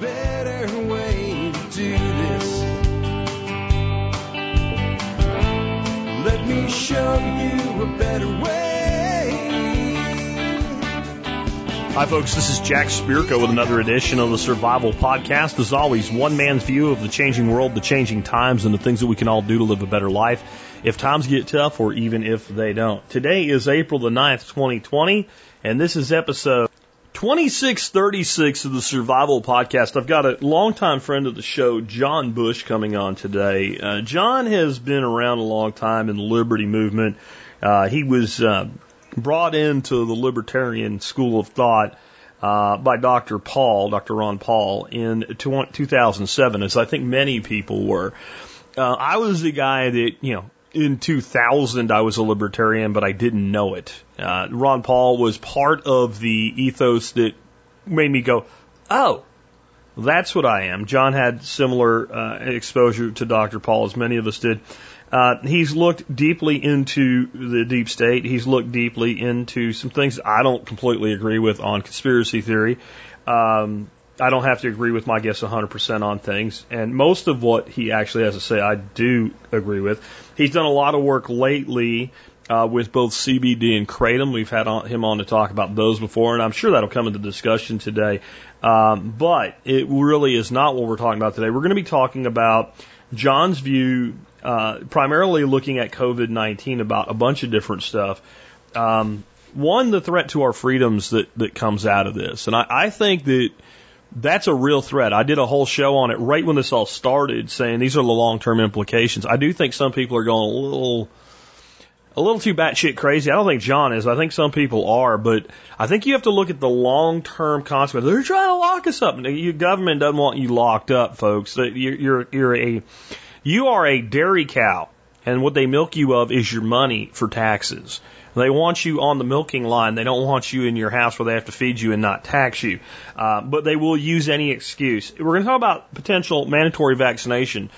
better way to do this. Let me show you a better way. Hi, folks. This is Jack Spirko with another edition of the Survival Podcast. As always, one man's view of the changing world, the changing times, and the things that we can all do to live a better life if times get tough or even if they don't. Today is April the 9th, 2020, and this is episode 2636 of the Survival Podcast. I've got a longtime friend of the show, John Bush, coming on today. Uh, John has been around a long time in the liberty movement. Uh, he was uh, brought into the libertarian school of thought uh, by Dr. Paul, Dr. Ron Paul, in 2007, as I think many people were. Uh, I was the guy that, you know, in 2000 I was a libertarian, but I didn't know it. Uh, Ron Paul was part of the ethos that made me go, oh, that's what I am. John had similar uh, exposure to Dr. Paul as many of us did. Uh, he's looked deeply into the deep state. He's looked deeply into some things I don't completely agree with on conspiracy theory. Um, I don't have to agree with my guests 100% on things. And most of what he actually has to say, I do agree with. He's done a lot of work lately uh, with both CBD and Kratom. We've had on, him on to talk about those before, and I'm sure that'll come into discussion today. Um, but it really is not what we're talking about today. We're going to be talking about John's view, uh, primarily looking at COVID 19 about a bunch of different stuff. Um, one, the threat to our freedoms that, that comes out of this. And I, I think that that's a real threat. I did a whole show on it right when this all started, saying these are the long term implications. I do think some people are going a little, a little too batshit crazy. I don't think John is. I think some people are, but I think you have to look at the long term consequences. They're trying to lock us up. Your government doesn't want you locked up, folks. You're, you're, you're a, you are a dairy cow, and what they milk you of is your money for taxes. They want you on the milking line. They don't want you in your house where they have to feed you and not tax you. Uh, but they will use any excuse. We're going to talk about potential mandatory vaccination.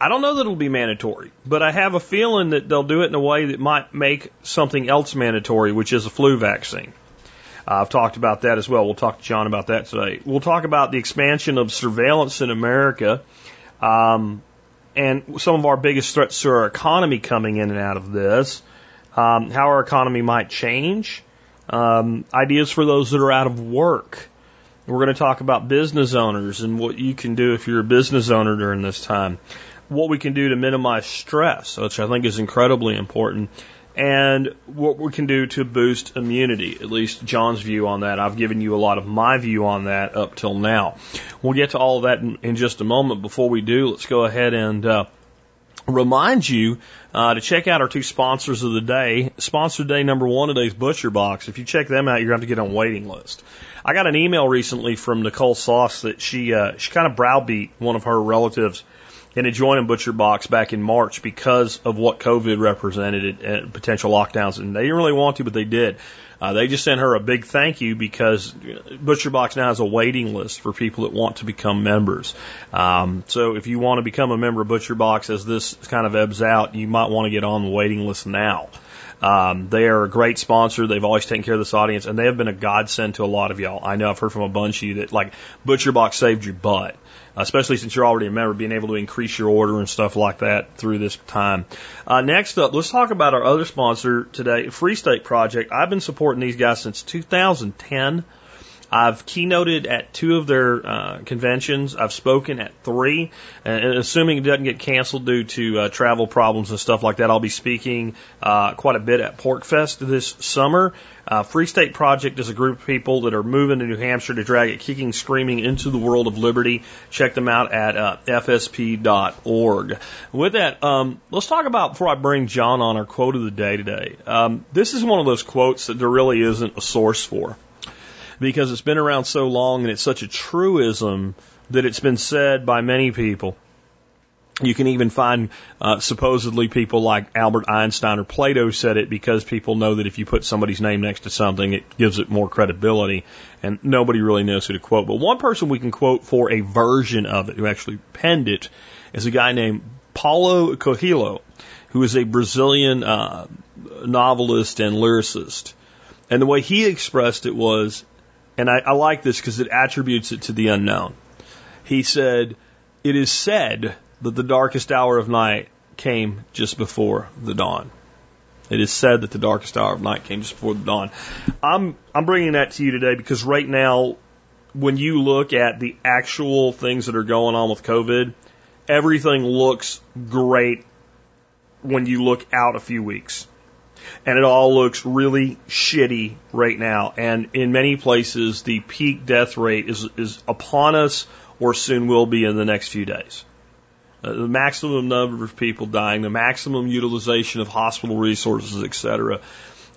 I don't know that it'll be mandatory, but I have a feeling that they'll do it in a way that might make something else mandatory, which is a flu vaccine. Uh, I've talked about that as well. We'll talk to John about that today. We'll talk about the expansion of surveillance in America. Um, and some of our biggest threats to our economy coming in and out of this um, how our economy might change, um, ideas for those that are out of work. We're going to talk about business owners and what you can do if you're a business owner during this time. What we can do to minimize stress, which I think is incredibly important, and what we can do to boost immunity. At least John's view on that. I've given you a lot of my view on that up till now. We'll get to all of that in, in just a moment. Before we do, let's go ahead and uh, remind you uh, to check out our two sponsors of the day. Sponsor day number one today is Butcher Box. If you check them out, you're going to have to get on waiting list. I got an email recently from Nicole Sauce that she uh, she kind of browbeat one of her relatives into joining Butcher Box back in March because of what COVID represented and potential lockdowns, and they didn't really want to, but they did. Uh, they just sent her a big thank you because Butcher Box now has a waiting list for people that want to become members. Um, so if you want to become a member of Butcher Box as this kind of ebbs out, you might want to get on the waiting list now. Um, they are a great sponsor. They've always taken care of this audience, and they have been a godsend to a lot of y'all. I know I've heard from a bunch of you that like Butcher Box saved your butt especially since you're already a member, being able to increase your order and stuff like that through this time. Uh, next up, let's talk about our other sponsor today, Free State Project. I've been supporting these guys since 2010. I've keynoted at two of their uh, conventions. I've spoken at three, and assuming it doesn't get canceled due to uh, travel problems and stuff like that, I'll be speaking uh, quite a bit at PorcFest this summer. Uh, Free State Project is a group of people that are moving to New Hampshire to drag it kicking, screaming into the world of liberty. Check them out at uh, fsp.org. With that, um, let's talk about before I bring John on our quote of the day today. Um, this is one of those quotes that there really isn't a source for because it's been around so long and it's such a truism that it's been said by many people. You can even find uh, supposedly people like Albert Einstein or Plato said it because people know that if you put somebody's name next to something, it gives it more credibility, and nobody really knows who to quote. But one person we can quote for a version of it, who actually penned it, is a guy named Paulo Coelho, who is a Brazilian uh, novelist and lyricist. And the way he expressed it was and I, I like this because it attributes it to the unknown. He said, It is said that the darkest hour of night came just before the dawn. It is said that the darkest hour of night came just before the dawn. I'm I'm bringing that to you today because right now, when you look at the actual things that are going on with COVID, everything looks great when you look out a few weeks. And it all looks really shitty right now. And in many places, the peak death rate is, is upon us or soon will be in the next few days. Uh, the maximum number of people dying, the maximum utilization of hospital resources, et cetera.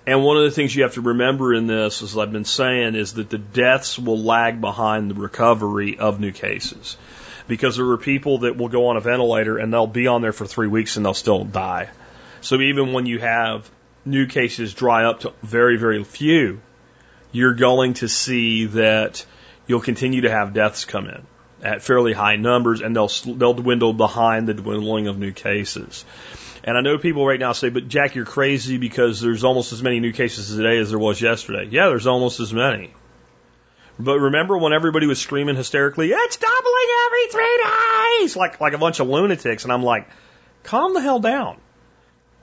And one of the things you have to remember in this, as I've been saying, is that the deaths will lag behind the recovery of new cases. Because there are people that will go on a ventilator and they'll be on there for three weeks and they'll still die. So even when you have new cases dry up to very, very few, you're going to see that you'll continue to have deaths come in at fairly high numbers, and they'll they'll dwindle behind the dwindling of new cases. And I know people right now say, "But Jack, you're crazy because there's almost as many new cases today as there was yesterday." Yeah, there's almost as many. But remember when everybody was screaming hysterically, "It's doubling every three days," like like a bunch of lunatics, and I'm like, "Calm the hell down."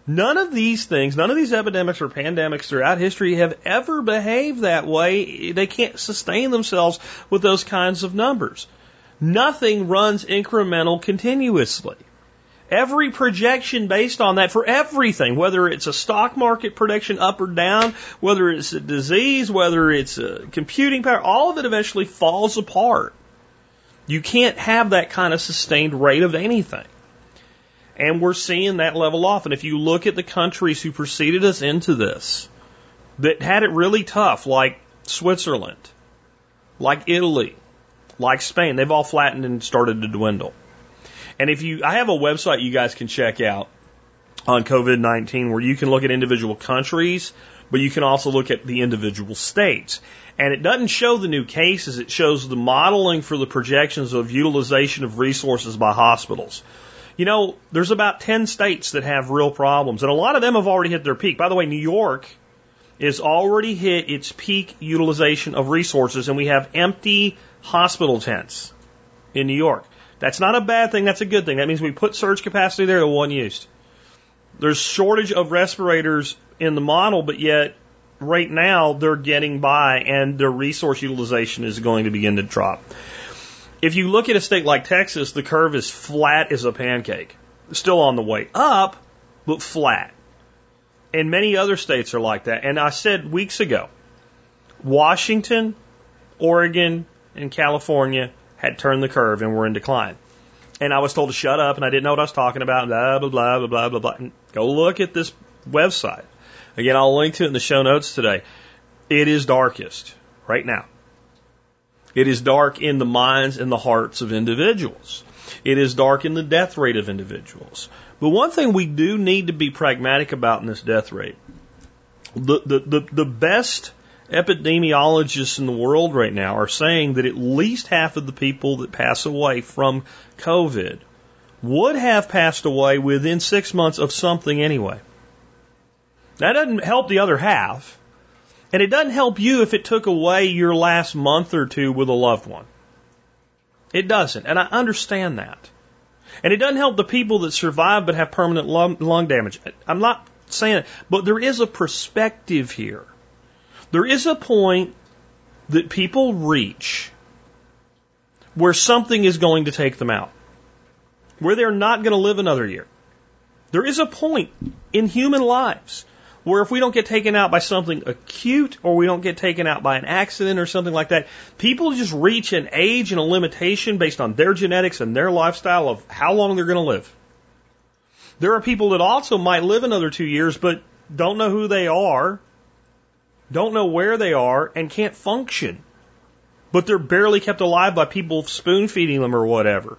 None of these things, none of these epidemics or pandemics throughout history have ever behaved that way. They can't sustain themselves with those kinds of numbers. Nothing runs incremental continuously. Every projection based on that for everything, whether it's a stock market prediction up or down, whether it's a disease, whether it's a computing power, all of it eventually falls apart. You can't have that kind of sustained rate of anything. And we're seeing that level off. And if you look at the countries who preceded us into this, that had it really tough, like Switzerland, like Italy, like Spain, they've all flattened and started to dwindle. And if you, I have a website you guys can check out on COVID 19 where you can look at individual countries, but you can also look at the individual states. And it doesn't show the new cases, it shows the modeling for the projections of utilization of resources by hospitals. You know, there's about 10 states that have real problems, and a lot of them have already hit their peak. By the way, New York is already hit its peak utilization of resources, and we have empty hospital tents in New York. That's not a bad thing, that's a good thing. That means we put surge capacity there that wasn't used. There's shortage of respirators in the model, but yet right now they're getting by and their resource utilization is going to begin to drop. If you look at a state like Texas, the curve is flat as a pancake. Still on the way up, but flat. And many other states are like that. And I said weeks ago, Washington, Oregon, and California had turned the curve and were in decline. And I was told to shut up and I didn't know what I was talking about, blah, blah, blah, blah, blah, blah, blah. Go look at this website. Again, I'll link to it in the show notes today. It is darkest right now. It is dark in the minds and the hearts of individuals. It is dark in the death rate of individuals. But one thing we do need to be pragmatic about in this death rate, the, the, the, the best epidemiologists in the world right now are saying that at least half of the people that pass away from COVID would have passed away within six months of something anyway. That doesn't help the other half. And it doesn't help you if it took away your last month or two with a loved one. It doesn't. And I understand that. And it doesn't help the people that survive but have permanent lung, damage. I'm not saying it, but there is a perspective here. There is a point that people reach where something is going to take them out, where they're not going to live another year. There is a point in human lives where if we don't get taken out by something acute or we don't get taken out by an accident or something like that, people just reach an age and a limitation based on their genetics and their lifestyle of how long they're going to live. There are people that also might live another two years but don't know who they are don't know where they are, and can't function. But they're barely kept alive by people spoon feeding them or whatever.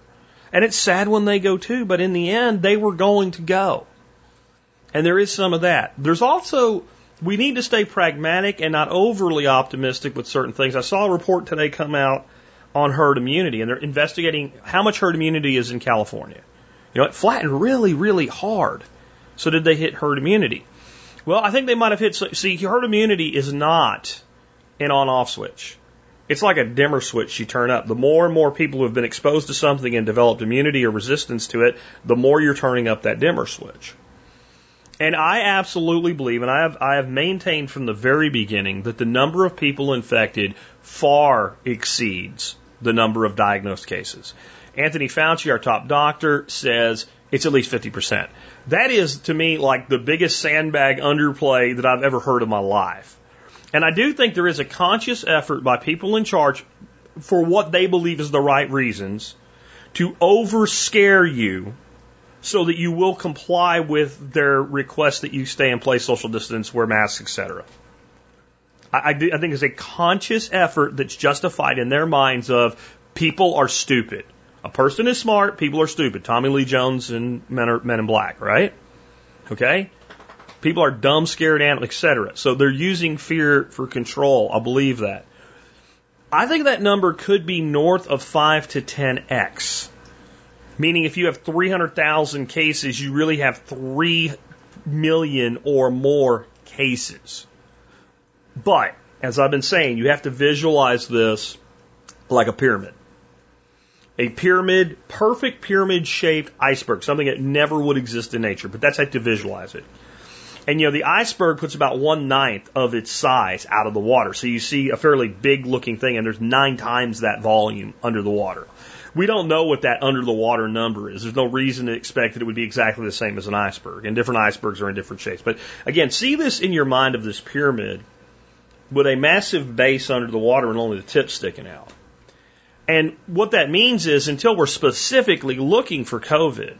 And it's sad when they go too, but in the end, they were going to go. And there is some of that. There's also, we need to stay pragmatic and not overly optimistic with certain things. I saw a report today come out on herd immunity, and they're investigating how much herd immunity is in California. You know, it flattened really, really hard. So did they hit herd immunity? Well, I think they might have hit. See, herd immunity is not an on-off switch. It's like a dimmer switch you turn up. The more and more people who have been exposed to something and developed immunity or resistance to it, the more you're turning up that dimmer switch. And I absolutely believe, and I have, I have maintained from the very beginning, that the number of people infected far exceeds the number of diagnosed cases. Anthony Fauci, our top doctor, says it's at least 50%. That is, to me, like the biggest sandbag underplay that I've ever heard in my life. And I do think there is a conscious effort by people in charge for what they believe is the right reasons to over scare you so that you will comply with their request that you stay in place, social distance, wear masks, etc. I, I, I think it's a conscious effort that's justified in their minds of people are stupid. A person is smart, people are stupid. Tommy Lee Jones and Men, are, Men in Black, right? Okay? People are dumb, scared, animals, etc. So they're using fear for control. I believe that. I think that number could be north of 5 to 10x. Meaning if you have 300,000 cases, you really have 3 million or more cases. But, as I've been saying, you have to visualize this like a pyramid. A pyramid, perfect pyramid shaped iceberg, something that never would exist in nature, but that's how to visualize it. And you know, the iceberg puts about one ninth of its size out of the water. So you see a fairly big looking thing and there's nine times that volume under the water. We don't know what that under the water number is. There's no reason to expect that it would be exactly the same as an iceberg. And different icebergs are in different shapes. But again, see this in your mind of this pyramid with a massive base under the water and only the tip sticking out. And what that means is until we're specifically looking for COVID,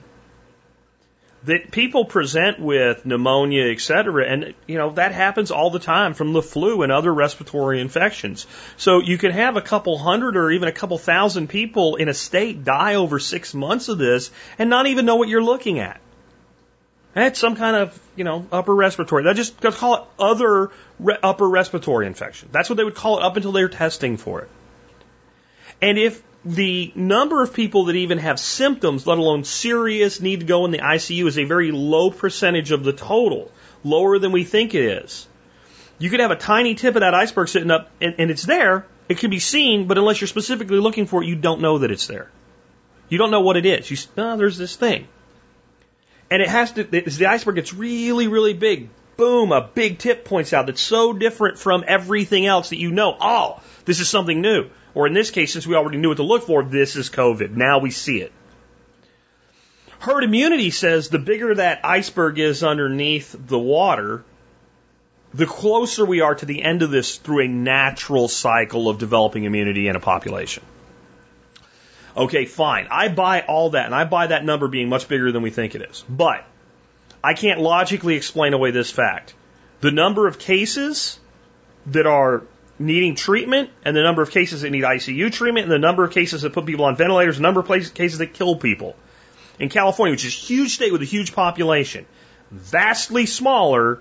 that people present with pneumonia, et cetera, and you know that happens all the time from the flu and other respiratory infections. So you can have a couple hundred or even a couple thousand people in a state die over six months of this and not even know what you're looking at. That's some kind of you know upper respiratory. They just call it other re- upper respiratory infection. That's what they would call it up until they're testing for it. And if the number of people that even have symptoms, let alone serious, need to go in the ICU is a very low percentage of the total, lower than we think it is. You could have a tiny tip of that iceberg sitting up, and, and it's there. It can be seen, but unless you're specifically looking for it, you don't know that it's there. You don't know what it is. You oh, there's this thing, and it has to. As the iceberg gets really, really big, boom, a big tip points out that's so different from everything else that you know. Oh, this is something new. Or in this case, since we already knew what to look for, this is COVID. Now we see it. Herd immunity says the bigger that iceberg is underneath the water, the closer we are to the end of this through a natural cycle of developing immunity in a population. Okay, fine. I buy all that, and I buy that number being much bigger than we think it is. But I can't logically explain away this fact. The number of cases that are needing treatment and the number of cases that need ICU treatment and the number of cases that put people on ventilators, the number of cases that kill people. In California, which is a huge state with a huge population, vastly smaller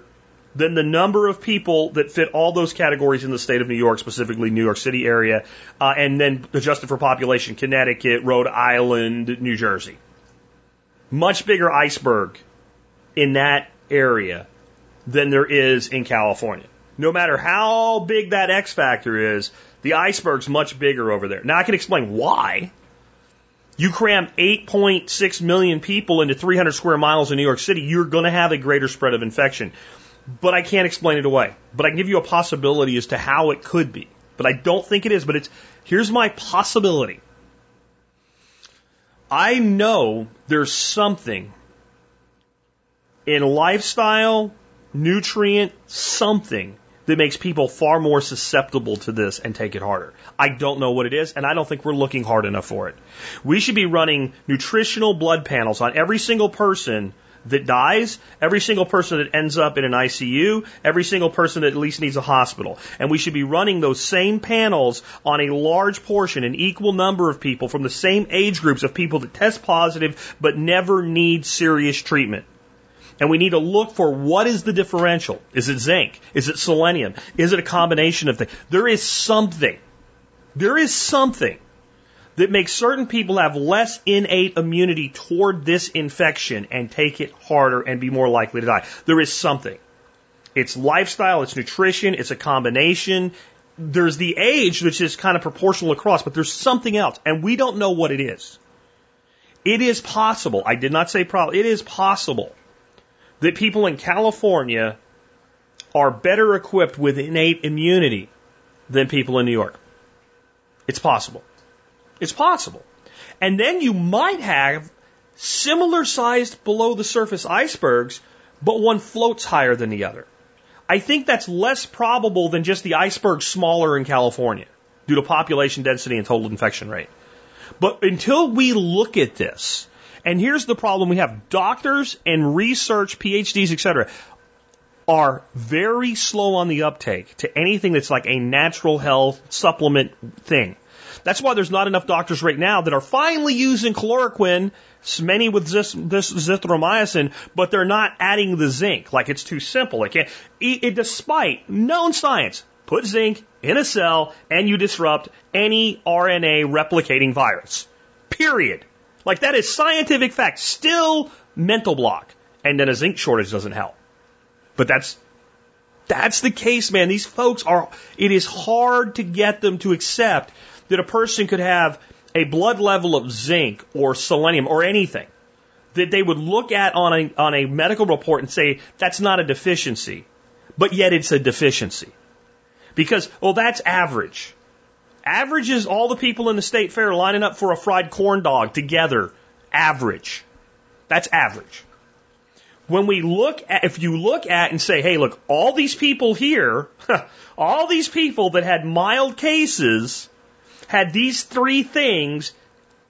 than the number of people that fit all those categories in the state of New York, specifically New York City area, uh, and then adjusted for population, Connecticut, Rhode Island, New Jersey. Much bigger iceberg in that area than there is in California no matter how big that X factor is, the iceberg's much bigger over there. Now I can explain why. You cram 8.6 million people into 300 square miles in New York City, you're going to have a greater spread of infection. But I can't explain it away. But I can give you a possibility as to how it could be. But I don't think it is. But it's here's my possibility. I know there's something in lifestyle, nutrient, something that makes people far more susceptible to this and take it harder. I don't know what it is, and I don't think we're looking hard enough for it. We should be running nutritional blood panels on every single person that dies, every single person that ends up in an ICU, every single person that at least needs a hospital. And we should be running those same panels on a large portion, an equal number of people from the same age groups of people that test positive but never need serious treatment. And we need to look for what is the differential. Is it zinc? Is it selenium? Is it a combination of things? There is something. There is something that makes certain people have less innate immunity toward this infection and take it harder and be more likely to die. There is something. It's lifestyle, it's nutrition, it's a combination. there's the age, which is kind of proportional across, but there's something else, and we don't know what it is. It is possible, I did not say probably, it is possible that people in California are better equipped with innate immunity than people in New York. It's possible. It's possible. And then you might have similar sized below the surface icebergs, but one floats higher than the other. I think that's less probable than just the iceberg smaller in California due to population density and total infection rate. But until we look at this, and here's the problem we have doctors and research, PhDs, etc., are very slow on the uptake to anything that's like a natural health supplement thing. That's why there's not enough doctors right now that are finally using chloroquine, many with this, this azithromycin, but they're not adding the zinc. Like it's too simple. It can't, it, it, despite known science, put zinc in a cell and you disrupt any RNA replicating virus. Period. Like that is scientific fact. Still mental block. And then a zinc shortage doesn't help. But that's that's the case, man. These folks are it is hard to get them to accept that a person could have a blood level of zinc or selenium or anything that they would look at on a, on a medical report and say, that's not a deficiency, but yet it's a deficiency. Because, well, that's average. Average is all the people in the state fair lining up for a fried corn dog together. Average. That's average. When we look at, if you look at and say, hey, look, all these people here, all these people that had mild cases, had these three things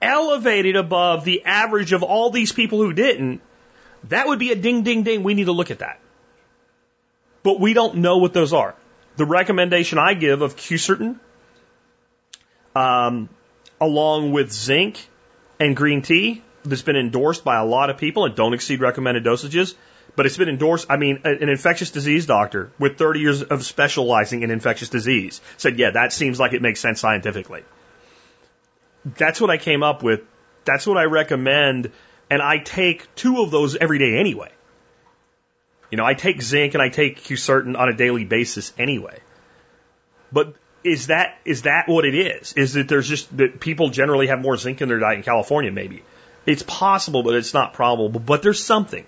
elevated above the average of all these people who didn't, that would be a ding, ding, ding. We need to look at that. But we don't know what those are. The recommendation I give of Quercetin, um, along with zinc and green tea, that's been endorsed by a lot of people and don't exceed recommended dosages, but it's been endorsed. I mean, an infectious disease doctor with 30 years of specializing in infectious disease said, yeah, that seems like it makes sense scientifically. That's what I came up with. That's what I recommend. And I take two of those every day anyway. You know, I take zinc and I take Quercetin on a daily basis anyway. But is that is that what it is? Is that there's just that people generally have more zinc in their diet in California? Maybe it's possible, but it's not probable. But there's something.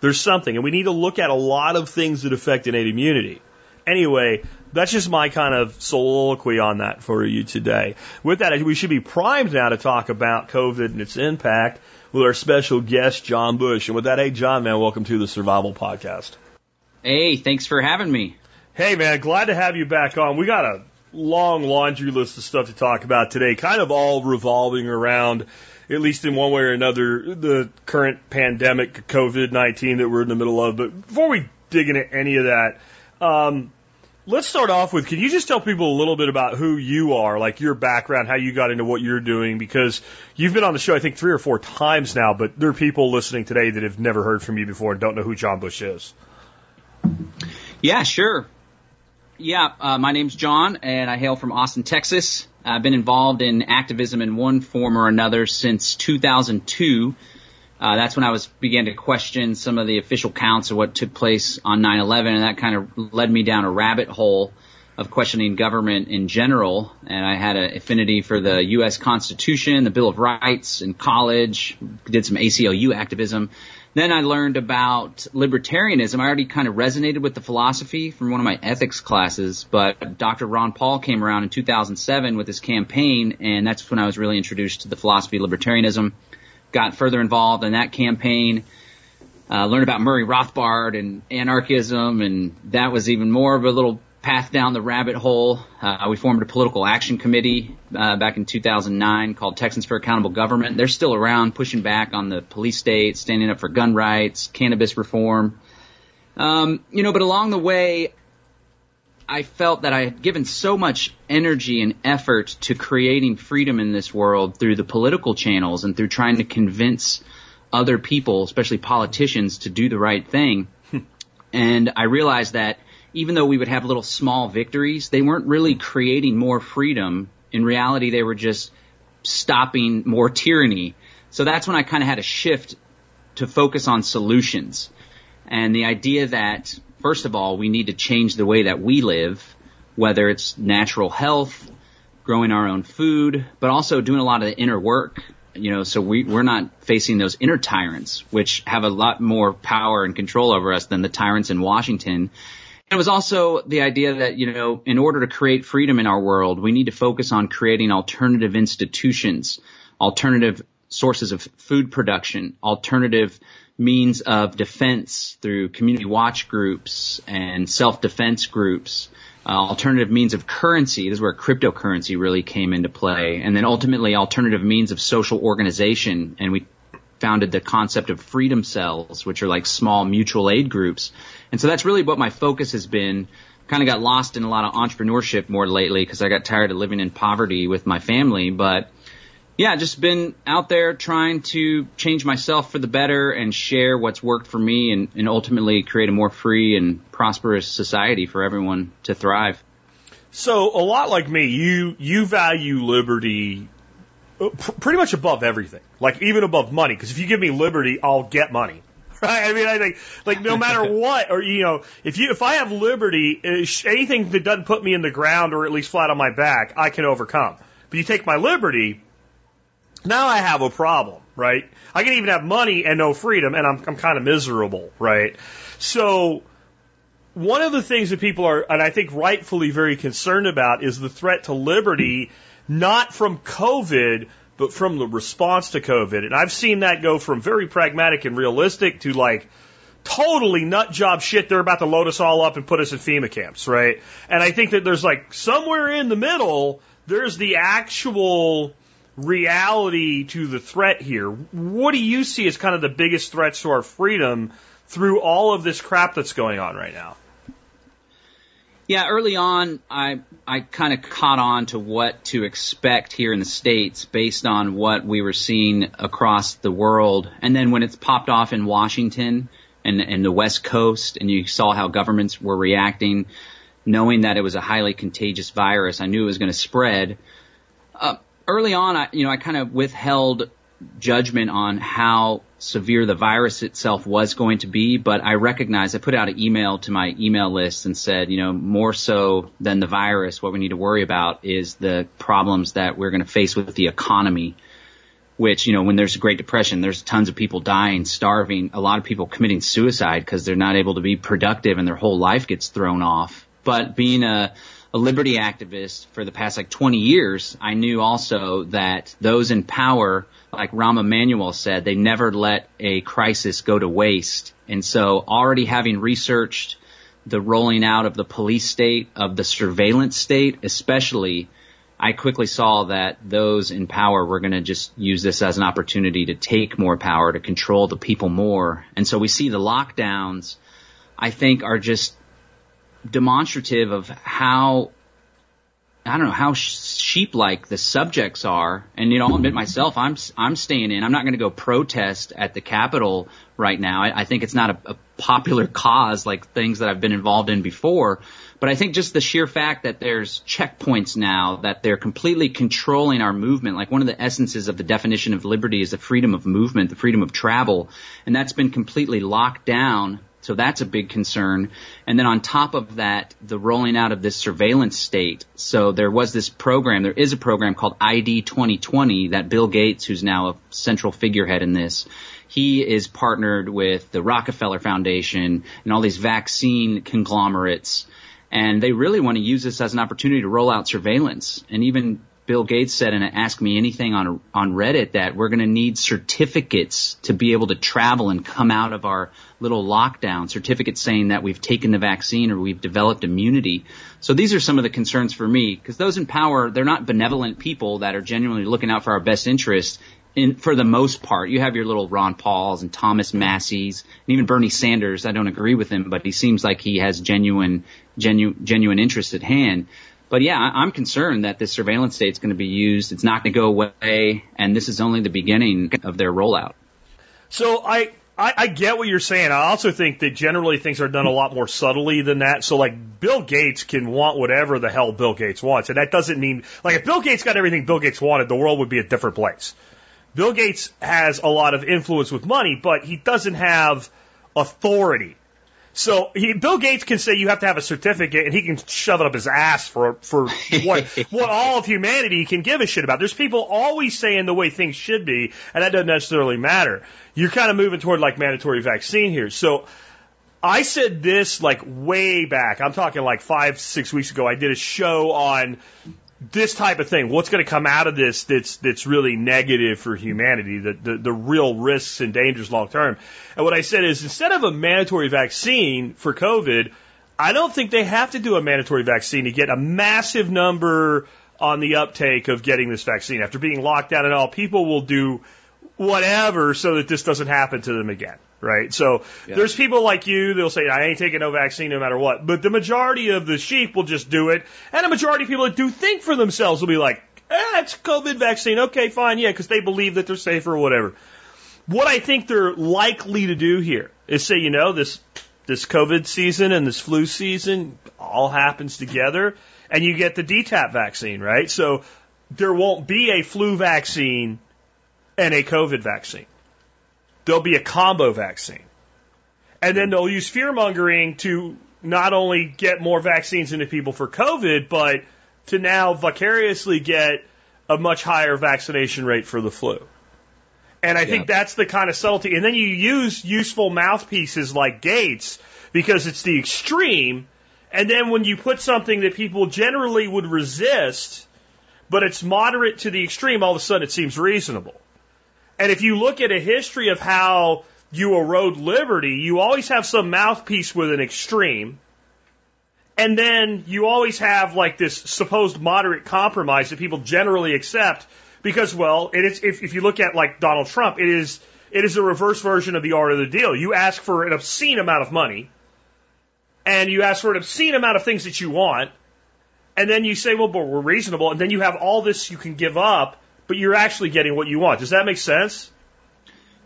There's something, and we need to look at a lot of things that affect innate immunity. Anyway, that's just my kind of soliloquy on that for you today. With that, we should be primed now to talk about COVID and its impact with our special guest, John Bush. And with that, hey, John, man, welcome to the Survival Podcast. Hey, thanks for having me. Hey, man, glad to have you back on. We got a long laundry list of stuff to talk about today, kind of all revolving around at least in one way or another, the current pandemic, COVID 19 that we're in the middle of. But before we dig into any of that, um, let's start off with can you just tell people a little bit about who you are, like your background, how you got into what you're doing? Because you've been on the show, I think, three or four times now, but there are people listening today that have never heard from you before and don't know who John Bush is. Yeah, sure. Yeah, uh, my name's John, and I hail from Austin, Texas. I've been involved in activism in one form or another since 2002. Uh, that's when I was began to question some of the official counts of what took place on 9/11, and that kind of led me down a rabbit hole of questioning government in general. And I had an affinity for the U.S. Constitution, the Bill of Rights in college. Did some ACLU activism. Then I learned about libertarianism. I already kind of resonated with the philosophy from one of my ethics classes, but Dr. Ron Paul came around in 2007 with his campaign, and that's when I was really introduced to the philosophy of libertarianism. Got further involved in that campaign, uh, learned about Murray Rothbard and anarchism, and that was even more of a little path down the rabbit hole. Uh, we formed a political action committee uh, back in 2009 called Texans for Accountable Government. They're still around, pushing back on the police state, standing up for gun rights, cannabis reform. Um, you know, but along the way, I felt that I had given so much energy and effort to creating freedom in this world through the political channels and through trying to convince other people, especially politicians, to do the right thing. and I realized that even though we would have little small victories, they weren't really creating more freedom. In reality, they were just stopping more tyranny. So that's when I kind of had a shift to focus on solutions and the idea that first of all, we need to change the way that we live. whether it's natural health, growing our own food, but also doing a lot of the inner work. You know, so we, we're not facing those inner tyrants, which have a lot more power and control over us than the tyrants in Washington. It was also the idea that, you know, in order to create freedom in our world, we need to focus on creating alternative institutions, alternative sources of food production, alternative means of defense through community watch groups and self-defense groups, uh, alternative means of currency. This is where cryptocurrency really came into play. And then ultimately alternative means of social organization. And we founded the concept of freedom cells, which are like small mutual aid groups. And so that's really what my focus has been. Kind of got lost in a lot of entrepreneurship more lately because I got tired of living in poverty with my family. But yeah, just been out there trying to change myself for the better and share what's worked for me and, and ultimately create a more free and prosperous society for everyone to thrive. So a lot like me, you you value liberty uh, pr- pretty much above everything, like even above money. Because if you give me liberty, I'll get money. Right? I mean, I think like no matter what, or you know, if you if I have liberty, anything that doesn't put me in the ground or at least flat on my back, I can overcome. But you take my liberty, now I have a problem, right? I can even have money and no freedom, and I'm I'm kind of miserable, right? So one of the things that people are, and I think rightfully very concerned about, is the threat to liberty, not from COVID, but from the response to COVID. And I've seen that go from very pragmatic and realistic to like totally nut job shit. They're about to load us all up and put us in FEMA camps, right? And I think that there's like somewhere in the middle, there's the actual reality to the threat here. What do you see as kind of the biggest threats to our freedom through all of this crap that's going on right now? Yeah, early on, I I kind of caught on to what to expect here in the states based on what we were seeing across the world, and then when it's popped off in Washington and and the West Coast, and you saw how governments were reacting, knowing that it was a highly contagious virus, I knew it was going to spread. Uh, early on, I, you know, I kind of withheld judgment on how severe the virus itself was going to be, but I recognized, I put out an email to my email list and said, you know, more so than the virus, what we need to worry about is the problems that we're going to face with the economy. Which, you know, when there's a Great Depression, there's tons of people dying, starving, a lot of people committing suicide because they're not able to be productive and their whole life gets thrown off. But being a, a liberty activist for the past like 20 years, I knew also that those in power, like Rahm Emanuel said, they never let a crisis go to waste. And so already having researched the rolling out of the police state, of the surveillance state, especially, I quickly saw that those in power were going to just use this as an opportunity to take more power, to control the people more. And so we see the lockdowns, I think, are just demonstrative of how I don't know how sheep-like the subjects are, and you know, I'll admit myself, I'm I'm staying in. I'm not going to go protest at the Capitol right now. I, I think it's not a, a popular cause like things that I've been involved in before. But I think just the sheer fact that there's checkpoints now, that they're completely controlling our movement, like one of the essences of the definition of liberty is the freedom of movement, the freedom of travel, and that's been completely locked down so that's a big concern. And then on top of that, the rolling out of this surveillance state. So there was this program, there is a program called ID 2020 that Bill Gates, who's now a central figurehead in this, he is partnered with the Rockefeller Foundation and all these vaccine conglomerates. And they really want to use this as an opportunity to roll out surveillance. And even Bill Gates said in Ask Me Anything on on Reddit that we're going to need certificates to be able to travel and come out of our little lockdown. Certificates saying that we've taken the vaccine or we've developed immunity. So these are some of the concerns for me because those in power they're not benevolent people that are genuinely looking out for our best interest. In, for the most part, you have your little Ron Pauls and Thomas Massie's and even Bernie Sanders. I don't agree with him, but he seems like he has genuine, genuine, genuine interest at hand. But yeah, I'm concerned that this surveillance state is going to be used. It's not going to go away, and this is only the beginning of their rollout. So I, I, I get what you're saying. I also think that generally things are done a lot more subtly than that. So like Bill Gates can want whatever the hell Bill Gates wants, and that doesn't mean like if Bill Gates got everything Bill Gates wanted, the world would be a different place. Bill Gates has a lot of influence with money, but he doesn't have authority. So he, Bill Gates can say you have to have a certificate, and he can shove it up his ass for for what what all of humanity can give a shit about. There's people always saying the way things should be, and that doesn't necessarily matter. You're kind of moving toward like mandatory vaccine here. So I said this like way back. I'm talking like five six weeks ago. I did a show on this type of thing, what's going to come out of this that's that's really negative for humanity, the, the, the real risks and dangers long term. And what I said is instead of a mandatory vaccine for COVID, I don't think they have to do a mandatory vaccine to get a massive number on the uptake of getting this vaccine. After being locked down and all, people will do whatever so that this doesn't happen to them again right? So yeah. there's people like you that'll say, I ain't taking no vaccine no matter what. But the majority of the sheep will just do it. And a majority of people that do think for themselves will be like, eh, it's COVID vaccine. Okay, fine. Yeah, because they believe that they're safer or whatever. What I think they're likely to do here is say, you know, this, this COVID season and this flu season all happens together and you get the DTaP vaccine, right? So there won't be a flu vaccine and a COVID vaccine there'll be a combo vaccine. And then they'll use fear mongering to not only get more vaccines into people for COVID, but to now vicariously get a much higher vaccination rate for the flu. And I yeah. think that's the kind of subtlety. And then you use useful mouthpieces like Gates because it's the extreme. And then when you put something that people generally would resist, but it's moderate to the extreme, all of a sudden it seems reasonable. And if you look at a history of how you erode liberty, you always have some mouthpiece with an extreme. And then you always have like this supposed moderate compromise that people generally accept because, well, it is, if, if you look at like Donald Trump, it is, it is a reverse version of the art of the deal. You ask for an obscene amount of money and you ask for an obscene amount of things that you want. And then you say, well, but we're reasonable. And then you have all this you can give up but you're actually getting what you want. Does that make sense?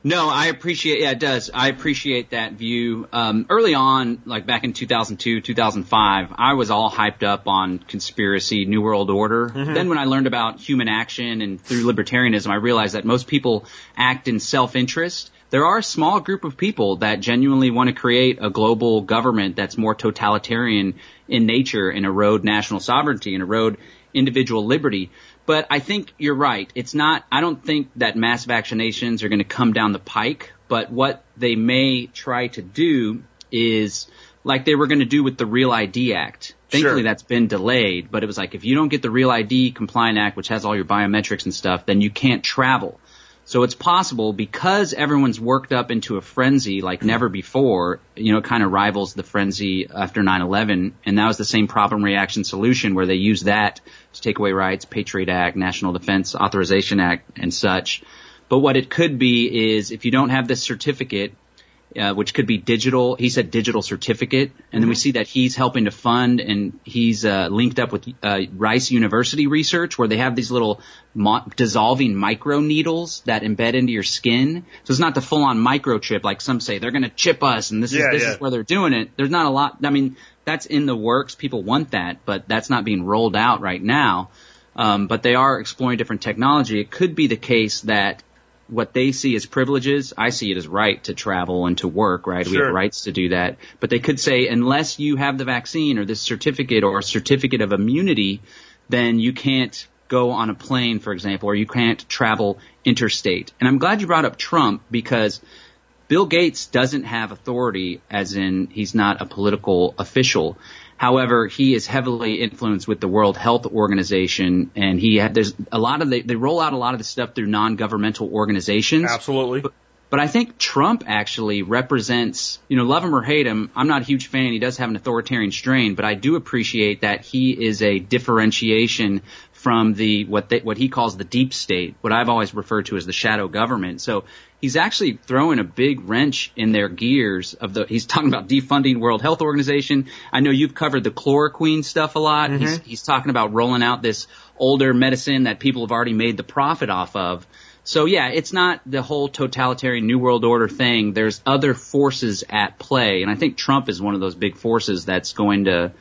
No, I appreciate. Yeah, it does. I appreciate that view. Um, early on, like back in 2002, 2005, I was all hyped up on conspiracy, New World Order. Mm-hmm. Then, when I learned about human action and through libertarianism, I realized that most people act in self-interest. There are a small group of people that genuinely want to create a global government that's more totalitarian in nature and erode national sovereignty and erode individual liberty. But I think you're right. It's not, I don't think that mass vaccinations are going to come down the pike, but what they may try to do is like they were going to do with the Real ID Act. Thankfully, sure. that's been delayed, but it was like if you don't get the Real ID Compliant Act, which has all your biometrics and stuff, then you can't travel. So it's possible because everyone's worked up into a frenzy like never before, you know, it kind of rivals the frenzy after 9-11. And that was the same problem reaction solution where they used that to take away rights, Patriot Act, National Defense Authorization Act and such. But what it could be is if you don't have this certificate, uh, which could be digital. He said digital certificate, and mm-hmm. then we mm-hmm. see that he's helping to fund and he's uh, linked up with uh, Rice University research, where they have these little mo- dissolving micro needles that embed into your skin. So it's not the full-on microchip like some say. They're going to chip us, and this yeah, is this yeah. is where they're doing it. There's not a lot. I mean, that's in the works. People want that, but that's not being rolled out right now. Um, but they are exploring different technology. It could be the case that what they see as privileges, I see it as right to travel and to work, right? Sure. We have rights to do that. But they could say, unless you have the vaccine or this certificate or a certificate of immunity, then you can't go on a plane, for example, or you can't travel interstate. And I'm glad you brought up Trump because Bill Gates doesn't have authority as in he's not a political official. However, he is heavily influenced with the World Health Organization, and he there's a lot of the, they roll out a lot of the stuff through non-governmental organizations. Absolutely. But, but I think Trump actually represents, you know, love him or hate him. I'm not a huge fan. He does have an authoritarian strain, but I do appreciate that he is a differentiation from the what they, what he calls the deep state, what I've always referred to as the shadow government. So he's actually throwing a big wrench in their gears of the he's talking about defunding World Health Organization. I know you've covered the chloroquine stuff a lot. Mm-hmm. He's he's talking about rolling out this older medicine that people have already made the profit off of. So yeah, it's not the whole totalitarian new world order thing. There's other forces at play, and I think Trump is one of those big forces that's going to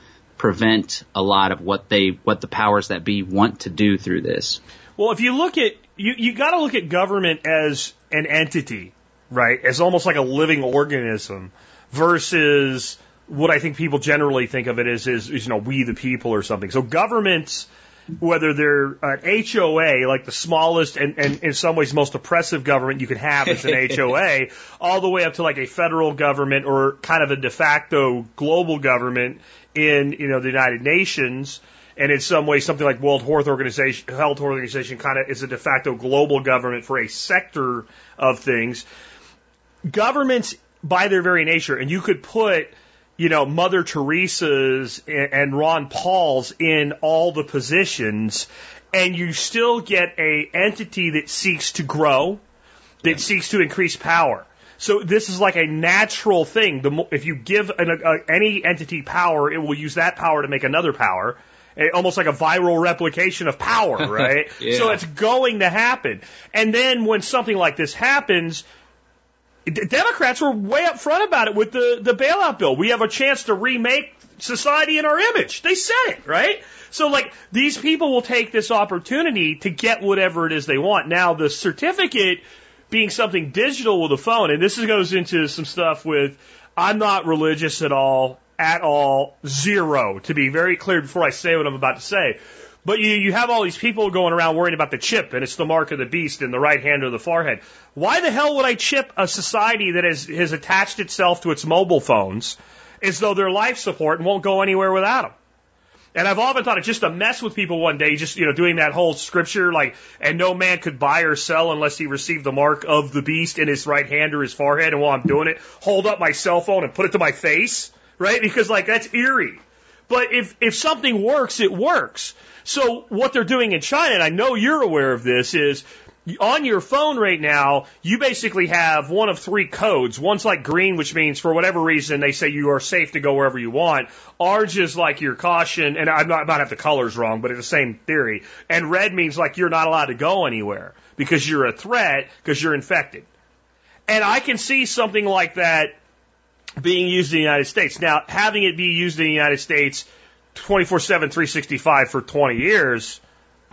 prevent a lot of what they what the powers that be want to do through this. Well, if you look at you you got to look at government as an entity, right? As almost like a living organism. versus what I think people generally think of it as is, is you know, we the people or something. So governments, whether they're an HOA, like the smallest and, and in some ways most oppressive government you can have is an HOA, all the way up to like a federal government or kind of a de facto global government in, you know, the United Nations. And in some ways, something like World Health Organization, Health Organization kind of is a de facto global government for a sector of things. Governments, by their very nature, and you could put you know, Mother Teresa's and Ron Paul's in all the positions, and you still get a entity that seeks to grow, that yeah. seeks to increase power. So this is like a natural thing. The mo- if you give an, a, any entity power, it will use that power to make another power. A, almost like a viral replication of power, right? yeah. So it's going to happen. And then when something like this happens, Democrats were way up front about it with the, the bailout bill. We have a chance to remake society in our image. They said it, right? So like these people will take this opportunity to get whatever it is they want. Now the certificate being something digital with a phone, and this goes into some stuff with I'm not religious at all, at all, zero, to be very clear before I say what I'm about to say. But you, you have all these people going around worrying about the chip, and it's the mark of the beast in the right hand or the forehead. Why the hell would I chip a society that has, has attached itself to its mobile phones as though they're life support and won't go anywhere without them? And I've often thought it's just to mess with people one day, just, you know, doing that whole scripture, like, and no man could buy or sell unless he received the mark of the beast in his right hand or his forehead. And while I'm doing it, hold up my cell phone and put it to my face, right? Because like, that's eerie. But if, if something works, it works. So what they're doing in China, and I know you're aware of this, is on your phone right now, you basically have one of three codes. One's like green, which means for whatever reason they say you are safe to go wherever you want. Orange is like your caution, and not, might have the colors wrong, but it's the same theory. And red means like you're not allowed to go anywhere because you're a threat because you're infected. And I can see something like that being used in the United States. Now, having it be used in the United States 24 7, 365 for 20 years,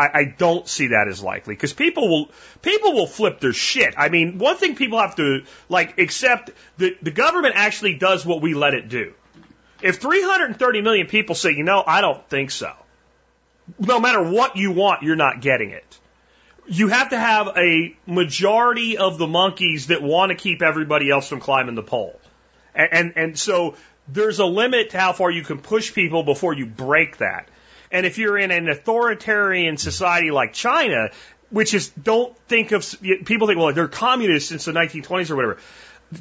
I, I don't see that as likely because people will people will flip their shit. I mean, one thing people have to like accept that the government actually does what we let it do. If 330 million people say, you know, I don't think so, no matter what you want, you're not getting it. You have to have a majority of the monkeys that want to keep everybody else from climbing the pole. And, and, and so there's a limit to how far you can push people before you break that. And if you're in an authoritarian society like China, which is don't think of people think well they're communists since the 1920s or whatever.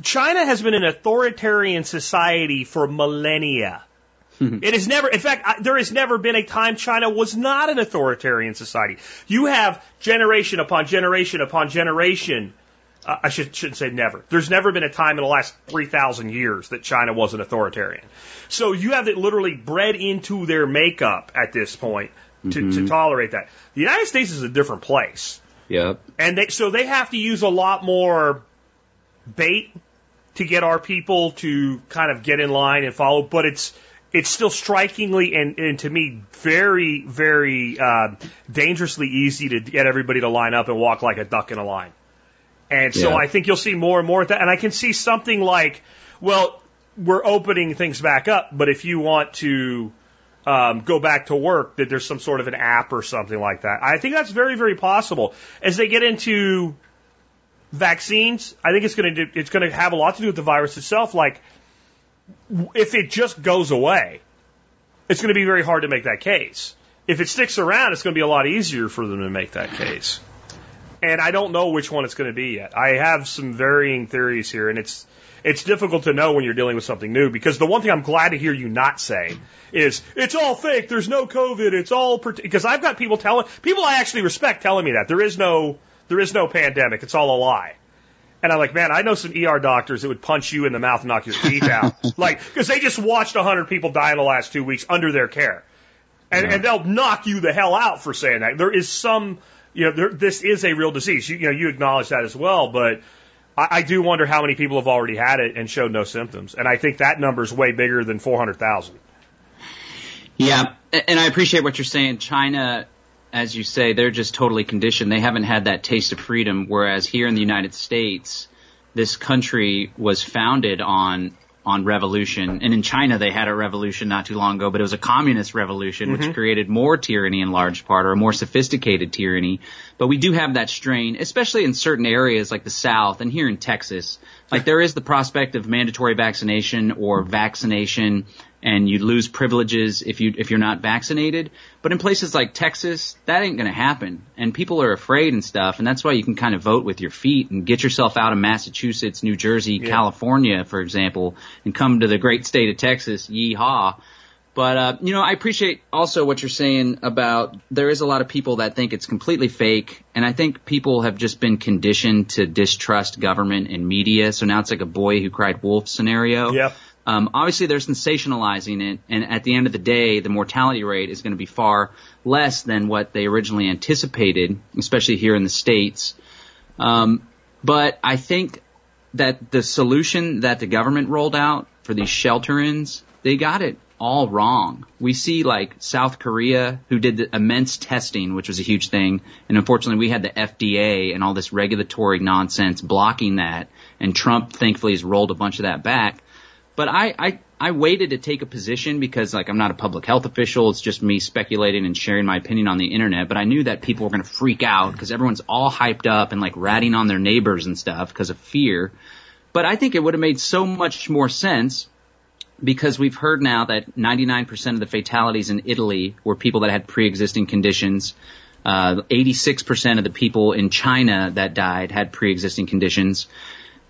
China has been an authoritarian society for millennia. Hmm. It has never, in fact, there has never been a time China was not an authoritarian society. You have generation upon generation upon generation uh, I should, shouldn't say never. There's never been a time in the last 3,000 years that China wasn't authoritarian. So you have it literally bred into their makeup at this point to, mm-hmm. to tolerate that. The United States is a different place. Yep. And they, so they have to use a lot more bait to get our people to kind of get in line and follow, but it's, it's still strikingly and, and to me very, very uh, dangerously easy to get everybody to line up and walk like a duck in a line. And so yeah. I think you'll see more and more of that. And I can see something like, well, we're opening things back up, but if you want to um, go back to work, that there's some sort of an app or something like that. I think that's very, very possible. As they get into vaccines, I think it's going to it's going to have a lot to do with the virus itself. Like, if it just goes away, it's going to be very hard to make that case. If it sticks around, it's going to be a lot easier for them to make that case and I don't know which one it's going to be yet. I have some varying theories here, and it's it's difficult to know when you're dealing with something new because the one thing I'm glad to hear you not say is it's all fake. There's no COVID. It's all because I've got people telling people I actually respect telling me that there is no there is no pandemic. It's all a lie. And I'm like, man, I know some ER doctors that would punch you in the mouth and knock your teeth out, like because they just watched a hundred people die in the last two weeks under their care, and yeah. and they'll knock you the hell out for saying that. There is some you know, there, this is a real disease. You, you know, you acknowledge that as well, but I, I do wonder how many people have already had it and showed no symptoms. And I think that number is way bigger than 400,000. Yeah, and I appreciate what you're saying. China, as you say, they're just totally conditioned. They haven't had that taste of freedom, whereas here in the United States, this country was founded on on revolution. And in China, they had a revolution not too long ago, but it was a communist revolution, Mm-hmm. which created more tyranny in large part, or a more sophisticated tyranny. But we do have that strain, especially in certain areas like the South and here in Texas. Like there is the prospect of mandatory vaccination or vaccination and you lose privileges if you if you're not vaccinated. But in places like Texas, that ain't gonna happen. And people are afraid and stuff, and that's why you can kind of vote with your feet and get yourself out of Massachusetts, New Jersey, California, for example, and come to the great state of Texas, yeehaw. But uh, you know, I appreciate also what you're saying about there is a lot of people that think it's completely fake, and I think people have just been conditioned to distrust government and media. So now it's like a boy who cried wolf scenario. Yep. Um, obviously, they're sensationalizing it, and at the end of the day, the mortality rate is going to be far less than what they originally anticipated, especially here in the states. Um, but I think that the solution that the government rolled out for these shelter-ins, they got it all wrong. We see like South Korea, who did the immense testing, which was a huge thing, and unfortunately we had the FDA and all this regulatory nonsense blocking that, and Trump thankfully has rolled a bunch of that back. But I, I, I waited to take a position because like I'm not a public health official. It's just me speculating and sharing my opinion on the internet. But I knew that people were going to freak out because everyone's all hyped up and like ratting on their neighbors and stuff because of fear. But I think it would have made so much more sense because we've heard now that 99% of the fatalities in Italy were people that had pre-existing conditions. Uh, 86% of the people in China that died had pre-existing conditions.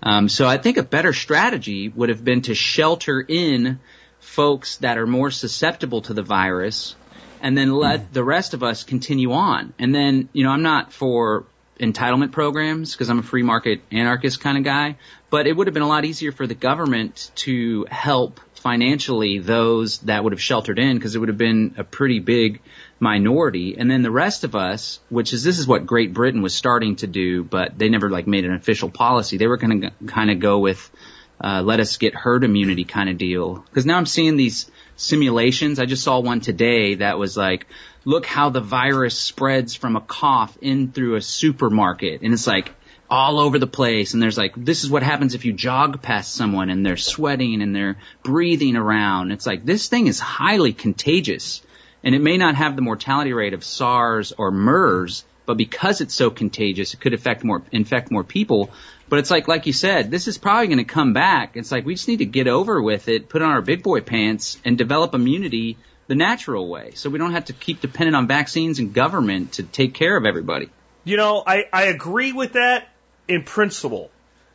Um, so I think a better strategy would have been to shelter in folks that are more susceptible to the virus and then let the rest of us continue on. And then, you know, I'm not for entitlement programs because I'm a free market anarchist kind of guy, but it would have been a lot easier for the government to help financially those that would have sheltered in because it would have been a pretty big minority. And then the rest of us, which is this is what Great Britain was starting to do, but they never like made an official policy. They were going to kind of go with uh, let us get herd immunity kind of deal. Because now I'm seeing these simulations. I just saw one today that was like, look how the virus spreads from a cough in through a supermarket, and it's like all over the place. And there's like, this is what happens if you jog past someone and they're sweating and they're breathing around. It's like this thing is highly contagious, and it may not have the mortality rate of SARS or MERS, but because it's so contagious, it could affect more, infect more people. But it's like, like you said, this is probably going to come back. It's like we just need to get over with it, put on our big boy pants, and develop immunity the natural way, so we don't have to keep dependent on vaccines and government to take care of everybody. You know, I, I agree with that in principle.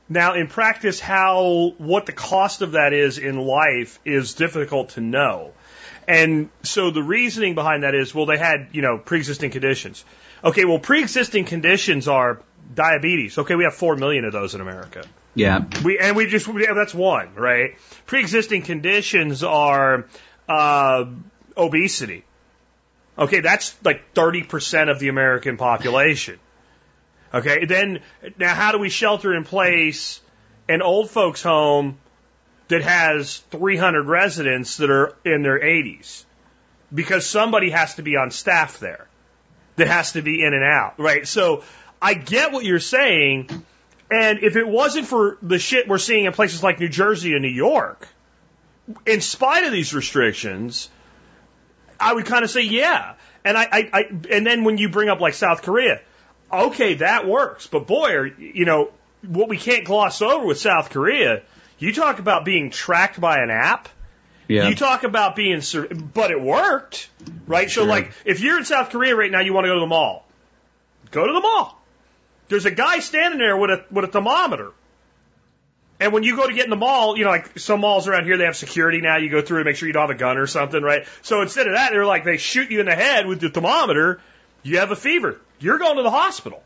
Now, in practice, how what the cost of that is in life is difficult to know. And so the reasoning behind that is, well, they had, you know, pre-existing conditions. Okay, well, pre-existing conditions are diabetes. Okay, we have 4 million of those in America. Yeah. We and we just we, that's one, right? Pre-existing conditions are uh, obesity. Okay, that's like 30% of the American population. Okay, then now how do we shelter in place an old folks home that has 300 residents that are in their 80s? Because somebody has to be on staff there that has to be in and out, right? So I get what you're saying. And if it wasn't for the shit we're seeing in places like New Jersey and New York, in spite of these restrictions, I would kind of say yeah. And I, I, I, and then when you bring up like South Korea, okay, that works. But boy, are, you know, what we can't gloss over with South Korea, you talk about being tracked by an app. Yeah. You talk about being, sur- but it worked, right? So Sure. like, if you're in South Korea right now, you want to go to the mall. Go to the mall. There's a guy standing there with a with a thermometer. And when you go to get in the mall, you know, like some malls around here, they have security now. You go through and make sure you don't have a gun or something, right? So instead of that, they're like, they shoot you in the head with the thermometer. You have a fever. You're going to the hospital.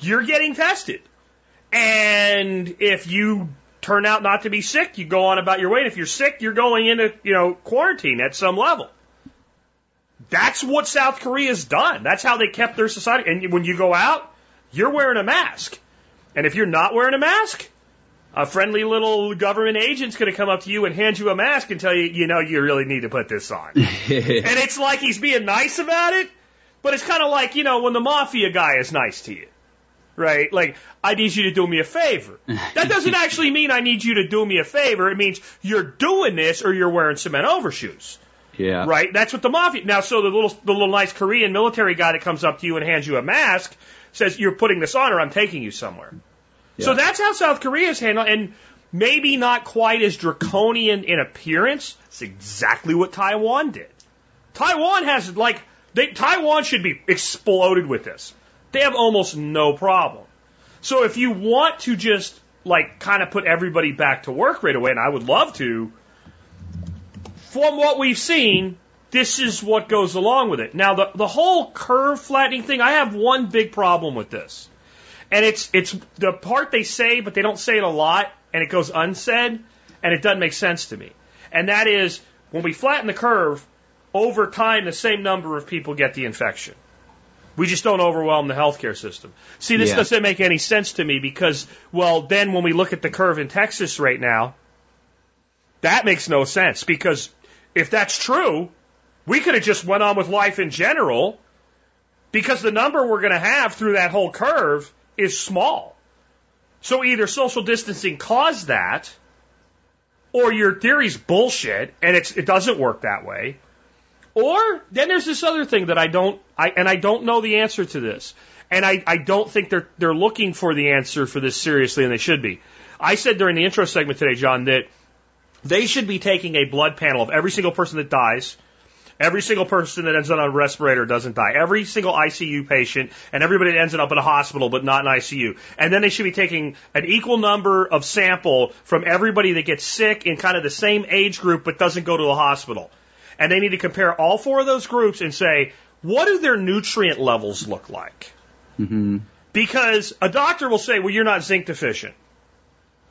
You're getting tested. And if you turn out not to be sick, you go on about your way. And if you're sick, you're going into, you know, quarantine at some level. That's what South Korea's done. That's how they kept their society. And when you go out, you're wearing a mask. And if you're not wearing a mask, a friendly little government agent's going to come up to you and hand you a mask and tell you, you know, you really need to put this on. and it's like he's being nice about it, but it's kind of like, you know, when the mafia guy is nice to you. Right? Like, I need you to do me a favor. That doesn't actually mean I need you to do me a favor. It means you're doing this or you're wearing cement overshoes. Yeah. Right? That's what the mafia. Now, so the little, the little nice Korean military guy that comes up to you and hands you a mask says, you're putting this on or I'm taking you somewhere. So that's how South Korea is handled, and maybe not quite as draconian in appearance. It's exactly what Taiwan did. Taiwan has like they, Taiwan should be exploded with this. They have almost no problem. So if you want to just like kind of put everybody back to work right away, and I would love to, from what we've seen, this is what goes along with it. Now the the whole curve flattening thing, I have one big problem with this. And it's it's the part they say, but they don't say it a lot, and it goes unsaid, and it doesn't make sense to me. And that is when we flatten the curve, over time the same number of people get the infection. We just don't overwhelm the healthcare system. See, this Yeah. doesn't make any sense to me because, well, then when we look at the curve in Texas right now, that makes no sense because if that's true, we could have just went on with life in general because the number we're going to have through that whole curve is small. So either social distancing caused that, or your theory's bullshit and it's, it doesn't work that way. Or then there's this other thing that I don't, I, and I don't know the answer to this. And I, I don't think they're, they're looking for the answer for this seriously and they should be. I said during the intro segment today, John, that they should be taking a blood panel of every single person that dies, every single person that ends up on a respirator doesn't die, every single ICU patient, and everybody that ends up in a hospital but not in ICU. And then they should be taking an equal number of sample from everybody that gets sick in kind of the same age group but doesn't go to the hospital. And they need to compare all four of those groups and say, what do their nutrient levels look like? Mm-hmm. Because a doctor will say, well, you're not zinc deficient.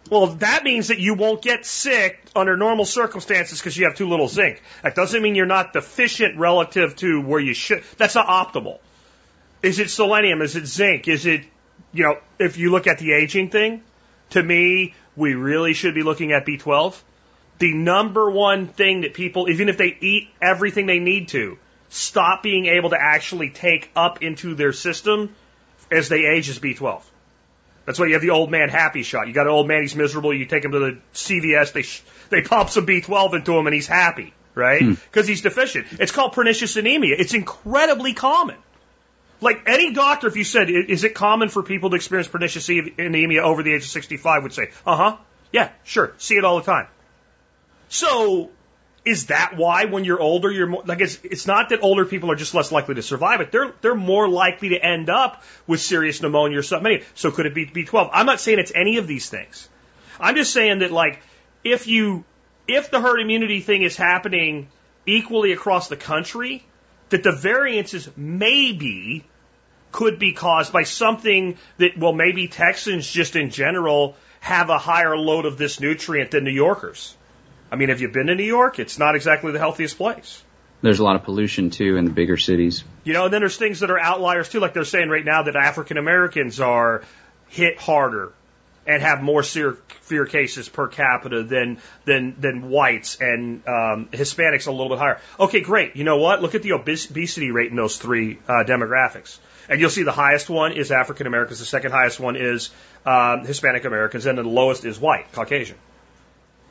Well, that means that you won't get sick under normal circumstances because you have too little zinc. That doesn't mean you're not deficient relative to where you should. That's not optimal. Is it selenium? Is it zinc? Is it, you know, if you look at the aging thing, to me, we really should be looking at B12. The number one thing that people, even if they eat everything they need to, stop being able to actually take up into their system as they age is B12. That's why you have the old man happy shot. You got an old man, he's miserable. You take him to the CVS, they sh- they pump some B12 into him, and he's happy, right? Because he's deficient. It's called pernicious anemia. It's incredibly common. Like any doctor, if you said, is it common for people to experience pernicious anemia over the age of 65, would say, uh huh, yeah, sure, see it all the time. So, is that why when you're older, you're more, like, it's, it's not that older people are just less likely to survive it. They're, they're more likely to end up with serious pneumonia or something. So could it be B12? I'm not saying it's any of these things. I'm just saying that, like, if you, if the herd immunity thing is happening equally across the country, that the variances maybe could be caused by something that, well, maybe Texans just in general have a higher load of this nutrient than New Yorkers. I mean, have you been to New York? It's not exactly the healthiest place. There's a lot of pollution too in the bigger cities. You know, and then there's things that are outliers too, like they're saying right now that African Americans are hit harder and have more severe cases per capita than than than whites and um, Hispanics a little bit higher. Okay, great. You know what? Look at the obesity rate in those three uh, demographics, and you'll see the highest one is African Americans, the second highest one is um, Hispanic Americans, and then the lowest is white Caucasian.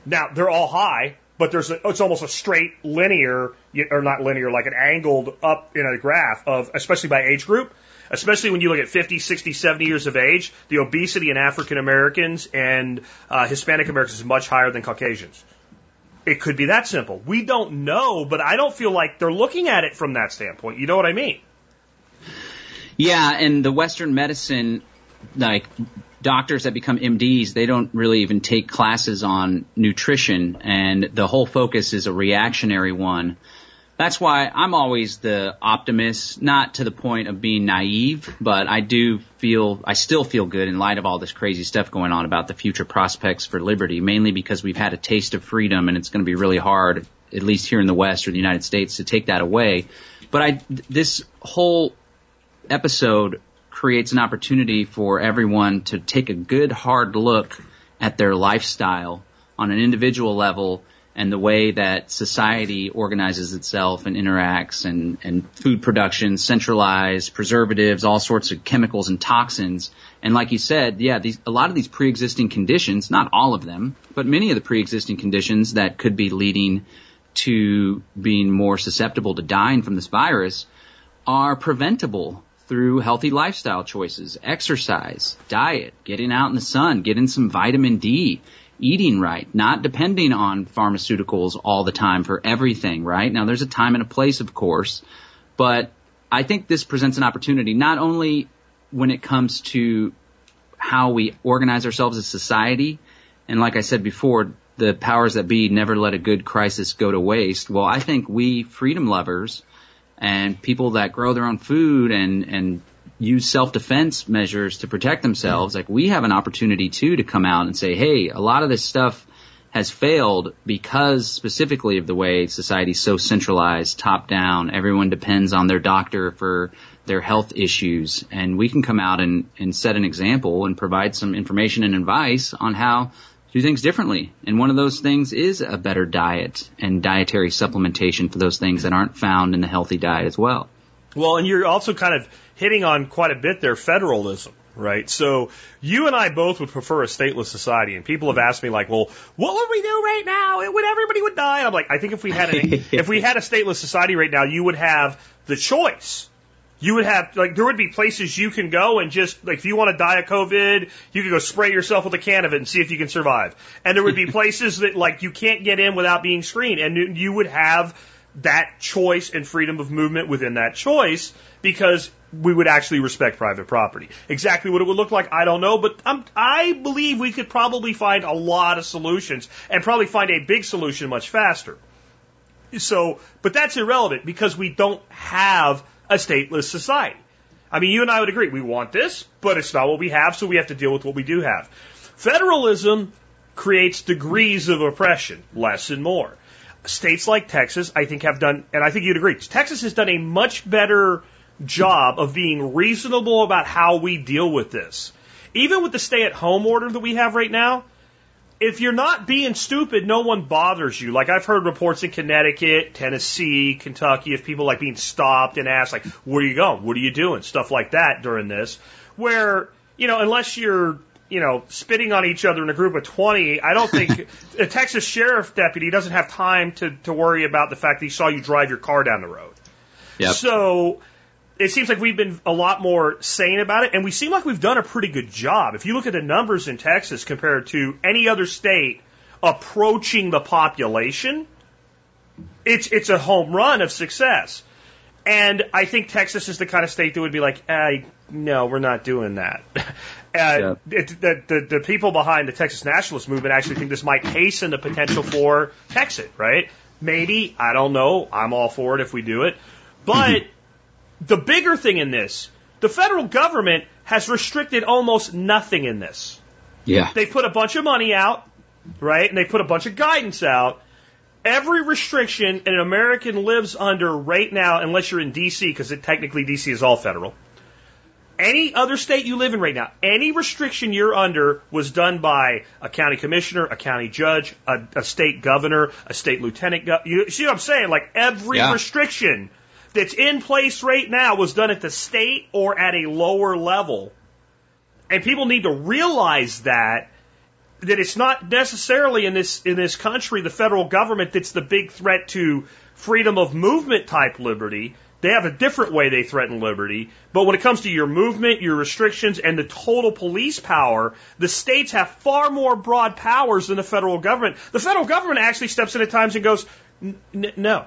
Now they're all high, but there's a, it's almost a straight linear or not linear, like an angled up in a graph of especially by age group. Especially when you look at 50, 60, 70 years of age, the obesity in African Americans and uh, Hispanic Americans is much higher than Caucasians. It could be that simple. We don't know, but I don't feel like they're looking at it from that standpoint. You know what I mean? Yeah, and the Western medicine, like doctors that become MDs, they don't really even take classes on nutrition, and the whole focus is a reactionary one. That's why I'm always the optimist, not to the point of being naive, but I do feel, I still feel good in light of all this crazy stuff going on about the future prospects for liberty, mainly because we've had a taste of freedom and it's going to be really hard, at least here in the West or the United States, to take that away. But I, this whole episode creates an opportunity for everyone to take a good hard look at their lifestyle on an individual level and the way that society organizes itself and interacts and, and food production, centralized preservatives, all sorts of chemicals and toxins. And like you said, yeah, these, a lot of these pre-existing conditions, not all of them, but many of the pre-existing conditions that could be leading to being more susceptible to dying from this virus are preventable through healthy lifestyle choices, exercise, diet, getting out in the sun, getting some vitamin D, eating right, not depending on pharmaceuticals all the time for everything, right? Now there's a time and a place, of course, but I think this presents an opportunity not only when it comes to how we organize ourselves as society, and like I said before, the powers that be never let a good crisis go to waste. Well, I think we freedom lovers and people that grow their own food and, and use self-defense measures to protect themselves, like we have an opportunity too to come out and say, hey, a lot of this stuff has failed because specifically of the way society's so centralized, top down. Everyone depends on their doctor for their health issues. And we can come out and, and set an example and provide some information and advice on how do things differently. And one of those things is a better diet and dietary supplementation for those things that aren't found in the healthy diet as well. Well, and you're also kind of hitting on quite a bit there federalism, right? So you and I both would prefer a stateless society, and people have asked me like, well, what would we do right now? It would everybody would die. And I'm like, I think if we had an, if we had a stateless society right now, you would have the choice. You would have like there would be places you can go and just like if you want to die of COVID, you could go spray yourself with a can of it and see if you can survive. And there would be places that like you can't get in without being screened, and you would have that choice and freedom of movement within that choice because we would actually respect private property. Exactly what it would look like, I don't know, but I'm, I believe we could probably find a lot of solutions and probably find a big solution much faster. So, but that's irrelevant because we don't have a stateless society. I mean, you and I would agree, we want this, but it's not what we have, so we have to deal with what we do have. Federalism creates degrees of oppression, less and more states like Texas, I think, have done, and I think you'd agree, Texas has done a much better job of being reasonable about how we deal with this. Even with the stay at home order that we have right now, if you're not being stupid, no one bothers you. Like I've heard reports in Connecticut, Tennessee, Kentucky of people like being stopped and asked like, where are you going? What are you doing? Stuff like that during this. Where, you know, unless you're you know, spitting on each other in a group of 20, I don't think a Texas sheriff deputy doesn't have time to, to worry about the fact that he saw you drive your car down the road. Yep. So it seems like we've been a lot more sane about it, and we seem like we've done a pretty good job. If you look at the numbers in Texas compared to any other state approaching the population, it's, it's a home run of success. And I think Texas is the kind of state that would be like, eh, no, we're not doing that. Uh, it, the, the, the people behind the Texas nationalist movement actually think this might hasten the potential for Texas, right? Maybe, I don't know. I'm all for it if we do it. But the bigger thing in this, the federal government has restricted almost nothing in this. Yeah. They put a bunch of money out, right? And they put a bunch of guidance out. Every restriction an American lives under right now, unless you're in D.C., because technically D.C. is all federal, any other state you live in right now, any restriction you're under was done by a county commissioner, a county judge, a, a state governor, a state lieutenant. Go- you see what I'm saying? Like every Yeah. restriction that's in place right now was done at the state or at a lower level. And people need to realize that that it's not necessarily in this in this country the federal government that's the big threat to freedom of movement type liberty. They have a different way they threaten liberty. But when it comes to your movement, your restrictions, and the total police power, the states have far more broad powers than the federal government. The federal government actually steps in at times and goes, "N- n- no,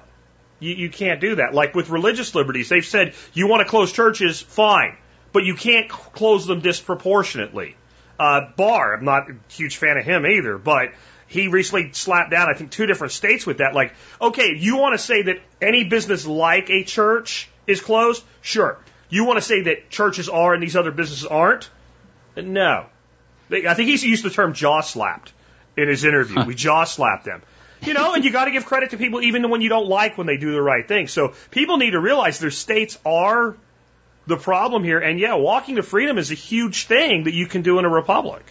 you, you can't do that. Like with religious liberties, they've said you want to close churches, fine, but you can't c- close them disproportionately. Uh, Barr, I'm not a huge fan of him either, but he recently slapped down, I think, two different states with that. Like, okay, you want to say that any business like a church is closed? Sure. You want to say that churches are and these other businesses aren't? No. I think he used the term jaw slapped in his interview. We jaw slapped them. You know, and you got to give credit to people even when you don't like when they do the right thing. So people need to realize their states are the problem here. And yeah, walking to freedom is a huge thing that you can do in a republic.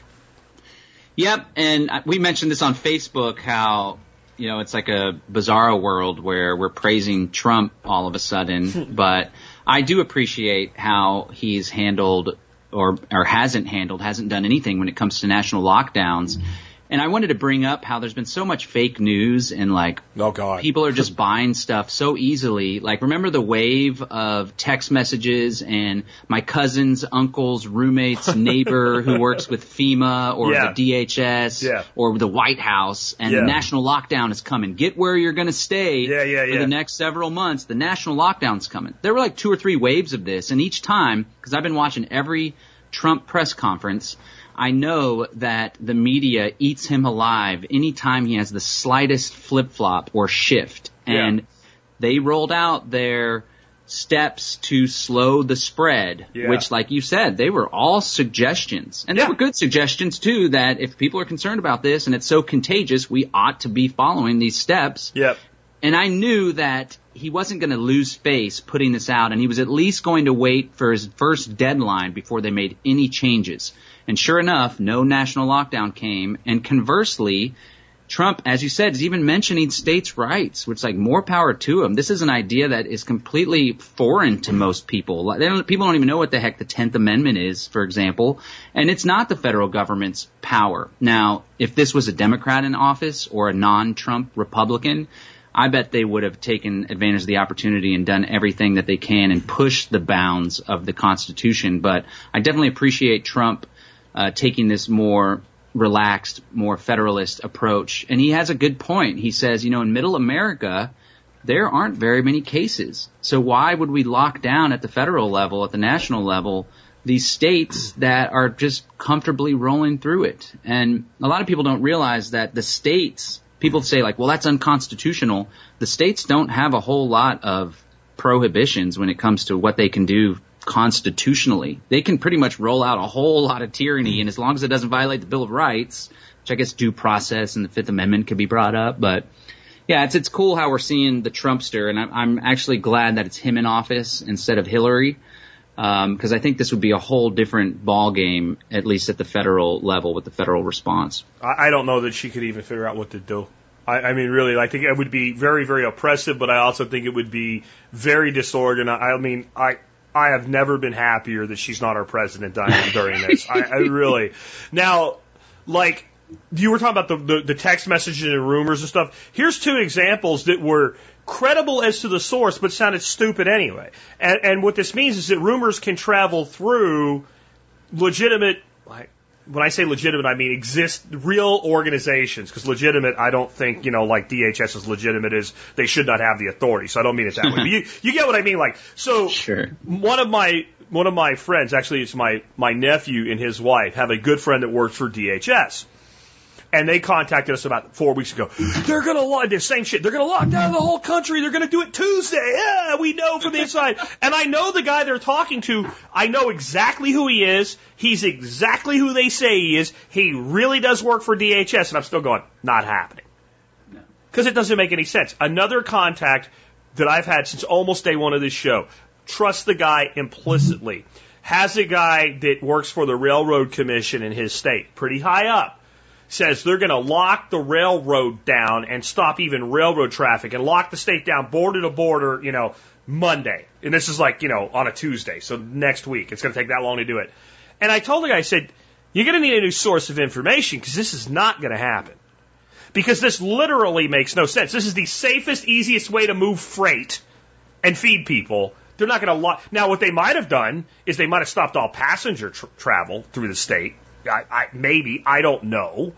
Yep, and we mentioned this on Facebook how you know, it's like a bizarre world where we're praising Trump all of a sudden, but I do appreciate how he's handled or or hasn't handled, hasn't done anything when it comes to national lockdowns. And I wanted to bring up how there's been so much fake news and like Oh God. people are just buying stuff so easily. Like remember the wave of text messages and my cousin's uncle's roommate's neighbor who works with FEMA or Yeah. the DHS Yeah. or the White House and Yeah. the national lockdown is coming. Get where you're going to stay for the next several months. The national lockdown's coming. There were like two or three waves of this and each time, cause I've been watching every Trump press conference, I know that the media eats him alive anytime he has the slightest flip flop or shift. Yeah. And they rolled out their steps to slow the spread, Yeah. which, like you said, they were all suggestions. And Yeah. they were good suggestions too that if people are concerned about this and it's so contagious, we ought to be following these steps. Yep. And I knew that he wasn't going to lose face putting this out, and he was at least going to wait for his first deadline before they made any changes. And sure enough, no national lockdown came. And conversely, Trump, as you said, is even mentioning states' rights, which like more power to him. This is an idea that is completely foreign to most people. Don't, people don't even know what the heck the Tenth Amendment is, for example, and it's not the federal government's power. Now, if this was a Democrat in office or a non-Trump Republican, I bet they would have taken advantage of the opportunity and done everything that they can and pushed the bounds of the Constitution. But I definitely appreciate Trump uh, taking this more relaxed, more federalist approach. And he has a good point. He says, you know, in middle America, there aren't very many cases. So why would we lock down at the federal level, at the national level, these states that are just comfortably rolling through it? And a lot of people don't realize that the states, people say like, well, that's unconstitutional. The states don't have a whole lot of prohibitions when it comes to what they can do constitutionally. They can pretty much roll out a whole lot of tyranny, and as long as it doesn't violate the Bill of Rights, which I guess due process and the Fifth Amendment could be brought up, but yeah, it's it's cool how we're seeing the Trumpster, and I'm, I'm actually glad that it's him in office instead of Hillary, um, because I think this would be a whole different ball game, at least at the federal level with the federal response. I, I don't know that she could even figure out what to do. I, I mean, really, I think it would be very, very oppressive, but I also think it would be very disorganized. I mean, I. I have never been happier that she's not our president during, this. I, I really. Now, like, you were talking about the, the, the text messages and rumors and stuff. Here's two examples that were credible as to the source, but sounded stupid anyway. And, and what this means is that rumors can travel through legitimate, like, when I say legitimate, I mean exist real organizations. Because legitimate, I don't think you know like DHS is legitimate as they should not have the authority. So I don't mean it that way. But you you get what I mean? Like so. Sure. One of my one of my friends, actually, it's my my nephew and his wife have a good friend that works for DHS. And they contacted us about four weeks ago. They're gonna lock the same shit. They're gonna lock down the whole country. They're gonna do it Tuesday. Yeah, we know from the inside. And I know the guy they're talking to. I know exactly who he is. He's exactly who they say he is. He really does work for DHS. And I'm still going, not happening. Because it doesn't make any sense. Another contact that I've had since almost day one of this show. Trust the guy implicitly. Has a guy that works for the Railroad Commission in his state, pretty high up says they're going to lock the railroad down and stop even railroad traffic and lock the state down border to border, you know, Monday. And this is like, you know, on a Tuesday. So next week. It's going to take that long to do it. And I told the guy, I said, you're going to need a new source of information because this is not going to happen. Because this literally makes no sense. This is the safest, easiest way to move freight and feed people. They're not going to lock. Now, what they might have done is they might have stopped all passenger tr- travel through the state. I, I, maybe I don't know,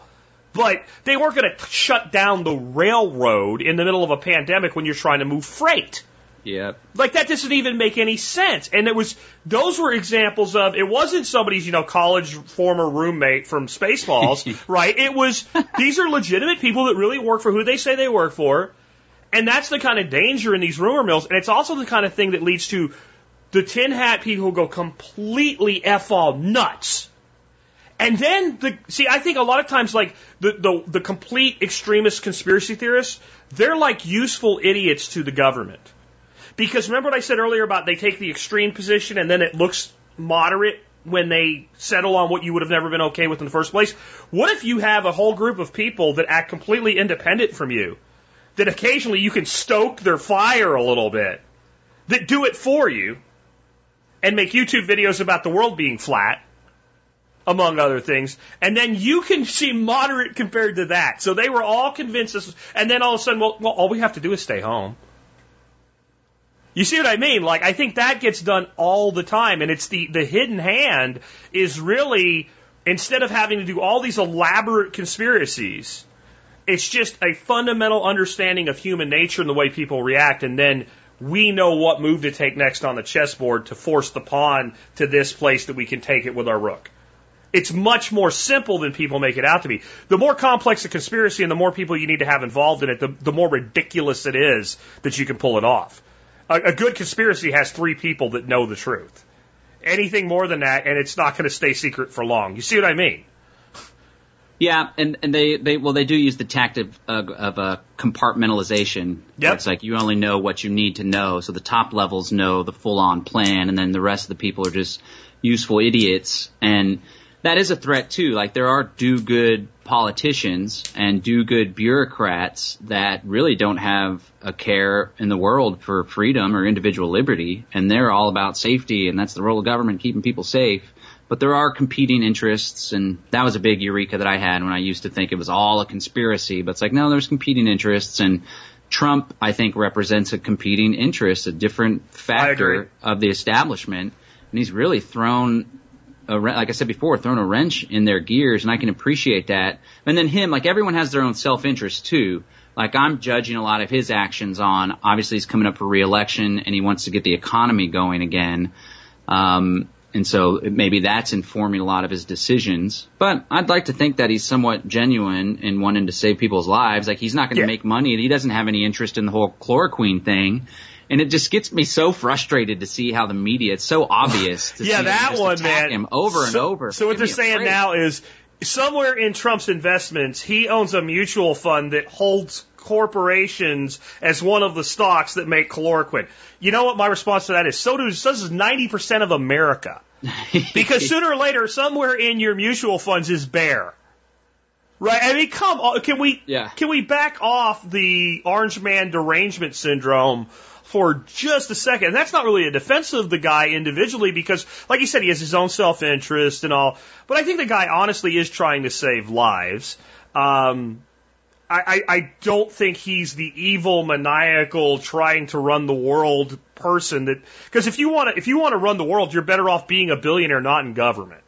but they weren't going to shut down the railroad in the middle of a pandemic when you're trying to move freight. Yep. Like that doesn't even make any sense. And it was those were examples of it wasn't somebody's, you know, college former roommate from Spaceballs, right? It was these are legitimate people that really work for who they say they work for. And that's the kind of danger in these rumor mills. And it's also the kind of thing that leads to the tin hat people go completely F all nuts. And then the see, I think a lot of times like the, the the complete extremist conspiracy theorists, they're like useful idiots to the government. Because remember what I said earlier about they take the extreme position and then it looks moderate when they settle on what you would have never been okay with in the first place? What if you have a whole group of people that act completely independent from you? that occasionally you can stoke their fire a little bit, that do it for you, and make YouTube videos about the world being flat, among other things. And then you can seem moderate compared to that. So they were all convinced this, and then all of a sudden, well, well, all we have to do is stay home. You see what I mean? Like, I think that gets done all the time, and it's the, the hidden hand is really, instead of having to do all these elaborate conspiracies, it's just a fundamental understanding of human nature and the way people react, and then we know what move to take next on the chessboard to force the pawn to this place that we can take it with our rook. It's much more simple than people make it out to be. The more complex the conspiracy and the more people you need to have involved in it, the, the more ridiculous it is that you can pull it off. A, a good conspiracy has three people that know the truth. Anything more than that, and it's not going to stay secret for long. You see what I mean? Yeah, and, and they, they well they do use the tactic of, of uh, compartmentalization. Yep. It's like you only know what you need to know, so the top levels know the full on plan, and then the rest of the people are just useful idiots. And that is a threat too. Like there are do good politicians and do good bureaucrats that really don't have a care in the world for freedom or individual liberty, and they're all about safety, and that's the role of government, keeping people safe. But there are competing interests, and that was a big eureka that I had when I used to think it was all a conspiracy. But it's like, no, there's competing interests, and Trump, I think, represents a competing interest, a different factor of the establishment, and he's really thrown a, like I said before, thrown a wrench in their gears, and I can appreciate that. And then him, like everyone has their own self-interest too. Like I'm judging a lot of his actions on. Obviously, he's coming up for re-election, and he wants to get the economy going again. Um, and so maybe that's informing a lot of his decisions. But I'd like to think that he's somewhat genuine in wanting to save people's lives. Like he's not going to Yeah. make money. He doesn't have any interest in the whole chloroquine thing. And it just gets me so frustrated to see how the media, it's so obvious to yeah, see that one, man. him over and over. So what they're saying break. now is somewhere in Trump's investments, he owns a mutual fund that holds corporations as one of the stocks that make chloroquine. You know what my response to that is? So does, so does 90% of America. Because sooner or later, somewhere in your mutual funds is Bayer. Right? I mean, come on. Can we, Yeah. can we back off the orange man derangement syndrome for just a second? And that's not really a defense of the guy individually because, like you said, he has his own self-interest and all. But I think the guy honestly is trying to save lives. Um, I, I, I don't think he's the evil, maniacal, trying to run the world person that, because if you want to, if you want to run the world, you're better off being a billionaire, not in government.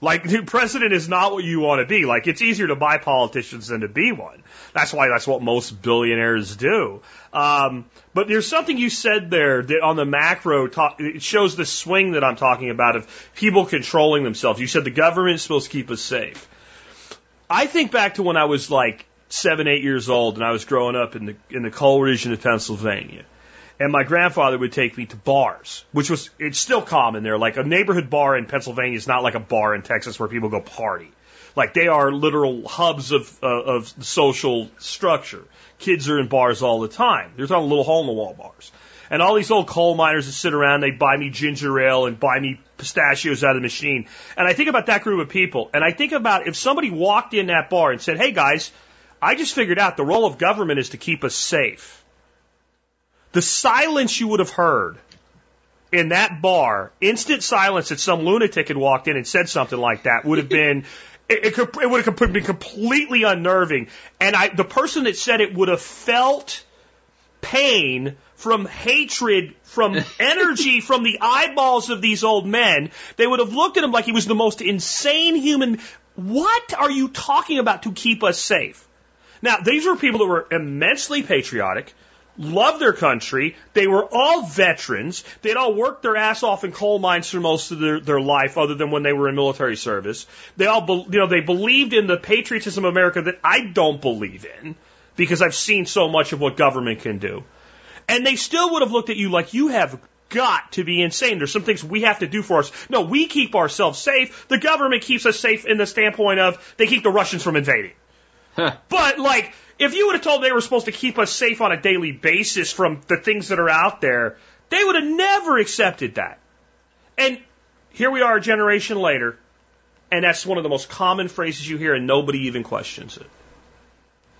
Like, the president is not what you want to be. Like, it's easier to buy politicians than to be one. That's why that's what most billionaires do. Um, but there's something you said there that on the macro talk, it shows the swing that I'm talking about of people controlling themselves. You said the government is supposed to keep us safe. I think back to when I was like seven, eight years old and I was growing up in the, in the coal region of Pennsylvania. And my grandfather would take me to bars, which was, it's still common there. Like a neighborhood bar in Pennsylvania is not like a bar in Texas where people go party. Like they are literal hubs of, uh, of social structure. Kids are in bars all the time. There's all little hole in the wall bars. And all these old coal miners that sit around, they buy me ginger ale and buy me pistachios out of the machine. And I think about that group of people. And I think about if somebody walked in that bar and said, Hey guys, I just figured out the role of government is to keep us safe. The silence you would have heard in that bar, instant silence that some lunatic had walked in and said something like that would have been, it, it, could, it would have been completely unnerving. And I, the person that said it would have felt pain from hatred, from energy from the eyeballs of these old men. They would have looked at him like he was the most insane human. What are you talking about to keep us safe? Now, these were people that were immensely patriotic, loved their country. They were all veterans. They'd all worked their ass off in coal mines for most of their, their life, other than when they were in military service. They all, be, you know, they believed in the patriotism of America that I don't believe in because I've seen so much of what government can do. And they still would have looked at you like you have got to be insane. There's some things we have to do for us. No, we keep ourselves safe. The government keeps us safe in the standpoint of they keep the Russians from invading. But like, if you would have told they were supposed to keep us safe on a daily basis from the things that are out there, they would have never accepted that. And here we are a generation later, and that's one of the most common phrases you hear, and nobody even questions it.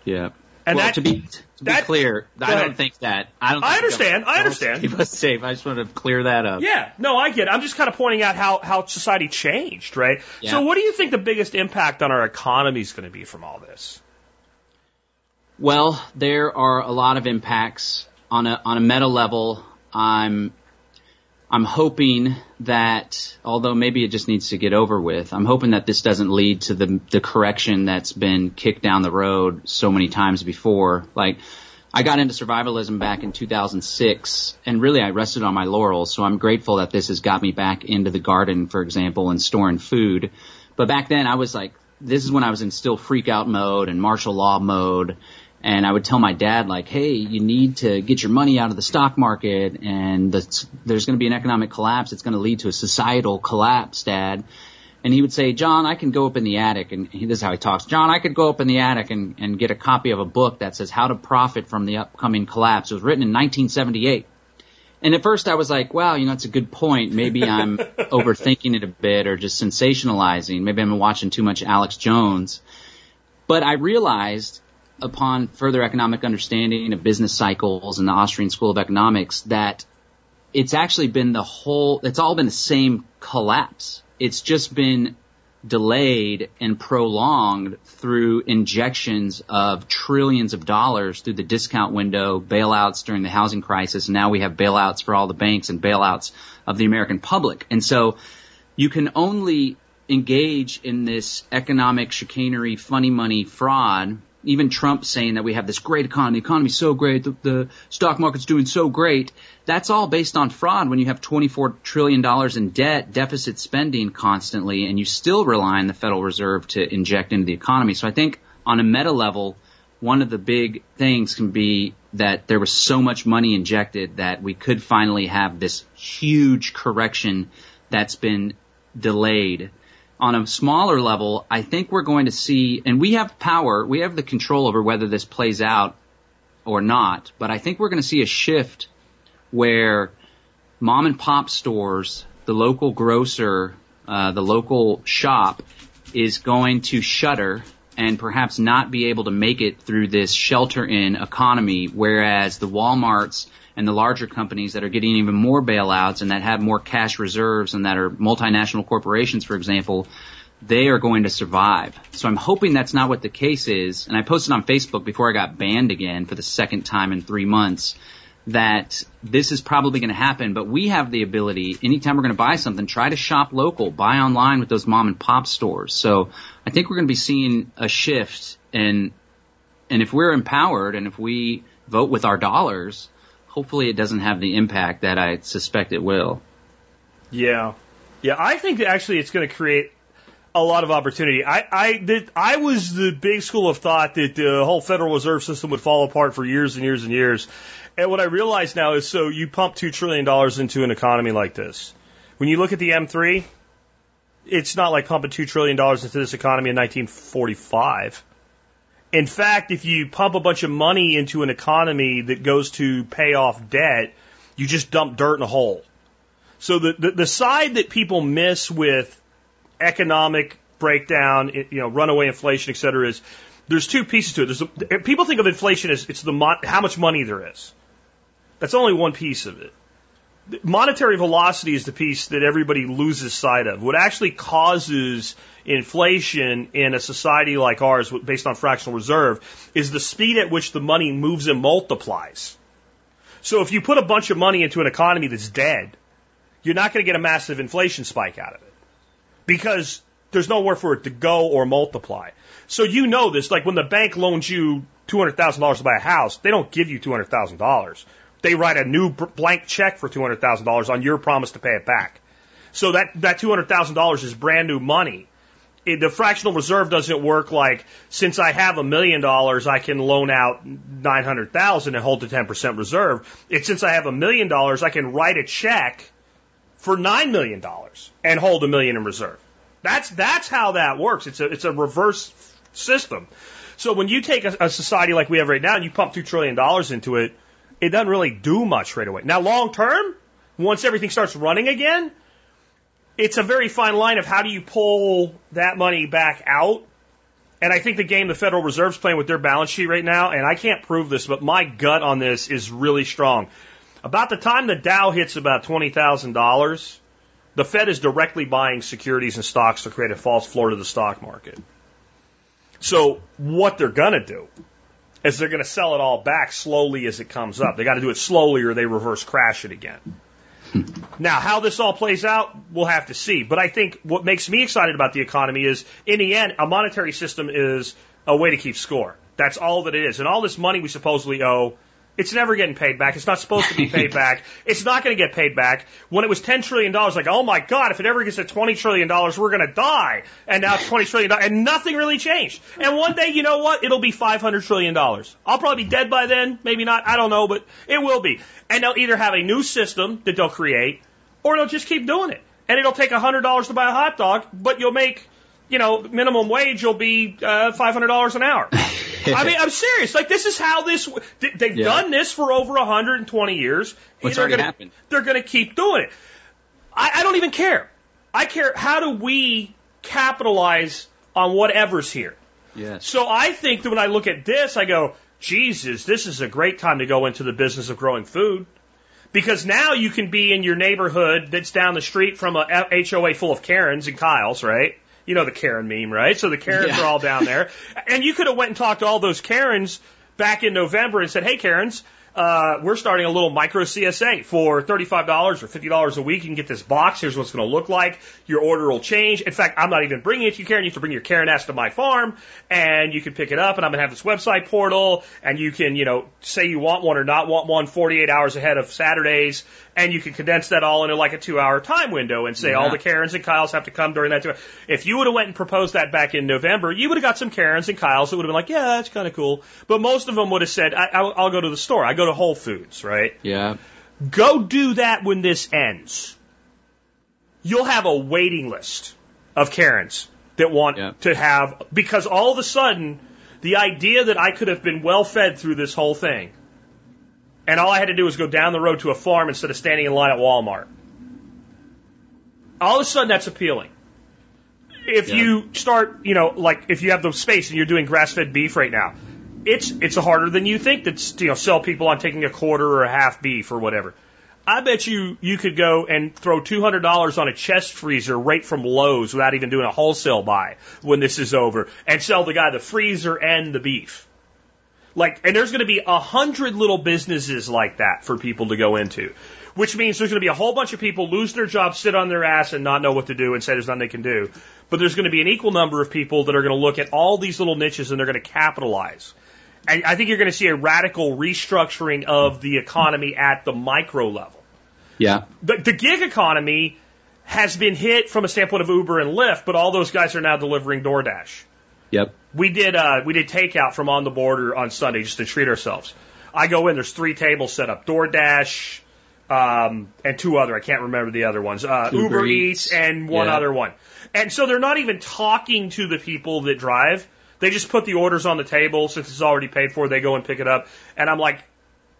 Yeah. And well, that, to be to be clear, I ahead. don't think that. I don't. I understand, I understand. Keep us safe. I just want to clear that up. Yeah, no, I get it. I'm just kind of pointing out how, how society changed, right? Yeah. So what do you think the biggest impact on our economy is going to be from all this? Well, there are a lot of impacts on a on a meta level. I'm I'm hoping that although maybe it just needs to get over with, I'm hoping that this doesn't lead to the the correction that's been kicked down the road so many times before. Like I got into survivalism back in 2006 and really I rested on my laurels. So I'm grateful that this has got me back into the garden, for example, and storing food. But back then I was like, this is when I was in still freak out mode and martial law mode. And I would tell my dad like, hey, you need to get your money out of the stock market and the, there's going to be an economic collapse. It's going to lead to a societal collapse, dad. And he would say, John, I can go up in the attic, and he, this is how he talks. John, I could go up in the attic and, and get a copy of a book that says how to profit from the upcoming collapse. It was written in 1978. And at first I was like, wow, you know, it's a good point. Maybe I'm overthinking it a bit or just sensationalizing. Maybe I'm watching too much Alex Jones. But I realized upon further economic understanding of business cycles and the Austrian School of Economics that it's actually been the whole, it's all been the same collapse. It's just been delayed and prolonged through injections of trillions of dollars through the discount window, bailouts during the housing crisis, now we have bailouts for all the banks and bailouts of the American public. And so you can only engage in this economic chicanery, funny money fraud. Even Trump saying that we have this great economy, the economy's so great, the, the stock market's doing so great. That's all based on fraud when you have $24 trillion in debt, deficit spending constantly, and you still rely on the Federal Reserve to inject into the economy. So I think on a meta level, one of the big things can be that there was so much money injected that we could finally have this huge correction that's been delayed. On a smaller level, I think we're going to see, and we have power, we have the control over whether this plays out or not, but I think we're going to see a shift where mom and pop stores, the local grocer, uh, the local shop is going to shutter and perhaps not be able to make it through this shelter in economy, whereas the Walmarts and the larger companies that are getting even more bailouts and that have more cash reserves and that are multinational corporations, for example, they are going to survive. So I'm hoping that's not what the case is. And I posted on Facebook before I got banned again for the second time in three months that this is probably going to happen, but we have the ability, anytime we're going to buy something, try to shop local, buy online with those mom and pop stores. So I think we're going to be seeing a shift and, and if we're empowered and if we vote with our dollars, hopefully it doesn't have the impact that I suspect it will. Yeah, yeah. I think actually it's going to create a lot of opportunity. I I that I was the big school of thought that the whole Federal Reserve System would fall apart for years and years and years. And what I realize now is so you pump two trillion dollars into an economy like this. When you look at the M3, it's not like pumping two trillion dollars into this economy in 1945. In fact, if you pump a bunch of money into an economy that goes to pay off debt, you just dump dirt in a hole. So the, the, the side that people miss with economic breakdown, you know, runaway inflation, et cetera, is there's two pieces to it. There's people think of inflation as it's the mon- how much money there is. That's only one piece of it. Monetary velocity is the piece that everybody loses sight of. What actually causes inflation in a society like ours, based on fractional reserve, is the speed at which the money moves and multiplies. So if you put a bunch of money into an economy that's dead, you're not going to get a massive inflation spike out of it because there's nowhere for it to go or multiply. So you know this, like when the bank loans you $200,000 to buy a house, they don't give you $200,000. They write a new blank check for $200,000 on your promise to pay it back. So that, that $200,000 is brand new money. It, the fractional reserve doesn't work like since I have a million dollars, I can loan out 900,000 and hold the 10% reserve. It's since I have a million dollars, I can write a check for $9 million and hold a million in reserve. That's, that's how that works. It's a, it's a reverse system. So when you take a, a society like we have right now and you pump $2 trillion into it, it doesn't really do much right away. Now, long term, once everything starts running again, it's a very fine line of how do you pull that money back out And I think the game the Federal Reserve's playing with their balance sheet right now, and I can't prove this, but my gut on this is really strong. About the time the Dow hits about $20,000, the Fed is directly buying securities and stocks to create a false floor to the stock market. So what they're going to do is they're going to sell it all back slowly as it comes up. They got to do it slowly or they reverse crash it again. Hmm. Now, how this all plays out, we'll have to see. But I think what makes me excited about the economy is, in the end, a monetary system is a way to keep score. That's all that it is. And all this money we supposedly owe it's never getting paid back. It's not supposed to be paid back. It's not going to get paid back. When it was $10 trillion, like, oh my God, if it ever gets to $20 trillion, we're going to die. And now it's $20 trillion, and nothing really changed. And one day, you know what? It'll be $500 trillion. I'll probably be dead by then. Maybe not. I don't know, but it will be. And they'll either have a new system that they'll create, or they'll just keep doing it. And it'll take $100 to buy a hot dog, but you'll make, you know, minimum wage will be uh, $500 an hour. I mean, I'm serious. Like this is how this. They've yeah. done this for over 120 years. What's they're already gonna, happened? They're going to keep doing it. I, I don't even care. I care. How do we capitalize on whatever's here? Yes. So I think that when I look at this, I go, Jesus, this is a great time to go into the business of growing food. Because now you can be in your neighborhood that's down the street from a HOA full of Karens and Kyles, right? You know the Karen meme, right? So the Karens yeah. are all down there. And you could have went and talked to all those Karens back in November and said, hey, Karens, uh, we're starting a little micro CSA for $35 or $50 a week. You can get this box. Here's what it's going to look like. Your order will change. In fact, I'm not even bringing it to you, Karen. You have to bring your Karen S to my farm and you can pick it up and I'm going to have this website portal and you can, you know, say you want one or not want one 48 hours ahead of Saturdays and you can condense that all into like a two hour time window and say yeah. all the Karens and Kyles have to come during that two. If you would have went and proposed that back in November, you would have got some Karens and Kyles that would have been like, yeah, that's kind of cool. But most of them would have said, I, will I'll go to the store. I go to Whole Foods, right? Yeah. Go do that when this ends. You'll have a waiting list of Karens that want yeah. to have, because all of a sudden, the idea that I could have been well fed through this whole thing and all I had to do was go down the road to a farm instead of standing in line at Walmart. All of a sudden, that's appealing. If yeah. you start, you know, like if you have the space and you're doing grass-fed beef right now, it's it's harder than you think to you know sell people on taking a quarter or a half beef or whatever. I bet you you could go and throw two hundred dollars on a chest freezer right from Lowe's without even doing a wholesale buy when this is over, and sell the guy the freezer and the beef. Like, and there's going to be a hundred little businesses like that for people to go into, which means there's going to be a whole bunch of people lose their job, sit on their ass, and not know what to do, and say there's nothing they can do. But there's going to be an equal number of people that are going to look at all these little niches and they're going to capitalize. And I think you're going to see a radical restructuring of the economy at the micro level. Yeah. The, the gig economy has been hit from a standpoint of Uber and Lyft, but all those guys are now delivering DoorDash. Yep. We did uh, we did takeout from on the border on Sunday just to treat ourselves. I go in, there's three tables set up: DoorDash, um, and two other. I can't remember the other ones. Uh, Uber, Uber Eats. Eats and one yeah. other one. And so they're not even talking to the people that drive. They just put the orders on the table since it's already paid for. They go and pick it up. And I'm like,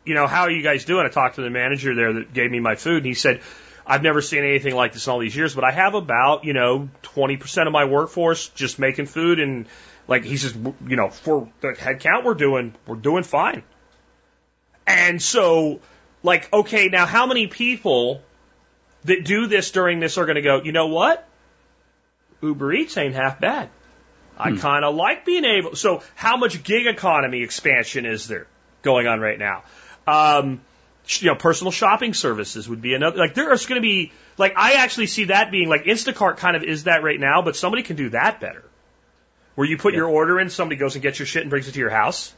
you know, how are you guys doing? I talked to the manager there that gave me my food, and he said, I've never seen anything like this in all these years, but I have about, you know, 20% of my workforce just making food and like he says, you know, for the head count we're doing, we're doing fine. And so, like, okay, now how many people that do this during this are going to go, you know what? Uber Eats ain't half bad. I hmm. kind of like being able. So, how much gig economy expansion is there going on right now? Um, you know, personal shopping services would be another. Like, there is going to be like I actually see that being like Instacart kind of is that right now, but somebody can do that better where you put yeah. your order in, somebody goes and gets your shit and brings it to your house.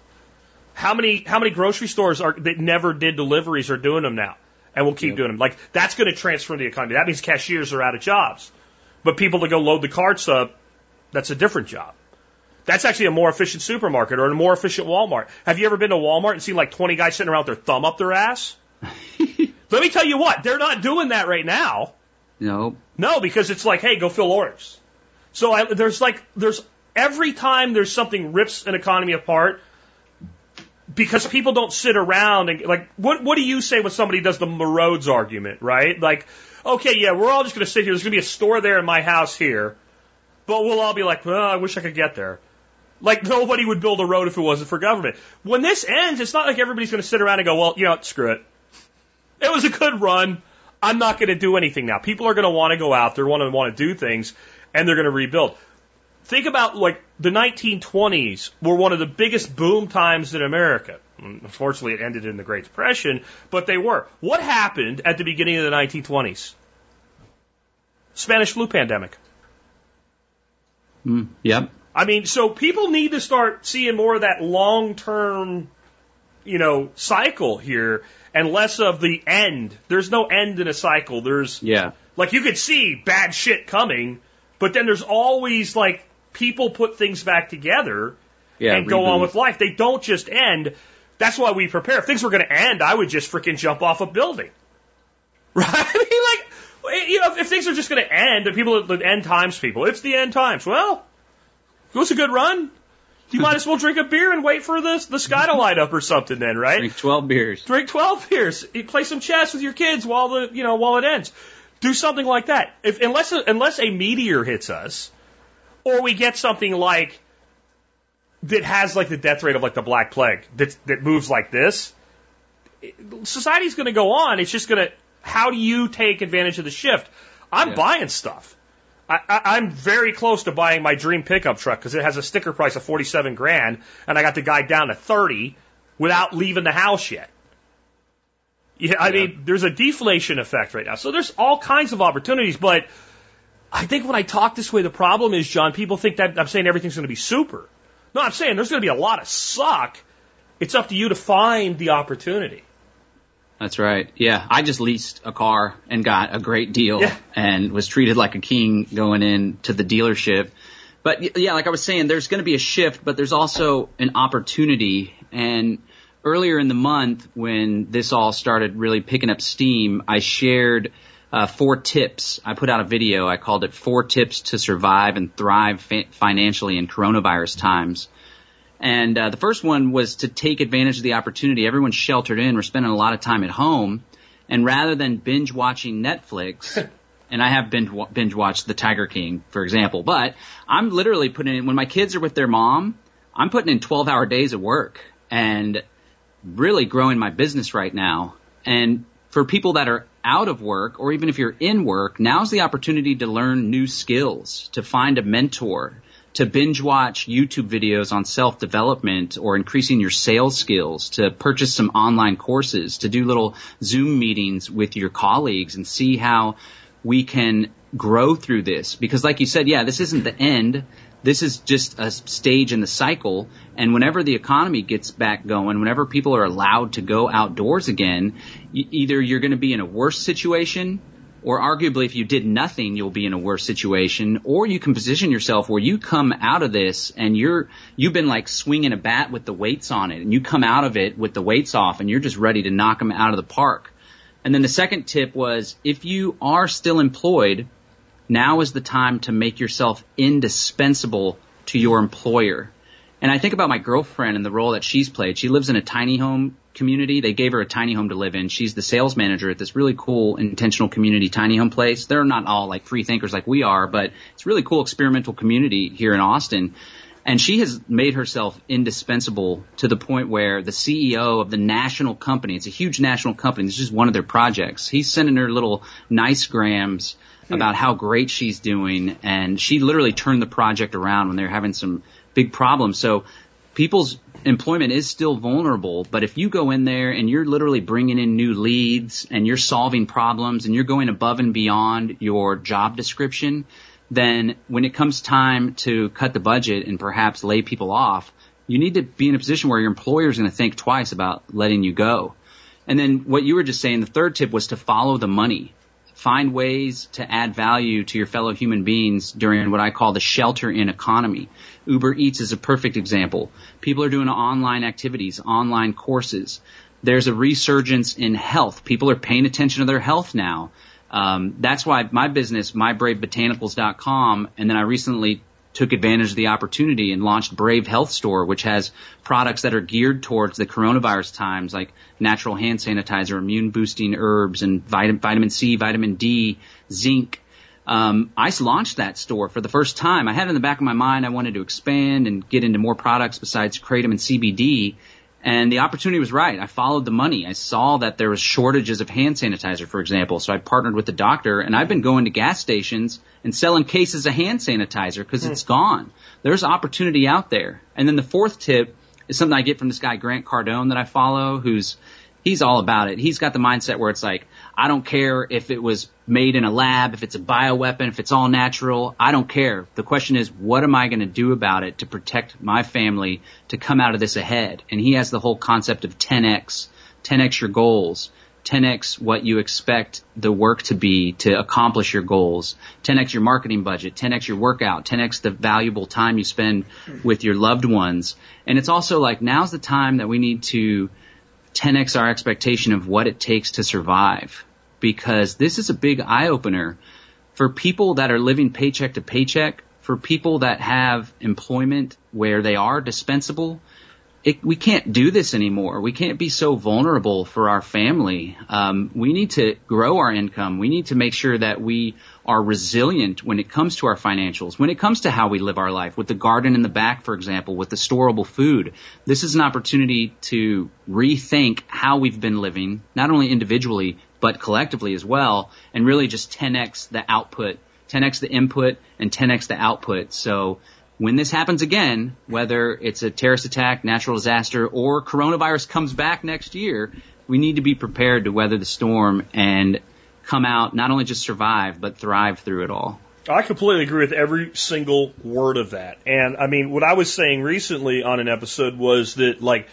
How many how many grocery stores are that never did deliveries are doing them now, and will keep doing them? Like that's going to transform the economy. That means cashiers are out of jobs, but people to go load the carts up, that's a different job. That's actually a more efficient supermarket or a more efficient Walmart. Have you ever been to Walmart and seen like 20 guys sitting around with their thumb up their ass? Let me tell you what, they're not doing that right now. No. No, because it's like, hey, go fill orders. So I, there's like, there's every time there's something rips an economy apart, because people don't sit around and like, what what do you say when somebody does the roads argument, right? Like, okay, yeah, we're all just going to sit here. There's going to be a store there in my house here, but we'll all be like, well, I wish I could get there. Like nobody would build a road if it wasn't for government. When this ends, it's not like everybody's going to sit around and go, well, you know, screw it. It was a good run. I'm not going to do anything now. People are going to want to go out there, want to want to do things, and they're going to rebuild. Think about like the 1920s were one of the biggest boom times in America. Unfortunately, it ended in the Great Depression, but they were. What happened at the beginning of the 1920s? Spanish flu pandemic. Mm, yep. I mean, so people need to start seeing more of that long term, you know, cycle here and less of the end. There's no end in a cycle. There's, Yeah. like, you could see bad shit coming, but then there's always, like, people put things back together Yeah. and go on with life. They don't just end. That's why we prepare. If things were going to end, I would just freaking jump off a building. Right? I mean, like, eh, you know, if, if things are just going to end, the people, the end times people, it's the end times. Well, it was a good run. You might as well drink a beer and wait for the, the sky to light up or something then, right? Drink 12 beers. Drink 12 beers. You play some chess with your kids while the, you know, while it ends. Do something like that. If, unless, unless a meteor hits us, or we get something like, that has like the death rate of like the Black Plague, that, that moves like this, society's gonna go on. It's just gonna, how do you take advantage of the shift? I'm Yeah. buying stuff. I, I, I'm very close to buying my dream pickup truck because it has a sticker price of 47 grand, and I got the guy down to 30 without leaving the house yet. Yeah, I Yeah. mean, there's a deflation effect right now. So there's all kinds of opportunities, but I think when I talk this way, the problem is, John, people think that I'm saying everything's going to be super. No, I'm saying there's going to be a lot of suck. It's up to you to find the opportunity. That's right. Yeah, I just leased a car and got a great deal Yeah. and was treated like a king going in to the dealership. But yeah, like I was saying, there's going to be a shift, but there's also an opportunity. And earlier in the month, when this all started really picking up steam, I shared uh, four tips. I put out a video. I called it Four Tips to Survive and Thrive Financially in Coronavirus Times. And uh, the first one was to take advantage of the opportunity. Everyone's sheltered in. We're spending a lot of time at home. And rather than binge watching Netflix, and I have binge, binge watched The Tiger King, for example, but I'm literally putting in, when my kids are with their mom, I'm putting in 12 hour days of work and really growing my business right now. And for people that are out of work, or even if you're in work, now's the opportunity to learn new skills, to find a mentor, to binge watch YouTube videos on self development or increasing your sales skills, to purchase some online courses, to do little Zoom meetings with your colleagues and see how we can grow through this. Because like you said, yeah, this isn't the end. This is just a stage in the cycle. And whenever the economy gets back going, whenever people are allowed to go outdoors again, either you're going to be in a worse situation or arguably if you did nothing, you'll be in a worse situation, or you can position yourself where you come out of this and you're, you've been like swinging a bat with the weights on it and you come out of it with the weights off and you're just ready to knock them out of the park. And then the second tip was if you are still employed, now is the time to make yourself indispensable to your employer. And I think about my girlfriend and the role that she's played. She lives in a tiny home community. They gave her a tiny home to live in. She's the sales manager at this really cool intentional community tiny home place. They're not all like free thinkers like we are, but it's a really cool experimental community here in Austin. And she has made herself indispensable to the point where the CEO of the national company, it's a huge national company, this is just one of their projects. He's sending her little nice grams hmm. about how great she's doing and she literally turned the project around when they were having some big problem. So people's employment is still vulnerable, but if you go in there and you're literally bringing in new leads and you're solving problems and you're going above and beyond your job description, then when it comes time to cut the budget and perhaps lay people off, you need to be in a position where your employer is going to think twice about letting you go. And then what you were just saying, the third tip was to follow the money. Find ways to add value to your fellow human beings during what I call the shelter in economy. Uber Eats is a perfect example. People are doing online activities, online courses. There's a resurgence in health. People are paying attention to their health now. Um, that's why my business, mybravebotanicals.com, and then I recently took advantage of the opportunity and launched Brave Health Store, which has products that are geared towards the coronavirus times, like natural hand sanitizer, immune boosting herbs, and vitamin, vitamin C, vitamin D, zinc. um, I launched that store for the first time. I had in the back of my mind I wanted to expand and get into more products besides kratom and CBD. And the opportunity was right. I followed the money. I saw that there was shortages of hand sanitizer, for example. So I partnered with the doctor and I've been going to gas stations and selling cases of hand sanitizer because it's hmm. gone. There's opportunity out there. And then the fourth tip is something I get from this guy, Grant Cardone, that I follow, who's, he's all about it. He's got the mindset where it's like, I don't care if it was made in a lab, if it's a bioweapon, if it's all natural. I don't care. The question is, what am I going to do about it to protect my family to come out of this ahead? And he has the whole concept of 10x, 10x your goals, 10x what you expect the work to be to accomplish your goals, 10x your marketing budget, 10x your workout, 10x the valuable time you spend with your loved ones. And it's also like now's the time that we need to 10x our expectation of what it takes to survive because this is a big eye opener for people that are living paycheck to paycheck, for people that have employment where they are dispensable. It, we can't do this anymore. We can't be so vulnerable for our family. Um, we need to grow our income. We need to make sure that we are resilient when it comes to our financials, when it comes to how we live our life. With the garden in the back, for example, with the storable food, this is an opportunity to rethink how we've been living, not only individually, but collectively as well, and really just 10x the output, 10x the input, and 10x the output. So when this happens again, whether it's a terrorist attack, natural disaster, or coronavirus comes back next year, we need to be prepared to weather the storm and come out, not only just survive, but thrive through it all. I completely agree with every single word of that. And I mean, what I was saying recently on an episode was that, like,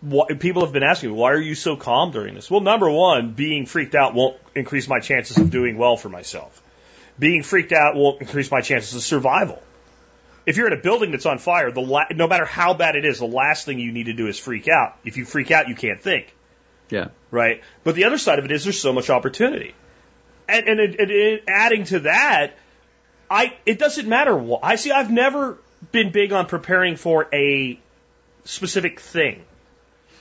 what, people have been asking me, why are you so calm during this? Well, number one, being freaked out won't increase my chances of doing well for myself. Being freaked out won't increase my chances of survival. If you're in a building that's on fire, the la- no matter how bad it is, the last thing you need to do is freak out. If you freak out, you can't think, Yeah. right? But the other side of it is there's so much opportunity. And, and, and, and adding to that, I it doesn't matter what I see. I've never been big on preparing for a specific thing.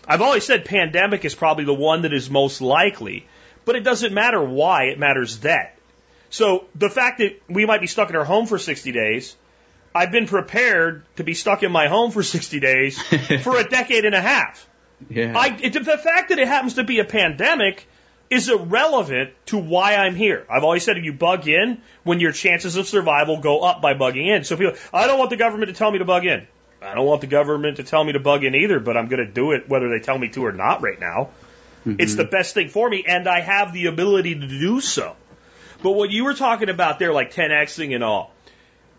I've always said pandemic is probably the one that is most likely, but it doesn't matter why, it matters that. So the fact that we might be stuck in our home for 60 days, I've been prepared to be stuck in my home for 60 days for a decade and a half. Yeah. I, it, the fact that it happens to be a pandemic is irrelevant to why I'm here. I've always said if you bug in, when your chances of survival go up by bugging in. So people, I don't want the government to tell me to bug in. I don't want the government to tell me to bug in either, but I'm going to do it whether they tell me to or not right now. Mm-hmm. It's the best thing for me, and I have the ability to do so. But what you were talking about there, like 10xing and all,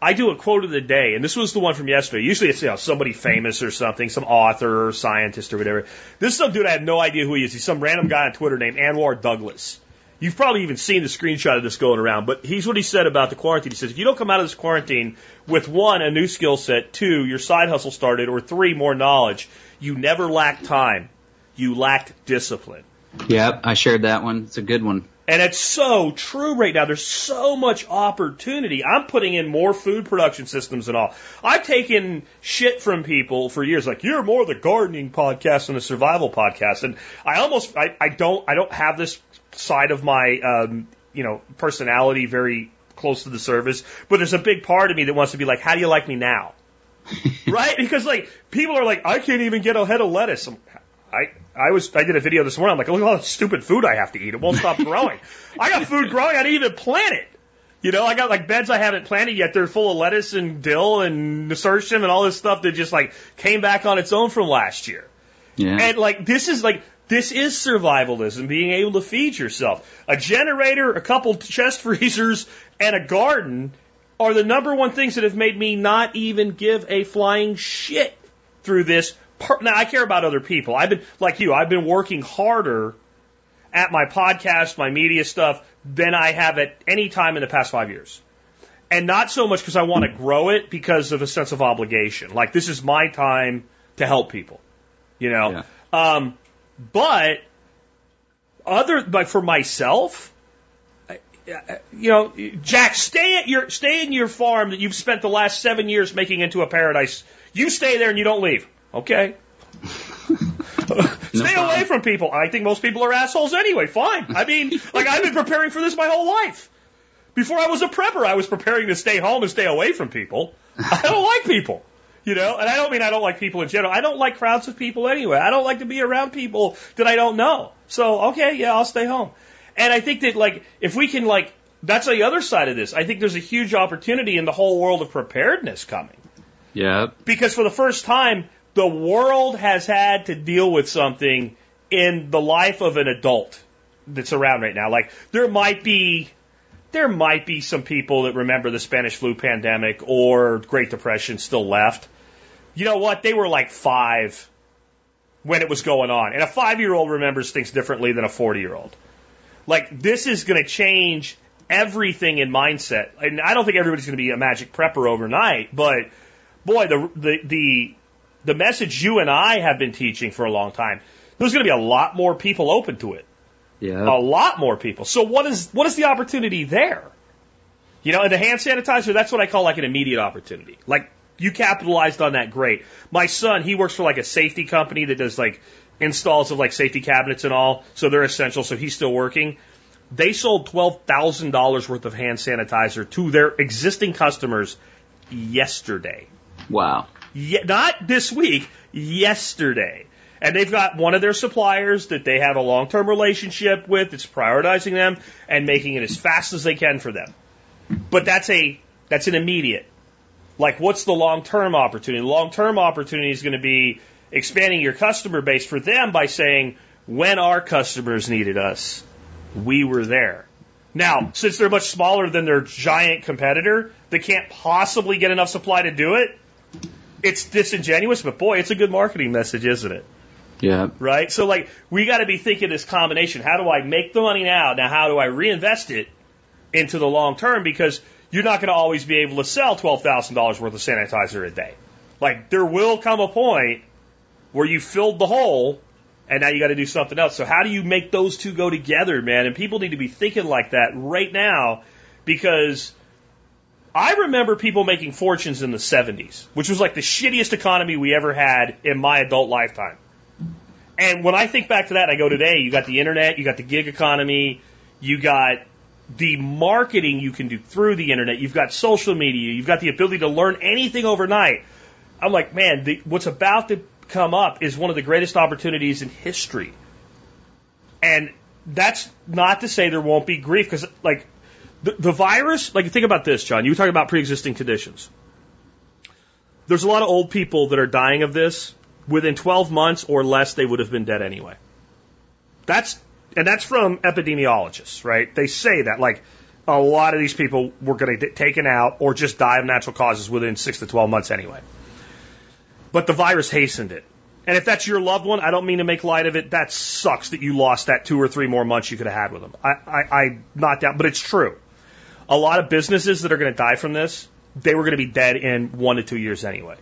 I do a quote of the day, and this was the one from yesterday. Usually it's you know somebody famous or something, some author or scientist or whatever. This is some dude I have no idea who he is. He's some random guy on Twitter named Anwar Douglas. You've probably even seen the screenshot of this going around, but he's what he said about the quarantine. He says, if you don't come out of this quarantine with one, a new skill set, two, your side hustle started, or three, more knowledge, you never lacked time. You lacked discipline. Yep, I shared that one. It's a good one. And it's so true right now. There's so much opportunity. I'm putting in more food production systems and all. I've taken shit from people for years, like you're more the gardening podcast than the survival podcast. And I almost, I, I don't, I don't have this side of my, um, you know, personality very close to the service, but there's a big part of me that wants to be like, how do you like me now? right? Because like people are like, I can't even get a head of lettuce. I'm, I I was I did a video this morning. I'm like, look at all the stupid food I have to eat. It won't stop growing. I got food growing. I didn't even plant it. You know, I got like beds I haven't planted yet. They're full of lettuce and dill and nasturtium and all this stuff that just like came back on its own from last year. Yeah. And like this is like this is survivalism, being able to feed yourself. A generator, a couple chest freezers, and a garden are the number one things that have made me not even give a flying shit through this. Per- now I care about other people. I've been like you. I've been working harder at my podcast, my media stuff than I have at any time in the past five years. And not so much because I want to grow it because of a sense of obligation. Like this is my time to help people, you know. Um, but other, but for myself, you know, Jack, stay at your stay in your farm that you've spent the last seven years making into a paradise. You stay there and you don't leave. Okay. Stay away from people. I think most people are assholes anyway. Fine. I mean, like I've been preparing for this my whole life. Before I was a prepper, I was preparing to stay home and stay away from people. I don't like people. You know, and I don't mean I don't like people in general. I don't like crowds of people anyway. I don't like to be around people that I don't know. So, okay, yeah, I'll stay home. And I think that like, if we can like, that's the other side of this. I think there's a huge opportunity in the whole world of preparedness coming. Yeah. Because for the first time, the world has had to deal with something in the life of an adult that's around right now. Like, there might be, there might be some people that remember the Spanish flu pandemic or Great Depression still left. You know what? They were like five when it was going on. And a five year old remembers things differently than a 40 year old. Like, this is going to change everything in mindset. And I don't think everybody's going to be a magic prepper overnight, but boy, the, the, the, the message you and I have been teaching for a long time, there's going to be a lot more people open to it. Yeah. A lot more people. So what is, what is the opportunity there? You know, and the hand sanitizer, that's what I call like an immediate opportunity. Like, you capitalized on that great. My son, he works for like a safety company that does like installs of like safety cabinets and all, so they're essential, so he's still working. They sold $12,000 worth of hand sanitizer to their existing customers yesterday. Wow. Ye- not this week, yesterday. And they've got one of their suppliers that they have a long term relationship with that's prioritizing them and making it as fast as they can for them. But that's a that's an immediate. Like what's the long term opportunity? The long term opportunity is going to be expanding your customer base for them by saying, when our customers needed us, we were there. Now, since they're much smaller than their giant competitor, they can't possibly get enough supply to do it. It's disingenuous, but boy, it's a good marketing message, isn't it? Yeah. Right? So like, we gotta be thinking this combination. How do I make the money now? Now how do I reinvest it into the long term? Because you're not gonna always be able to sell $12,000 worth of sanitizer a day. Like, there will come a point where you filled the hole and now you got to do something else. So how do you make those two go together, man? And people need to be thinking like that right now because I remember people making fortunes in the 70s, which was like the shittiest economy we ever had in my adult lifetime. And when I think back to that, I go today, you got the internet, you got the gig economy, you got the marketing you can do through the internet, you've got social media, you've got the ability to learn anything overnight. I'm like, man, the, what's about to come up is one of the greatest opportunities in history. And that's not to say there won't be grief, because like the, virus, like think about this, John. You talk about pre-existing conditions. There's a lot of old people that are dying of this. Within 12 months or less, they would have been dead anyway. That's and that's from epidemiologists, right? They say that like a lot of these people were going to get taken out or just die of natural causes within six to 12 months anyway. But the virus hastened it. And if that's your loved one, I don't mean to make light of it. That sucks that you lost that two or three more months you could have had with them. I, I, I not doubt, but it's true. A lot of businesses that are going to die from this, they were going to be dead in one to two years anyway.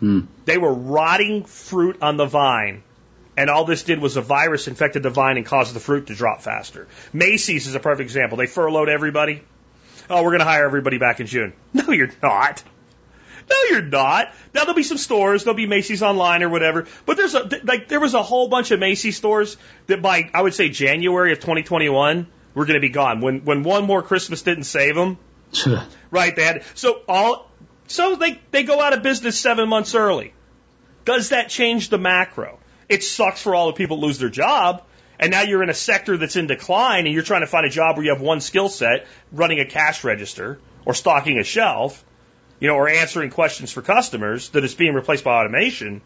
Hmm. They were rotting fruit on the vine, and all this did was a virus infected the vine and caused the fruit to drop faster. Macy's is a perfect example. They furloughed everybody. Oh, we're going to hire everybody back in June. No, you're not. No, you're not. Now there'll be some stores, there'll be Macy's online or whatever, but there's a like there was a whole bunch of Macy's stores that by I would say January of 2021 were going to be gone. When when one more Christmas didn't save them, right? They had so all so they they go out of business seven months early. Does that change the macro? It sucks for all the people that lose their job. And now you're in a sector that's in decline and you're trying to find a job where you have one skill set, running a cash register or stocking a shelf you know, or answering questions for customers that is being replaced by automation.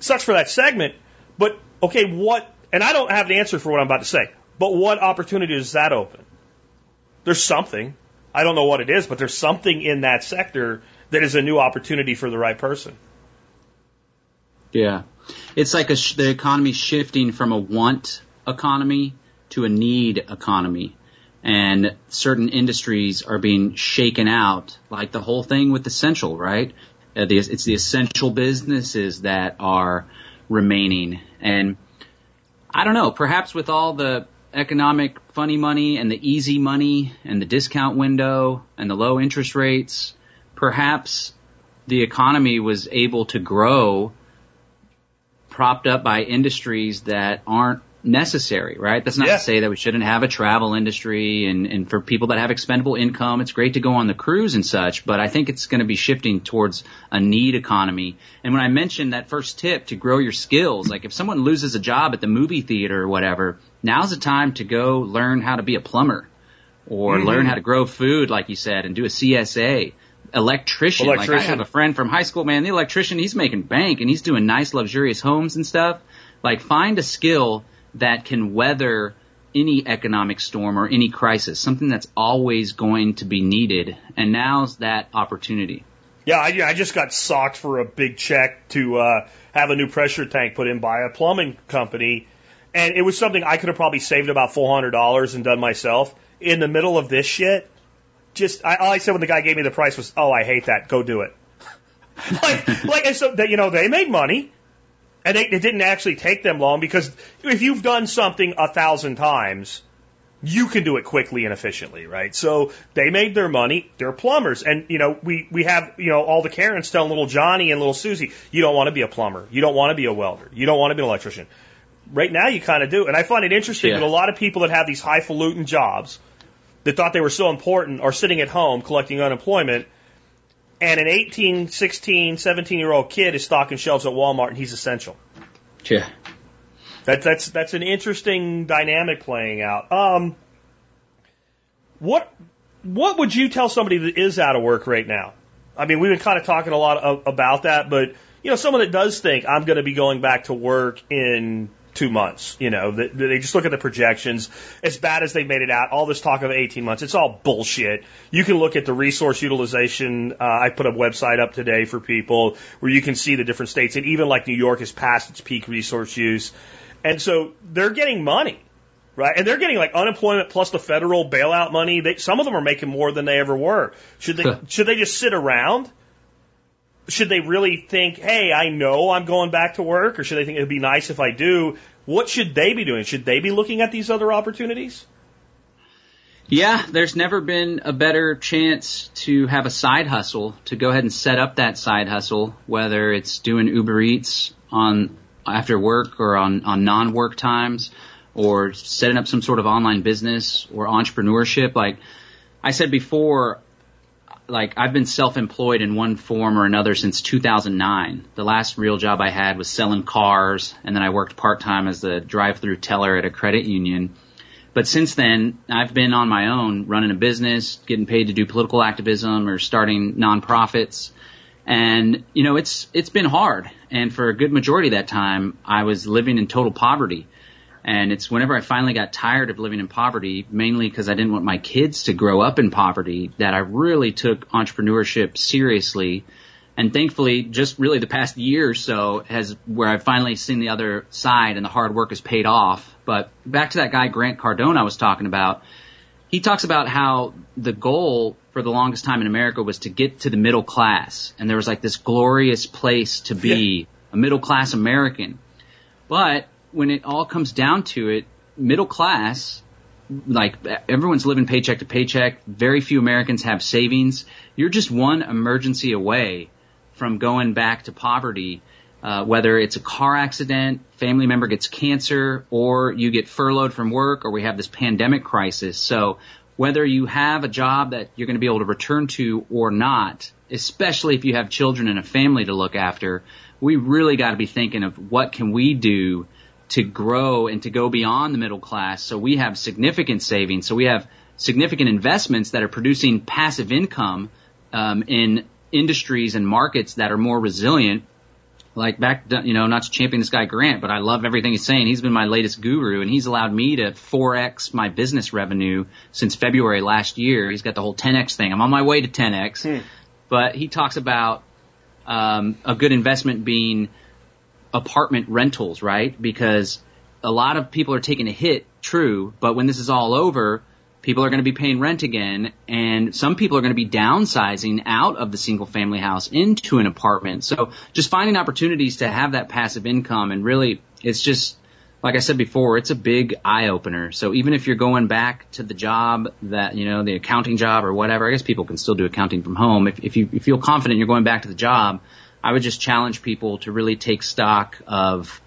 Sucks for that segment, but okay, what, and I don't have the answer for what I'm about to say, but what opportunity does that open? There's something. I don't know what it is, but there's something in that sector that is a new opportunity for the right person. Yeah. It's like sh- the economy shifting from a want economy to a need economy and certain industries are being shaken out, like the whole thing with essential, right? Uh, the, it's the essential businesses that are remaining. And I don't know, perhaps with all the economic funny money and the easy money and the discount window and the low interest rates, perhaps the economy was able to grow propped up by industries that aren't necessary, right? That's not Yeah. to say that we shouldn't have a travel industry and, and for people that have expendable income, it's great to go on the cruise and such, but I think it's going to be shifting towards a need economy. And when I mentioned that first tip to grow your skills, like if someone loses a job at the movie theater or whatever, now's the time to go learn how to be a plumber or Mm-hmm. learn how to grow food, like you said, and do a CSA. Electrician. Like I have a friend from high school, man, the electrician, he's making bank and he's doing nice luxurious homes and stuff. Like find a skill that can weather any economic storm or any crisis, something that's always going to be needed. And now's that opportunity. Yeah, I, I just got socked for a big check to uh, have a new pressure tank put in by a plumbing company, and it was something I could have probably saved about four hundred dollars and done myself. In the middle of this shit, just I, all I said when the guy gave me the price was, "Oh, I hate that. Go do it." like, like, and so that you know they made money, and they, it didn't actually take them long because if you've done something a thousand times, you can do it quickly and efficiently, right? So they made their money. They're plumbers, and you know we we have you know all the Karens telling little Johnny and little Susie, you don't want to be a plumber, you don't want to be a welder, you don't want to be an electrician. Right now, you kind of do, and I find it interesting Yeah. that a lot of people that have these highfalutin jobs that thought they were so important are sitting at home collecting unemployment. And an 18, 16, 17 year old kid is stocking shelves at Walmart and he's essential. Yeah. That, that's that's an interesting dynamic playing out. Um, what what would you tell somebody that is out of work right now? I mean, we've been kind of talking a lot of, about that, but you know, someone that does think I'm going to be going back to work in two months, you know, that they just look at the projections. As bad as they made it out, all this talk of 18 months, it's all bullshit. You can look at the resource utilization. Uh, I put a website up today for people where you can see the different states, and even like New York has passed its peak resource use. And so they're getting money, right? And they're getting like unemployment plus the federal bailout money. They, some of them are making more than they ever were. Should they, should they just sit around? Should they really think, hey, I know I'm going back to work? Or should they think it'd be nice if I do? What should they be doing? Should they be looking at these other opportunities? Yeah, there's never been a better chance to have a side hustle, to go ahead and set up that side hustle, whether it's doing Uber Eats on after work or on, on non-work times or setting up some sort of online business or entrepreneurship. Like I said before, like I've been self-employed in one form or another since 2009. The last real job I had was selling cars and then I worked part-time as a drive-through teller at a credit union. But since then, I've been on my own, running a business, getting paid to do political activism or starting nonprofits. And, you know, it's, it's been hard. And for a good majority of that time, I was living in total poverty. And it's whenever I finally got tired of living in poverty, mainly because I didn't want my kids to grow up in poverty, that I really took entrepreneurship seriously. And thankfully, just really the past year or so has where I've finally seen the other side and the hard work has paid off. But back to that guy, Grant Cardone, I was talking about. He talks about how the goal for the longest time in America was to get to the middle class. And there was like this glorious place to be a middle class American. But when it all comes down to it, middle class, like everyone's living paycheck to paycheck. Very few Americans have savings. You're just one emergency away from going back to poverty. Uh, whether it's a car accident, family member gets cancer, or you get furloughed from work, or we have this pandemic crisis. So whether you have a job that you're going to be able to return to or not, especially if you have children and a family to look after, we really got to be thinking of what can we do to grow and to go beyond the middle class so we have significant savings, so we have significant investments that are producing passive income um, in industries and markets that are more resilient. Like back, you know, not to champion this guy Grant, but I love everything he's saying. He's been my latest guru, and he's allowed me to 4x my business revenue since February last year. He's got the whole 10x thing. I'm on my way to 10x, but he talks about um, a good investment being apartment rentals, right? Because a lot of people are taking a hit, true, but when this is all over, people are going to be paying rent again, and some people are going to be downsizing out of the single family house into an apartment. So just finding opportunities to have that passive income and really, it's just, like I said before, it's a big eye opener. So even if you're going back to the job that, you know, the accounting job or whatever, I guess people can still do accounting from home. If, if you, you feel confident you're going back to the job, I would just challenge people to really take stock of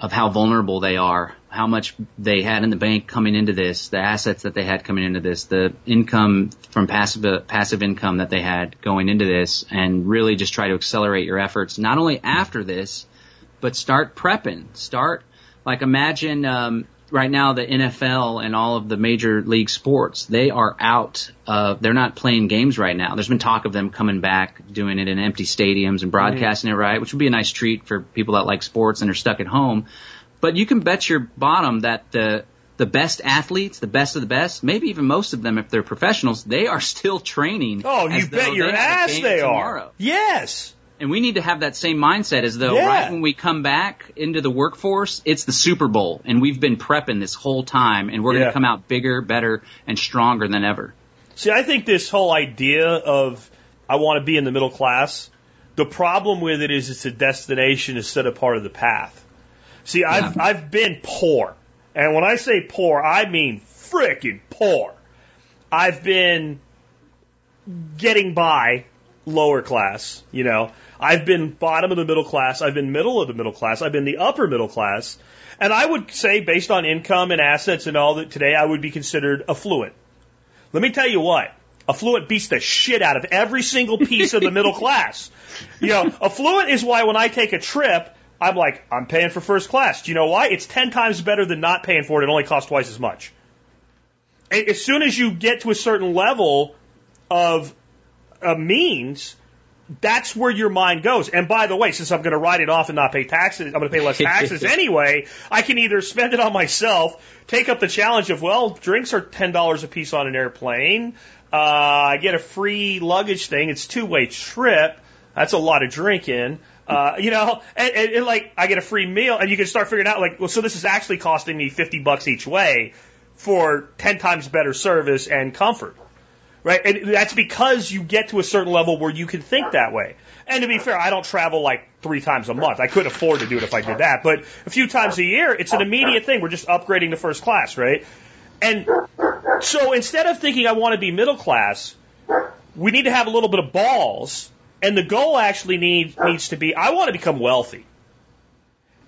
of how vulnerable they are how much they had in the bank coming into this, the assets that they had coming into this, the income from passive passive income that they had going into this, and really just try to accelerate your efforts not only after this, but start prepping. Start like imagine um, right now the NFL and all of the major league sports they are out. Uh, they're not playing games right now. There's been talk of them coming back, doing it in empty stadiums and broadcasting mm-hmm. it right, which would be a nice treat for people that like sports and are stuck at home. But you can bet your bottom that the the best athletes, the best of the best, maybe even most of them, if they're professionals, they are still training. Oh, you bet your ass they tomorrow. are. Yes. And we need to have that same mindset as though yeah. right when we come back into the workforce, it's the Super Bowl and we've been prepping this whole time and we're yeah. going to come out bigger, better, and stronger than ever. See, I think this whole idea of I want to be in the middle class, the problem with it is it's a destination instead of part of the path. See, I've, yeah. I've been poor. And when I say poor, I mean freaking poor. I've been getting by lower class, you know. I've been bottom of the middle class. I've been middle of the middle class. I've been the upper middle class. And I would say, based on income and assets and all that today, I would be considered affluent. Let me tell you what. Affluent beats the shit out of every single piece of the middle class. You know, affluent is why when I take a trip, I'm like, I'm paying for first class. Do you know why? It's 10 times better than not paying for it. It only costs twice as much. As soon as you get to a certain level of a means, that's where your mind goes. And by the way, since I'm going to write it off and not pay taxes, I'm going to pay less taxes anyway. I can either spend it on myself, take up the challenge of, well, drinks are $10 a piece on an airplane. Uh, I get a free luggage thing. It's two way trip. That's a lot of drinking. Uh, you know, and, and, and like I get a free meal, and you can start figuring out like, well, so this is actually costing me fifty bucks each way for ten times better service and comfort, right? And that's because you get to a certain level where you can think that way. And to be fair, I don't travel like three times a month. I couldn't afford to do it if I did that, but a few times a year, it's an immediate thing. We're just upgrading to first class, right? And so instead of thinking I want to be middle class, we need to have a little bit of balls and the goal actually needs needs to be I want to become wealthy.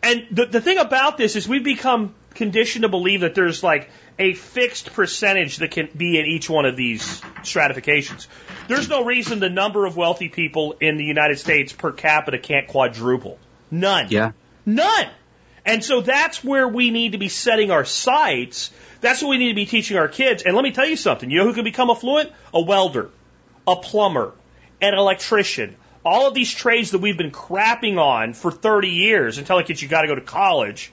And the the thing about this is we've become conditioned to believe that there's like a fixed percentage that can be in each one of these stratifications. There's no reason the number of wealthy people in the United States per capita can't quadruple. None. Yeah. None. And so that's where we need to be setting our sights. That's what we need to be teaching our kids. And let me tell you something. You know who can become affluent? A welder, a plumber, an electrician. All of these trades that we've been crapping on for 30 years and telling kids you got to go to college.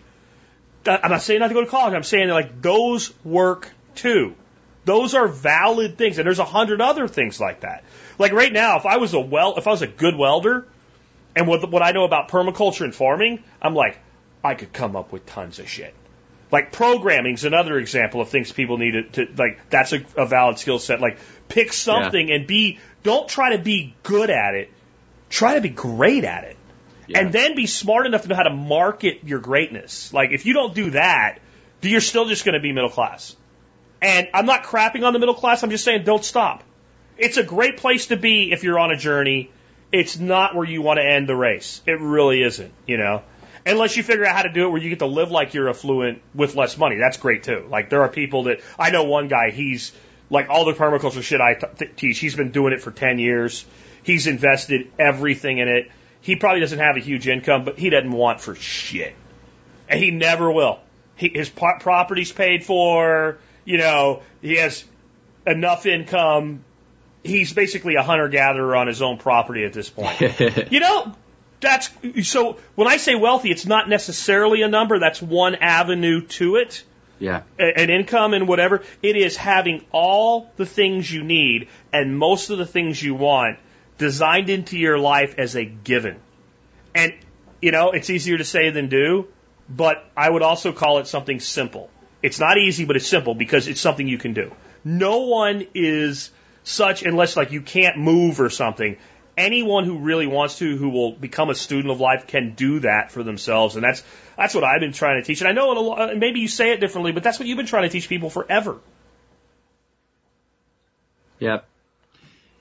I'm not saying not to go to college. I'm saying like those work too. Those are valid things, and there's a hundred other things like that. Like right now, if I was a well, if I was a good welder, and what what I know about permaculture and farming, I'm like, I could come up with tons of shit. Like programming is another example of things people need to, to like. That's a, a valid skill set. Like pick something yeah. and be don't try to be good at it. Try to be great at it. Yeah. And then be smart enough to know how to market your greatness. Like if you don't do that, you're still just going to be middle class. And I'm not crapping on the middle class. I'm just saying don't stop. It's a great place to be if you're on a journey. It's not where you want to end the race. It really isn't, you know. Unless you figure out how to do it where you get to live like you're affluent with less money. That's great too. Like there are people that I know one guy, he's like all the permaculture shit I t- teach, he's been doing it for 10 years. He's invested everything in it. He probably doesn't have a huge income, but he doesn't want for shit. And he never will. He, his property's paid for, you know, he has enough income. He's basically a hunter gatherer on his own property at this point. you know, that's so when I say wealthy, it's not necessarily a number. That's one avenue to it yeah. an income and whatever. It is having all the things you need and most of the things you want designed into your life as a given. And, you know, it's easier to say than do, but I would also call it something simple. It's not easy, but it's simple because it's something you can do. No one is such, unless like you can't move or something, anyone who really wants to, who will become a student of life, can do that for themselves. And that's that's what I've been trying to teach. And I know lot, uh, maybe you say it differently, but that's what you've been trying to teach people forever. Yep.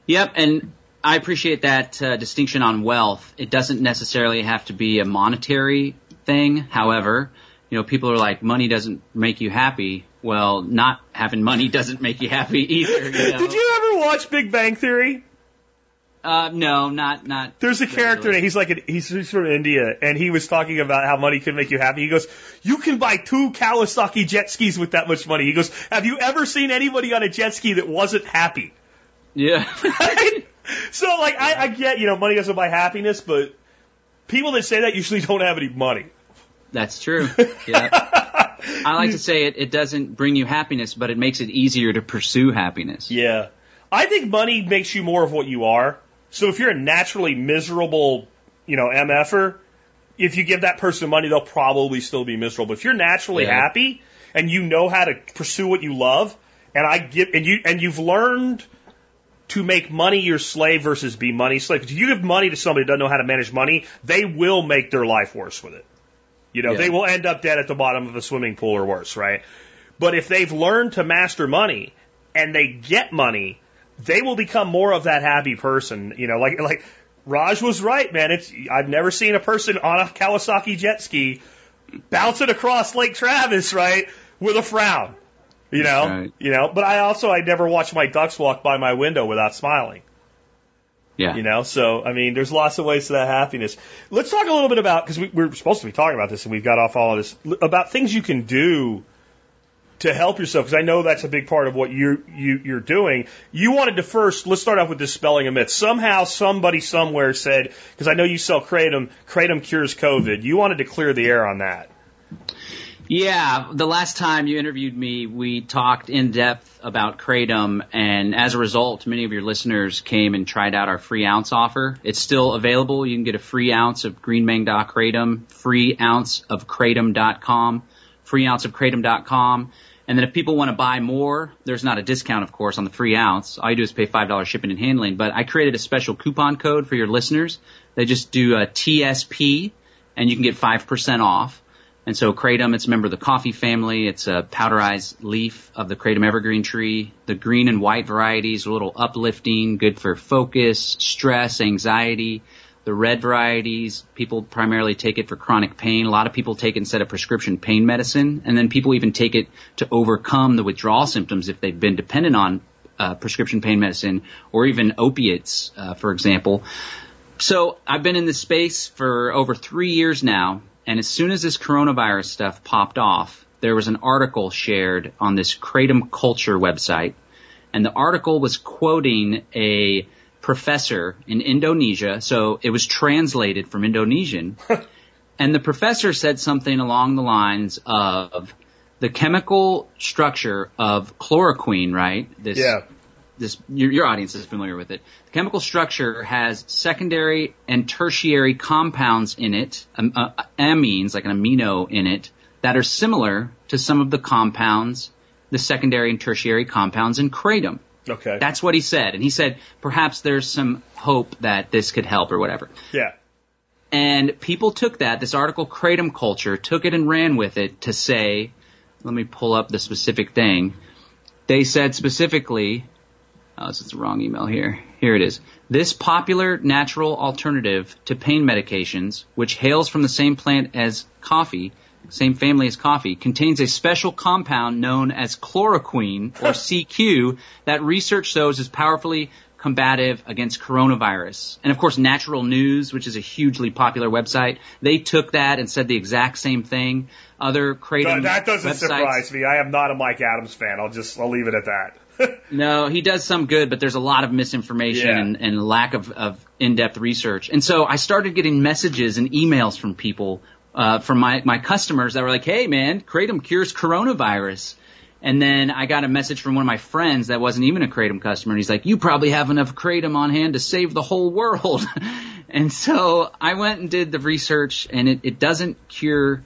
Yep. And I appreciate that uh, distinction on wealth. It doesn't necessarily have to be a monetary thing. However, you know, people are like, money doesn't make you happy. Well, not having money doesn't make you happy either. You know? Did you ever watch Big Bang Theory? Uh, no, not not. There's a character in it. He's like a, he's, he's from India, and he was talking about how money can make you happy. He goes, "You can buy two Kawasaki jet skis with that much money." He goes, "Have you ever seen anybody on a jet ski that wasn't happy?" Yeah. Right? So like I, I get you know money doesn't buy happiness, but people that say that usually don't have any money. That's true. Yeah. I like to say it, it doesn't bring you happiness, but it makes it easier to pursue happiness. Yeah. I think money makes you more of what you are. So if you're a naturally miserable, you know, MFer, if you give that person money, they'll probably still be miserable. But if you're naturally Yeah. happy and you know how to pursue what you love, and I give, and you, and you've learned to make money your slave versus be money slave. If you give money to somebody who doesn't know how to manage money, they will make their life worse with it. You know, Yeah. they will end up dead at the bottom of a swimming pool or worse, right? But if they've learned to master money and they get money, they will become more of that happy person. You know, like like Raj was right, man. It's I've never seen a person on a Kawasaki jet ski bouncing across Lake Travis, right, with a frown. You know, Right. you know. But I also I never watch my ducks walk by my window without smiling. Yeah. You know, so I mean, there's lots of ways to that happiness. Let's talk a little bit about because we, we're supposed to be talking about this and we've got off all of this about things you can do to help yourself because I know that's a big part of what you you you're doing. You wanted to first let's start off with dispelling a myth. Somehow somebody somewhere said because I know you sell kratom, kratom cures COVID. You wanted to clear the air on that. Yeah, the last time you interviewed me, we talked in depth about Kratom, and as a result, many of your listeners came and tried out our free ounce offer. It's still available. You can get a free ounce of Green Maeng Da Kratom, free ounce of Kratom.com, free ounce of Kratom.com. And then if people want to buy more, there's not a discount, of course, on the free ounce. All you do is pay $5 shipping and handling. But I created a special coupon code for your listeners. They just do a TSP, and you can get 5% off. And so kratom, it's a member of the coffee family. It's a powderized leaf of the kratom evergreen tree. The green and white varieties are a little uplifting, good for focus, stress, anxiety. The red varieties, people primarily take it for chronic pain. A lot of people take it instead of prescription pain medicine. And then people even take it to overcome the withdrawal symptoms if they've been dependent on uh, prescription pain medicine or even opiates, uh, for example. So I've been in this space for over three years now, and as soon as this coronavirus stuff popped off, there was an article shared on this Kratom Culture website, and the article was quoting a professor in Indonesia, so it was translated from Indonesian, and the professor said something along the lines of the chemical structure of chloroquine, right? This this your, your audience is familiar with it. The chemical structure has secondary and tertiary compounds in it, um, uh, amines like an amino in it that are similar to some of the compounds, the secondary and tertiary compounds in kratom. Okay. That's what he said, and he said perhaps there's some hope that this could help or whatever. yeah. And people took that, this article, Kratom Culture, took it and ran with it to say, let me pull up the specific thing. They said specifically, oh, this is the wrong email here. Here it is. This popular natural alternative to pain medications, which hails from the same plant as coffee, same family as coffee, contains a special compound known as chloroquine, or CQ, that research shows is powerfully combative against coronavirus. And of course, Natural News, which is a hugely popular website, they took that and said the exact same thing. Other kratom that doesn't websites, surprise me. I am not a Mike Adams fan. I'll just I'll leave it at that. No, he does some good, but there's a lot of misinformation Yeah. and, and lack of, of in-depth research. And so I started getting messages and emails from people, uh, from my, my customers that were like, hey man, Kratom cures coronavirus. And then I got a message from one of my friends that wasn't even a Kratom customer. And he's like, you probably have enough Kratom on hand to save the whole world. and so I went and did the research and it, it doesn't cure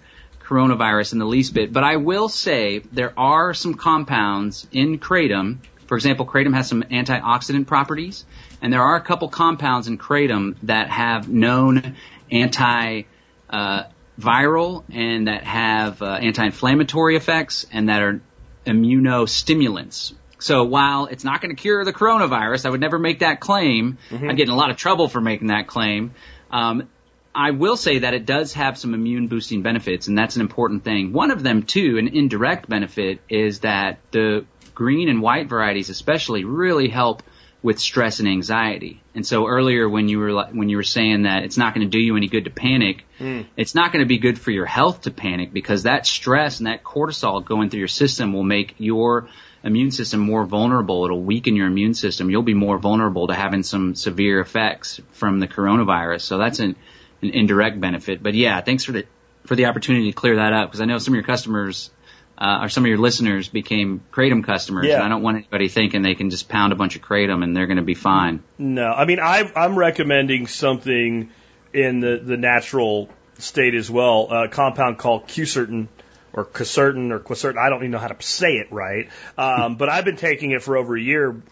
coronavirus in the least bit. But I will say there are some compounds in kratom. For example, kratom has some antioxidant properties, and there are a couple compounds in kratom that have known anti uh, viral and that have uh, anti-inflammatory effects and that are immunostimulants. So while it's not going to cure the coronavirus, I would never make that claim. I'd get in a lot of trouble for making that claim. Um, I will say that it does have some immune boosting benefits, and that's an important thing. One of them, too, an indirect benefit, is that the green and white varieties, especially, really help with stress and anxiety. And so earlier, when you were when you were saying that it's not going to do you any good to panic, mm. it's not going to be good for your health to panic because that stress and that cortisol going through your system will make your immune system more vulnerable. It'll weaken your immune system. You'll be more vulnerable to having some severe effects from the coronavirus. So that's an, an indirect benefit. But yeah, thanks for the for the opportunity to clear that up because I know some of your customers uh, or some of your listeners became kratom customers, yeah. and I don't want anybody thinking they can just pound a bunch of kratom and they're going to be fine. No, I mean i I'm recommending something in the the natural state as well, a compound called Quercetin or Quercetin or Quercetin. I don't even know how to say it right. Um, but I've been taking it for over a year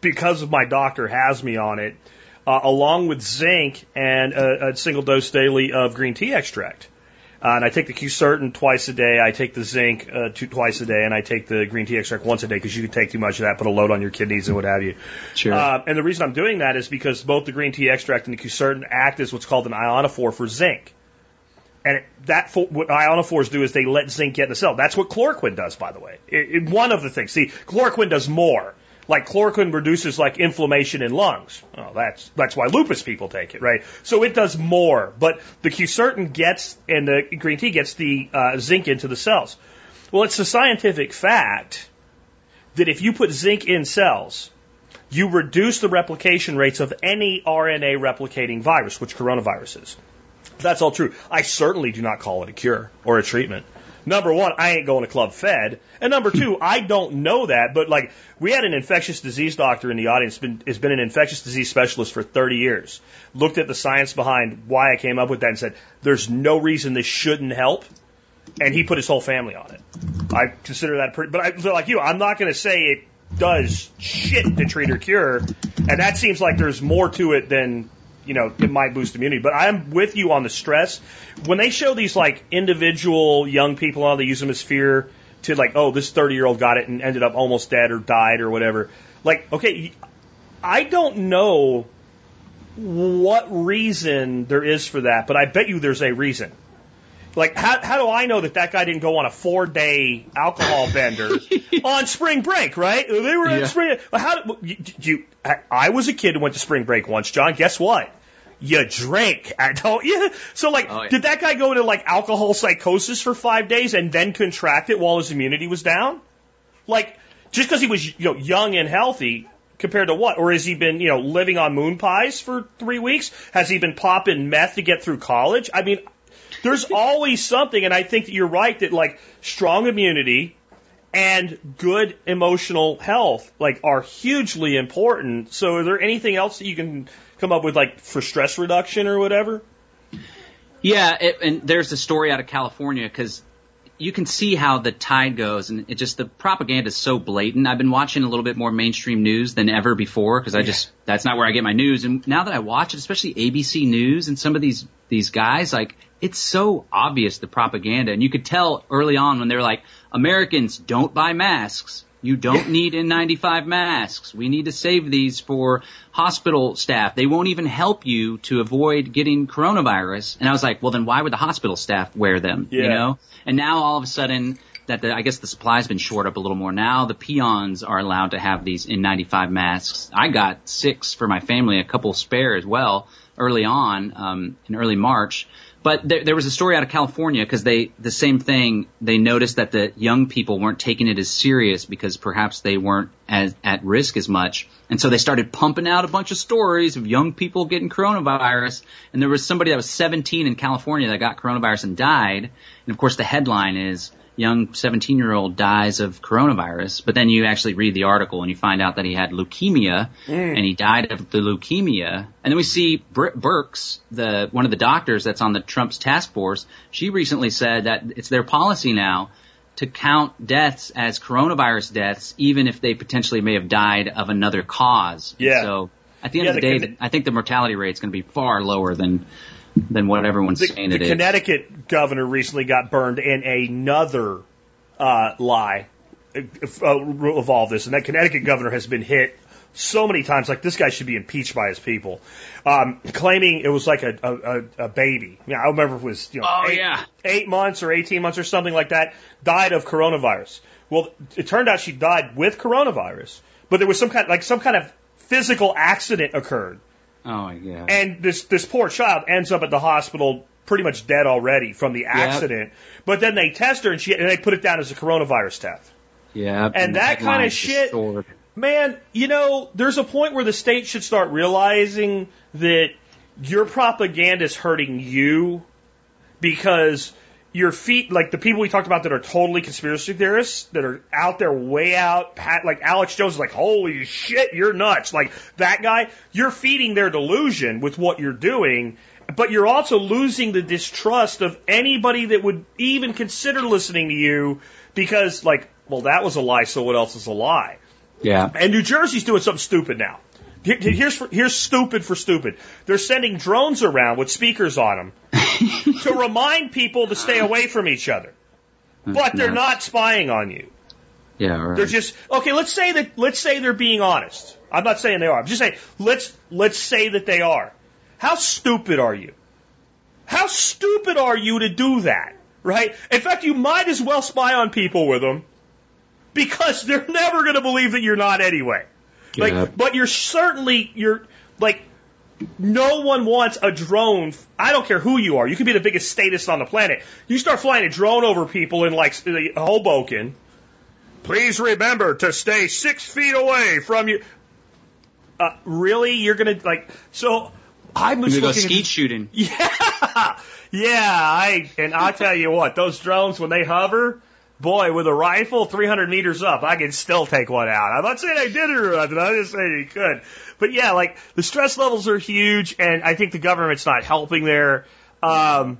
because of my doctor has me on it, uh, along with zinc and a, a single dose daily of green tea extract. Uh, and I take the Quercetin twice a day. I take the zinc uh, two, twice a day, and I take the green tea extract once a day because you can take too much of that, put a load on your kidneys and what have you. Sure. Uh, and the reason I'm doing that is because both the green tea extract and the Quercetin act as what's called an ionophore for zinc. And it, that what ionophores do is they let zinc get in the cell. That's what chloroquine does, by the way. It, it, one of the things. See, chloroquine does more. Like chloroquine reduces like inflammation in lungs. Oh, that's that's why lupus people take it, right? So it does more. But the Quercetin gets and the green tea gets the uh, zinc into the cells. Well, it's a scientific fact that if you put zinc in cells, you reduce the replication rates of any RNA replicating virus, which coronavirus is. That's all true. I certainly do not call it a cure or a treatment. Number one, I ain't going to Club Fed. And number two, I don't know that, but like, we had an infectious disease doctor in the audience, been, has been an infectious disease specialist for 30 years. Looked at the science behind why I came up with that and said, there's no reason this shouldn't help. And he put his whole family on it. I consider that pretty, but I, like you, I'm not going to say it does shit to treat or cure. And that seems like there's more to it than you know, it might boost immunity. But I'm with you on the stress. When they show these like individual young people, how they use them as fear to like, oh, this 30 year old got it and ended up almost dead or died or whatever. Like, okay, I don't know what reason there is for that, but I bet you there's a reason. Like, how, how do I know that that guy didn't go on a four day alcohol bender on spring break, right? They were yeah. at spring. How you, you, I was a kid who went to spring break once, John. Guess what? You drink, don't you? So, like, oh, yeah. did that guy go into like alcohol psychosis for five days and then contract it while his immunity was down? Like, just because he was you know young and healthy, compared to what? Or has he been, you know, living on moon pies for three weeks? Has he been popping meth to get through college? I mean, there's always something, and I think that you're right that like strong immunity and good emotional health like are hugely important. So, is there anything else that you can come up with like for stress reduction or whatever? Yeah, it, and there's a story out of California because you can see how the tide goes, and it just the propaganda is so blatant. I've been watching a little bit more mainstream news than ever before because I just that's not where I get my news. And now that I watch it, especially ABC News and some of these these guys, like it's so obvious the propaganda, and you could tell early on when they're like, Americans don't buy masks. You don't need N95 masks. We need to save these for hospital staff. They won't even help you to avoid getting coronavirus. And I was like, well, then why would the hospital staff wear them? Yeah. You know? And now all of a sudden, that the, I guess the supply's been short up a little more. Now the peons are allowed to have these N95 masks. I got six for my family, a couple spare as well early on, um, in early March. But there, there was a story out of California because they the same thing. They noticed that the young people weren't taking it as serious because perhaps they weren't as at risk as much, and so they started pumping out a bunch of stories of young people getting coronavirus. And there was somebody that was 17 in California that got coronavirus and died. And of course, the headline is young 17 year old dies of coronavirus, but then you actually read the article and you find out that he had leukemia mm. and he died of the leukemia. And then we see Britt Birx, the one of the doctors that's on the Trump's task force. She recently said that it's their policy now to count deaths as coronavirus deaths, even if they potentially may have died of another cause. Yeah. So at the end yeah, of the, the day, I think the mortality rate is going to be far lower than than what everyone's the, saying the it Connecticut is. governor recently got burned in another uh, lie uh, of all this, and that Connecticut governor has been hit so many times like this guy should be impeached by his people, um, claiming it was like a, a, a baby. Yeah, I remember it was you know Oh, eight, yeah. eight months or eighteen months or something like that. Died of coronavirus. Well, it turned out she died with coronavirus, but there was some kind like some kind of physical accident occurred, Oh my god. and this this poor child ends up at the hospital pretty much dead already from the accident. But then they test her and she and they put it down as a coronavirus death. yeah. and the that kinda shit- just. Man, you know, there's a point where the state should start realizing that your propaganda is hurting you because your feet, like the people we talked about that are totally conspiracy theorists, that are out there way out, pat, like Alex Jones is like, holy shit, you're nuts. Like that guy, you're feeding their delusion with what you're doing, but you're also losing the distrust of anybody that would even consider listening to you because, like, well, that was a lie, so what else is a lie? Yeah. And New Jersey's doing something stupid now. Here- Here's for, here's stupid for stupid. They're sending drones around with speakers on them to remind people to stay away from each other. But they're nuts. not spying on you. Yeah. Right. They're just okay. Let's say that. Let's say they're being honest. I'm not saying they are. I'm just saying let's let's say that they are. How stupid are you? How stupid are you to do that? Right? In fact, you might as well spy on people with them because they're never going to believe that you're not anyway. Like, but you're certainly you're like no one wants a drone. I don't care who you are. You could be the biggest statist on the planet. You start flying a drone over people in like Hoboken. Please remember to stay six feet away from you. Uh, really? You're gonna like so? I'm just go skeet shooting. yeah, yeah. I and I tell you what, those drones when they hover, boy, with a rifle 300 meters up, I can still take one out. I'm not saying I did it or nothing. I'm just saying you could. But yeah, like the stress levels are huge, and I think the government's not helping there. Um,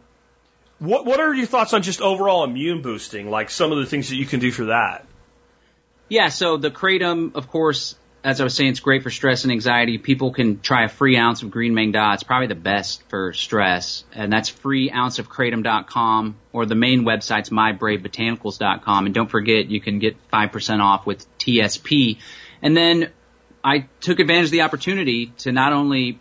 what what are your thoughts on just overall immune boosting? Like some of the things that you can do for that. Yeah, so the kratom, of course, as I was saying, it's great for stress and anxiety. People can try a free ounce of green Maeng Da. It's probably the best for stress. And that's free ounce of freeounceofkratom.com or the main website's mybravebotanicals.com. And don't forget, you can get 5% off with TSP. And then I took advantage of the opportunity to not only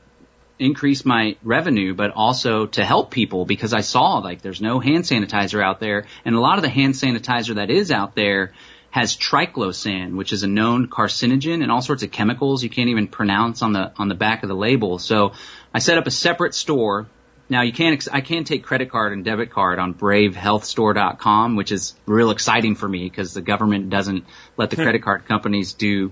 increase my revenue, but also to help people because I saw like there's no hand sanitizer out there. And a lot of the hand sanitizer that is out there has triclosan, which is a known carcinogen and all sorts of chemicals you can't even pronounce on the, on the back of the label. So I set up a separate store. Now you can't, ex- I can take credit card and debit card on bravehealthstore.com, which is real exciting for me because the government doesn't let the hmm. credit card companies do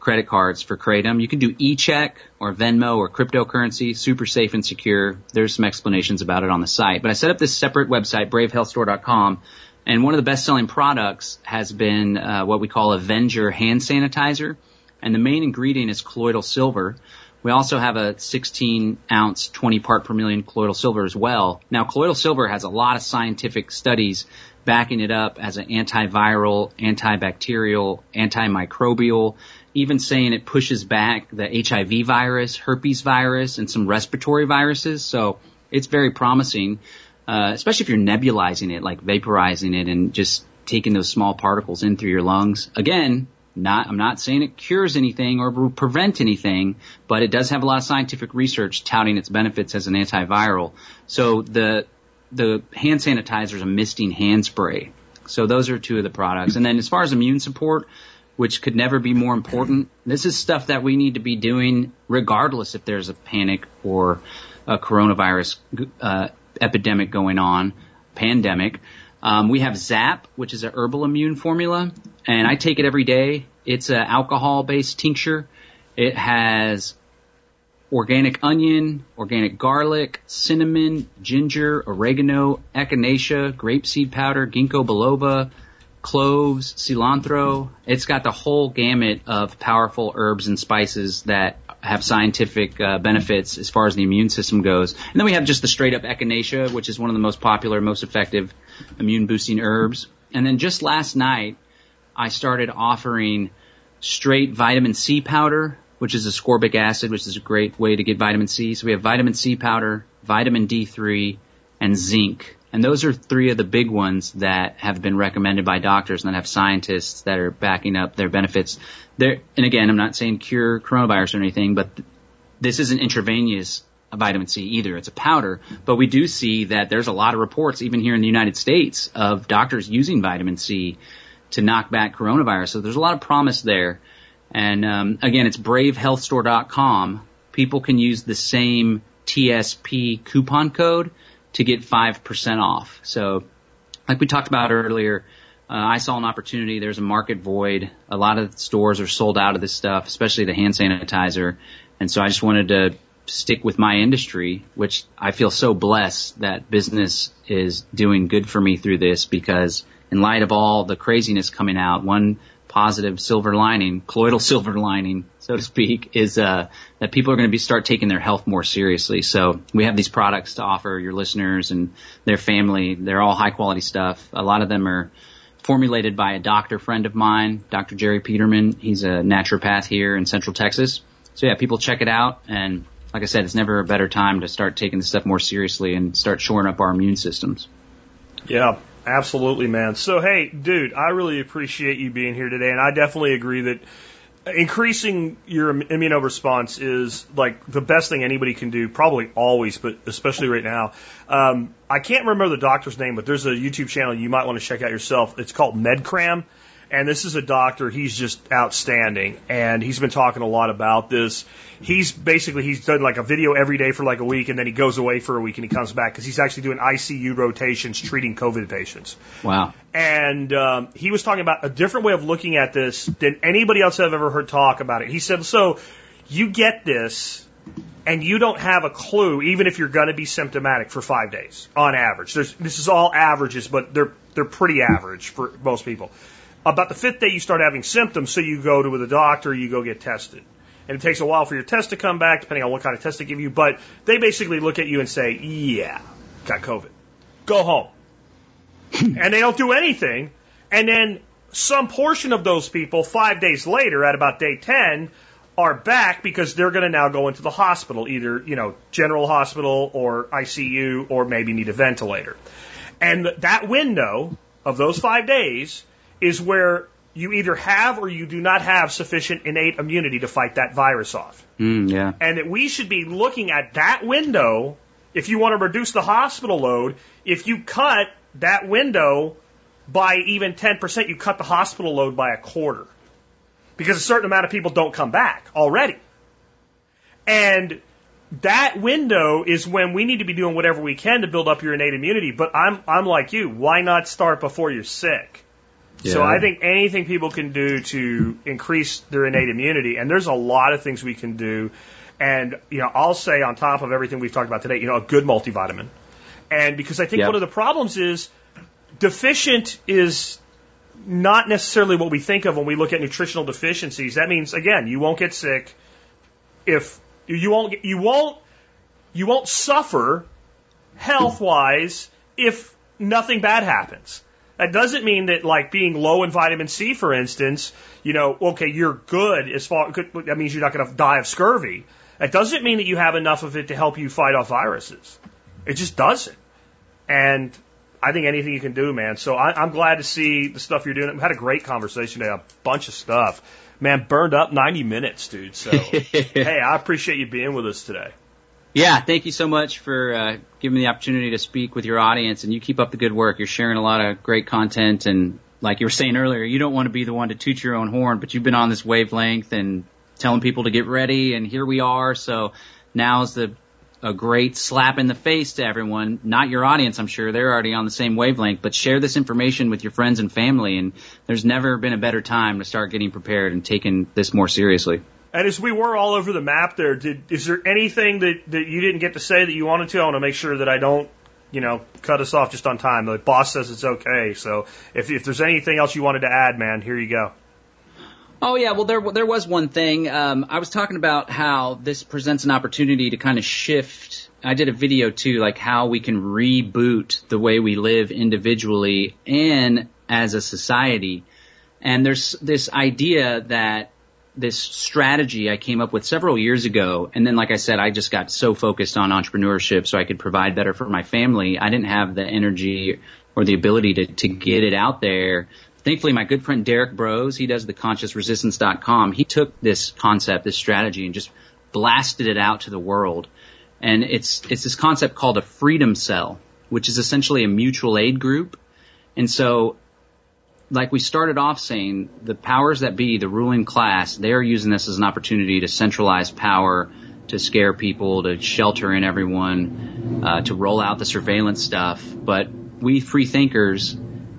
credit cards for Kratom. You can do e-check or Venmo or cryptocurrency, super safe and secure. There's some explanations about it on the site. But I set up this separate website, bravehealthstore.com, and one of the best-selling products has been uh, what we call Avenger hand sanitizer, and the main ingredient is colloidal silver. We also have a 16 ounce, 20 part per million colloidal silver as well. Now, colloidal silver has a lot of scientific studies backing it up as an antiviral, antibacterial, antimicrobial, even saying it pushes back the HIV virus, herpes virus, and some respiratory viruses. So it's very promising, uh, especially if you're nebulizing it, like vaporizing it and just taking those small particles in through your lungs. Again, not, I'm not saying it cures anything or will prevent anything, but it does have a lot of scientific research touting its benefits as an antiviral. So the, the hand sanitizer is a misting hand spray. So those are two of the products. And then as far as immune support, which could never be more important, this is stuff that we need to be doing regardless if there's a panic or a coronavirus uh, epidemic going on, pandemic. Um, we have Zap, which is a herbal immune formula, and I take it every day. It's an alcohol-based tincture. It has organic onion, organic garlic, cinnamon, ginger, oregano, echinacea, grapeseed powder, ginkgo biloba, cloves, cilantro. It's got the whole gamut of powerful herbs and spices that have scientific uh, benefits as far as the immune system goes. And then we have just the straight up echinacea, which is one of the most popular, most effective immune boosting herbs. And then just last night, I started offering straight vitamin C powder, which is ascorbic acid, which is a great way to get vitamin C. So we have vitamin C powder, vitamin D3, and zinc. And those are three of the big ones that have been recommended by doctors and that have scientists that are backing up their benefits. There, and again, I'm not saying cure coronavirus or anything, but this isn't intravenous vitamin C either. It's a powder, but we do see that there's a lot of reports, even here in the United States, of doctors using vitamin C to knock back coronavirus. So there's a lot of promise there. And um, again, it's bravehealthstore.com. People can use the same TSP coupon code to get 5% off. So like we talked about earlier, uh, I saw an opportunity. There's a market void. A lot of stores are sold out of this stuff, especially the hand sanitizer. And so I just wanted to stick with my industry, which I feel so blessed that business is doing good for me through this because in light of all the craziness coming out, one positive silver lining, colloidal silver lining, so to speak, is uh, that people are going to be start taking their health more seriously. So we have these products to offer your listeners and their family. They're all high quality stuff. A lot of them are formulated by a doctor friend of mine, Dr. Jerry Peterman. He's a naturopath here in Central Texas. So yeah, people check it out and like I said, it's never a better time to start taking this stuff more seriously and start shoring up our immune systems. Yeah, absolutely, man. So, hey, dude, I really appreciate you being here today, and I definitely agree that increasing your immune response is like the best thing anybody can do, probably always, but especially right now. Um, I can't remember the doctor's name, but there's a YouTube channel you might want to check out yourself. It's called MedCram. And this is a doctor, he's just outstanding. And he's been talking a lot about this. He's basically, he's done like a video every day for like a week and then he goes away for a week and he comes back because he's actually doing ICU rotations treating COVID patients. Wow. And um, he was talking about a different way of looking at this than anybody else I've ever heard talk about it. He said, so you get this and you don't have a clue, even if you're going to be symptomatic for five days on average. There's, this is all averages, but they're they're pretty average for most people. About the fifth day, you start having symptoms, so you go to the doctor, you go get tested. And it takes a while for your test to come back, depending on what kind of test they give you. But they basically look at you and say, yeah, got COVID. Go home. and they don't do anything. And then some portion of those people, five days later, at about day 10, are back because they're going to now go into the hospital, either, you know, general hospital or ICU or maybe need a ventilator. And that window of those five days is where you either have or you do not have sufficient innate immunity to fight that virus off. Mm, yeah. And that we should be looking at that window if you want to reduce the hospital load. If you cut that window by even 10%, you cut the hospital load by a quarter. Because a certain amount of people don't come back already. And that window is when we need to be doing whatever we can to build up your innate immunity. But I'm, I'm like you. Why not start before you're sick? Yeah. So I think anything people can do to increase their innate immunity, and there's a lot of things we can do. And, you know, I'll say on top of everything we've talked about today, you know, a good multivitamin. And because I think yep. one of the problems is deficient is not necessarily what we think of when we look at nutritional deficiencies. That means, again, you won't get sick if you won't, you won't, you won't suffer health wise if nothing bad happens. That doesn't mean that like being low in vitamin C, for instance, you know, okay, you're good as far, that means you're not going to die of scurvy. That doesn't mean that you have enough of it to help you fight off viruses. It just doesn't. And I think anything you can do, man. So I, I'm glad to see the stuff you're doing. We had a great conversation today, a bunch of stuff. Man, burned up 90 minutes, dude. So, hey, I appreciate you being with us today. Yeah, thank you so much for uh, giving me the opportunity to speak with your audience, and you keep up the good work. You're sharing a lot of great content, and like you were saying earlier, you don't want to be the one to toot your own horn, but you've been on this wavelength and telling people to get ready, and here we are. So now is the a great slap in the face to everyone, not your audience, I'm sure. They're already on the same wavelength, but share this information with your friends and family. And there's never been a better time to start getting prepared and taking this more seriously. And as we were all over the map there, did, is there anything that, that you didn't get to say that you wanted to? I want to make sure that I don't, you know, cut us off just on time. The boss says it's okay. So if, if there's anything else you wanted to add, man, here you go. Oh yeah, well there there was one thing. Um, I was talking about how this presents an opportunity to kind of shift. I did a video too, like how we can reboot the way we live individually and as a society. And there's this idea that this strategy I came up with several years ago. And then, like I said, I just got so focused on entrepreneurship so I could provide better for my family. I didn't have the energy or the ability to, to get it out there. Thankfully, my good friend Derrick Broze, he does the consciousresistance.com. He took this concept, this strategy and just blasted it out to the world. And it's, it's this concept called a freedom cell, which is essentially a mutual aid group. And so like we started off saying, the powers that be, the ruling class, they're using this as an opportunity to centralize power, to scare people, to shelter in everyone, uh, to roll out the surveillance stuff. But we free thinkers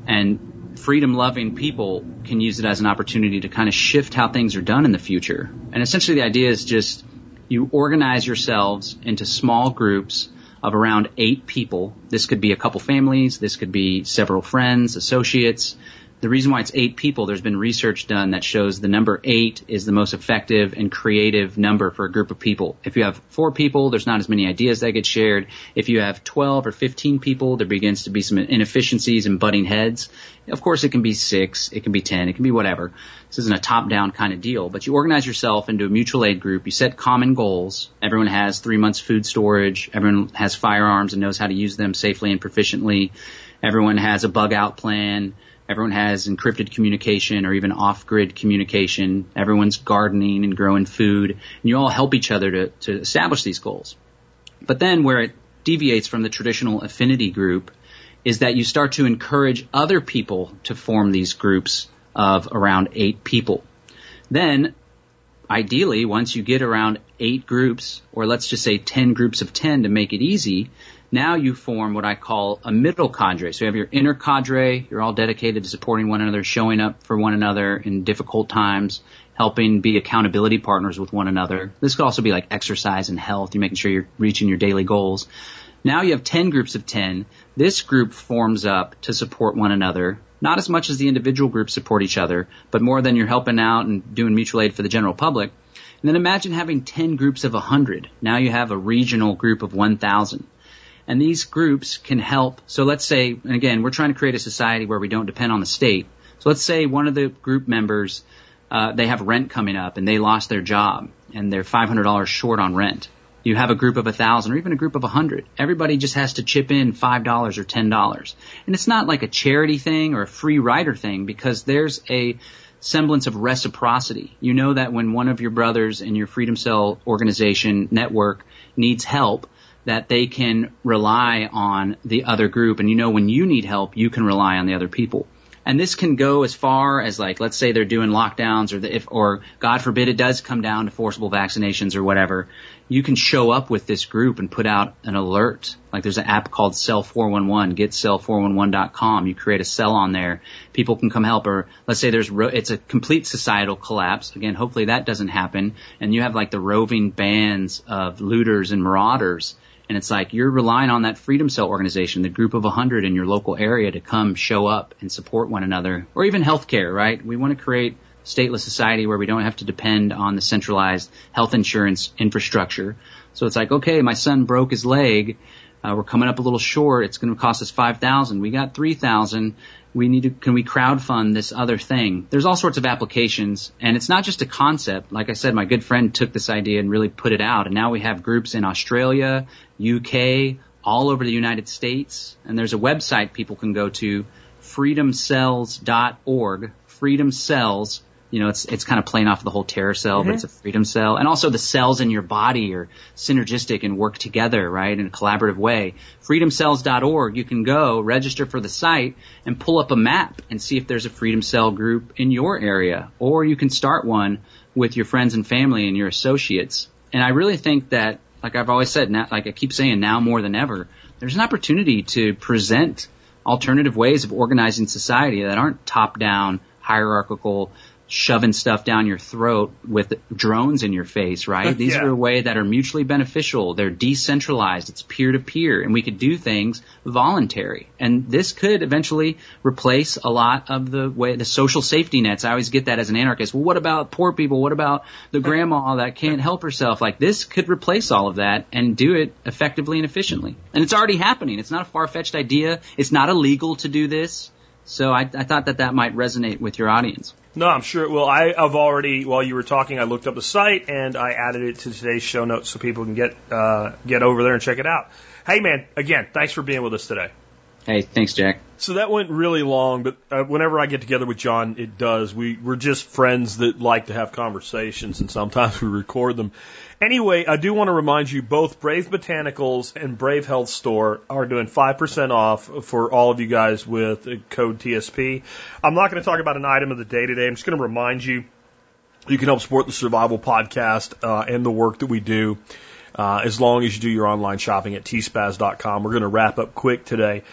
and freedom loving people can use it as an opportunity to kind of shift how things are done in the future. And essentially the idea is just you organize yourselves into small groups of around eight people. This could be a couple families. This could be several friends, associates the reason why it's eight people, there's been research done that shows the number eight is the most effective and creative number for a group of people. If you have four people, there's not as many ideas that get shared. If you have 12 or 15 people, there begins to be some inefficiencies and butting heads. Of course, it can be six, it can be 10, it can be whatever. This isn't a top-down kind of deal, but you organize yourself into a mutual aid group. You set common goals. Everyone has three months food storage. Everyone has firearms and knows how to use them safely and proficiently. Everyone has a bug out plan Everyone has encrypted communication or even off-grid communication. Everyone's gardening and growing food, and you all help each other to, to establish these goals. But then where it deviates from the traditional affinity group is that you start to encourage other people to form these groups of around eight people. Then, ideally, once you get around eight groups, or let's just say 10 groups of 10 to make it easy, now you form what I call a middle cadre. So you have your inner cadre, you're all dedicated to supporting one another, showing up for one another in difficult times, helping be accountability partners with one another. This could also be like exercise and health, you're making sure you're reaching your daily goals. Now you have 10 groups of 10. This group forms up to support one another, not as much as the individual groups support each other, but more than you're helping out and doing mutual aid for the general public. And then imagine having 10 groups of 100. Now you have a regional group of 1,000. And these groups can help. So let's say, and again, we're trying to create a society where we don't depend on the state. So let's say one of the group members, uh, they have rent coming up and they lost their job and they're $500 short on rent. You have a group of a thousand or even a group of a hundred. Everybody just has to chip in five dollars or ten dollars. And it's not like a charity thing or a free rider thing because there's a semblance of reciprocity. You know that when one of your brothers in your Freedom Cell organization network needs help, that they can rely on the other group. And you know, when you need help, you can rely on the other people. And this can go as far as like, let's say they're doing lockdowns or the, if, or God forbid it does come down to forcible vaccinations or whatever. You can show up with this group and put out an alert. Like there's an app called Cell 411, getcell411.com. You create a cell on there. People can come help or let's say there's, ro- it's a complete societal collapse. Again, hopefully that doesn't happen. And you have like the roving bands of looters and marauders and it's like you're relying on that Freedom Cell organization, the group of 100 in your local area to come show up and support one another, or even healthcare, right? We want to create stateless society where we don't have to depend on the centralized health insurance infrastructure. So it's like, okay, my son broke his leg. Uh, we're coming up a little short. It's going to cost us 5,000. We got 3,000 we need to, can we crowd fund this other thing? There's all sorts of applications and it's not just a concept. Like I said, my good friend took this idea and really put it out and now we have groups in Australia, UK, all over the United States and there's a website people can go to freedomcells.org, freedomcells you know, it's it's kind of playing off the whole terror cell, mm-hmm. but it's a freedom cell, and also the cells in your body are synergistic and work together, right, in a collaborative way. Freedomcells.org, you can go register for the site and pull up a map and see if there's a freedom cell group in your area, or you can start one with your friends and family and your associates. And I really think that, like I've always said, now, like I keep saying, now more than ever, there's an opportunity to present alternative ways of organizing society that aren't top down hierarchical shoving stuff down your throat with drones in your face, right? These yeah. are a way that are mutually beneficial. They're decentralized. It's peer to peer and we could do things voluntary. And this could eventually replace a lot of the way, the social safety nets. I always get that as an anarchist. Well, what about poor people? What about the grandma that can't help herself? Like this could replace all of that and do it effectively and efficiently. And it's already happening. It's not a far-fetched idea. It's not illegal to do this. So I, I thought that that might resonate with your audience. No, I'm sure it will. I, I've already, while you were talking, I looked up the site and I added it to today's show notes so people can get uh, get over there and check it out. Hey, man, again, thanks for being with us today. Hey, thanks, Jack. So that went really long, but uh, whenever I get together with John, it does. We we're just friends that like to have conversations, and sometimes we record them. Anyway, I do want to remind you both Brave Botanicals and Brave Health Store are doing 5% off for all of you guys with code TSP. I'm not going to talk about an item of the day today. I'm just going to remind you you can help support the Survival Podcast uh, and the work that we do. Uh, as long as you do your online shopping at tspaz.com. We're going to wrap up quick today.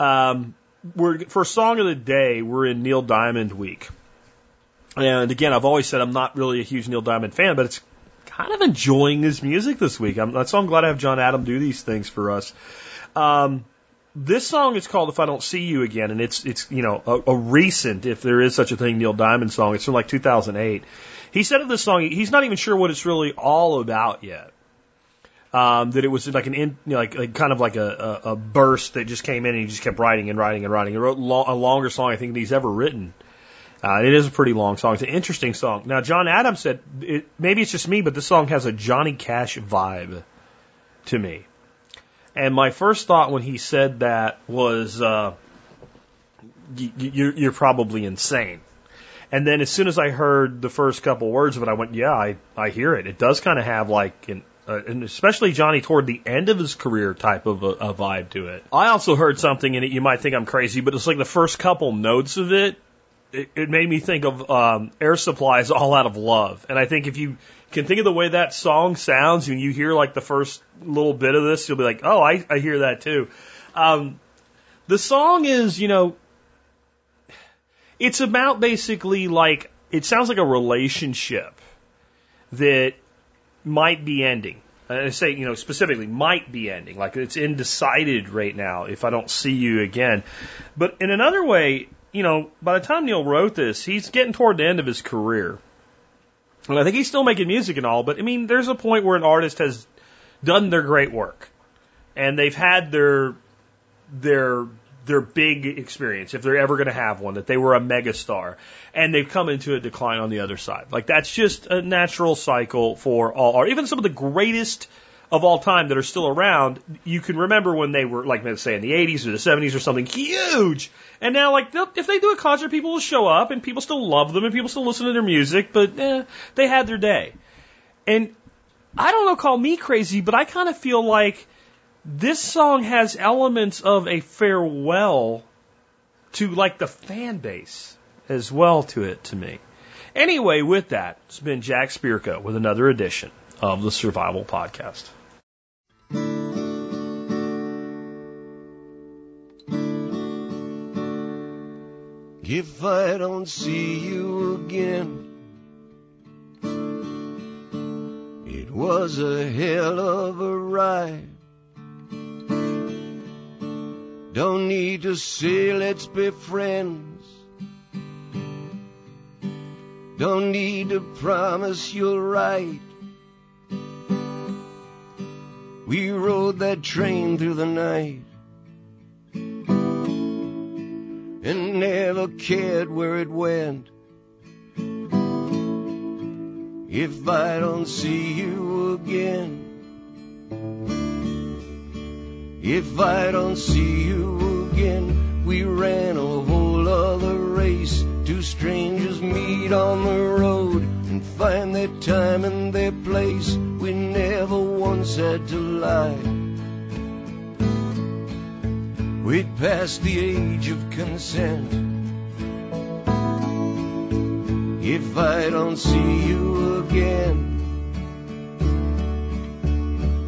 Um, we're for song of the day. We're in Neil Diamond week, and again, I've always said I'm not really a huge Neil Diamond fan, but it's kind of enjoying his music this week. I'm, why I'm glad I have John Adam do these things for us. Um, this song is called "If I Don't See You Again," and it's it's you know a, a recent, if there is such a thing, Neil Diamond song. It's from like 2008. He said of this song, he's not even sure what it's really all about yet. Um, that it was like an in, you know, like, like kind of like a, a, a burst that just came in and he just kept writing and writing and writing. He wrote lo- a longer song I think he's ever written. Uh, it is a pretty long song. It's an interesting song. Now, John Adams said, it, maybe it's just me, but this song has a Johnny Cash vibe to me. And my first thought when he said that was, uh, you're, you're probably insane. And then as soon as I heard the first couple words of it, I went, yeah, I, I hear it. It does kind of have like an, uh, and especially Johnny toward the end of his career type of a, a vibe to it. I also heard something in it. You might think I'm crazy, but it's like the first couple notes of it it, it made me think of um, Air Supply's "All Out of Love," and I think if you can think of the way that song sounds when you hear like the first little bit of this, you'll be like, "Oh, I, I hear that too." Um, the song is, you know, it's about basically like it sounds like a relationship that might be ending. I say, you know, specifically might be ending, like it's indecided right now if I don't see you again. But in another way, you know, by the time Neil wrote this, he's getting toward the end of his career. And I think he's still making music and all, but I mean, there's a point where an artist has done their great work and they've had their, their, their big experience, if they're ever going to have one, that they were a megastar, and they've come into a decline on the other side. Like that's just a natural cycle for all art. Even some of the greatest of all time that are still around, you can remember when they were, like, let's say in the 80s or the 70s or something huge. And now, like, if they do a concert, people will show up and people still love them and people still listen to their music, but eh, they had their day. And I don't know, call me crazy, but I kind of feel like this song has elements of a farewell to, like, the fan base as well to it to me. Anyway, with that, it's been Jack Spirko with another edition of the Survival Podcast. If I don't see you again, it was a hell of a ride. Don't need to say let's be friends. Don't need to promise you'll write. We rode that train through the night and never cared where it went. If I don't see you again, if I don't see you again, we ran a whole other race. Two strangers meet on the road and find their time and their place. We never once had to lie. We'd passed the age of consent. If I don't see you again,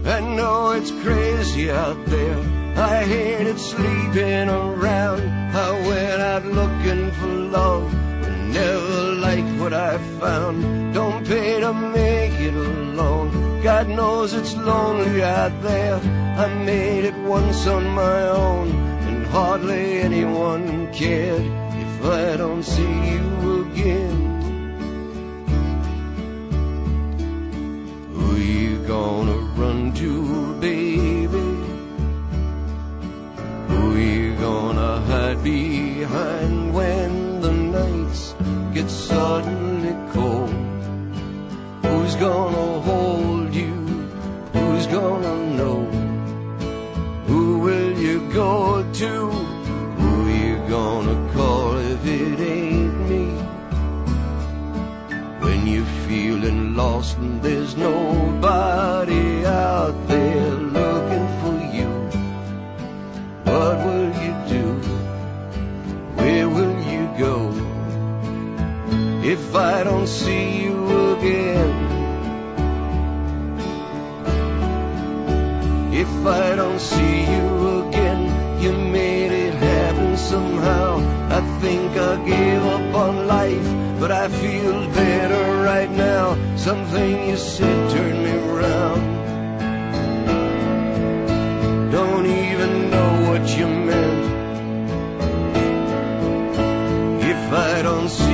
I know it's crazy out there. I hated sleeping around. I went out looking for love, never liked what I found. Don't pay to make it alone. God knows it's lonely out there. I made it once on my own, and hardly anyone cared if I don't see you again. Who you gonna run to, baby? Who you gonna hide behind when get suddenly cold? Who's gonna hold you? Who's gonna know? Who will you go to? Who you gonna call if it ain't me? When you're feeling lost and there's nobody out there looking for you, what will If I don't see you again, if I don't see you again, you made it happen somehow. I think I gave up on life, but I feel better right now. Something you said turned me around. Don't even know what you meant. If I don't see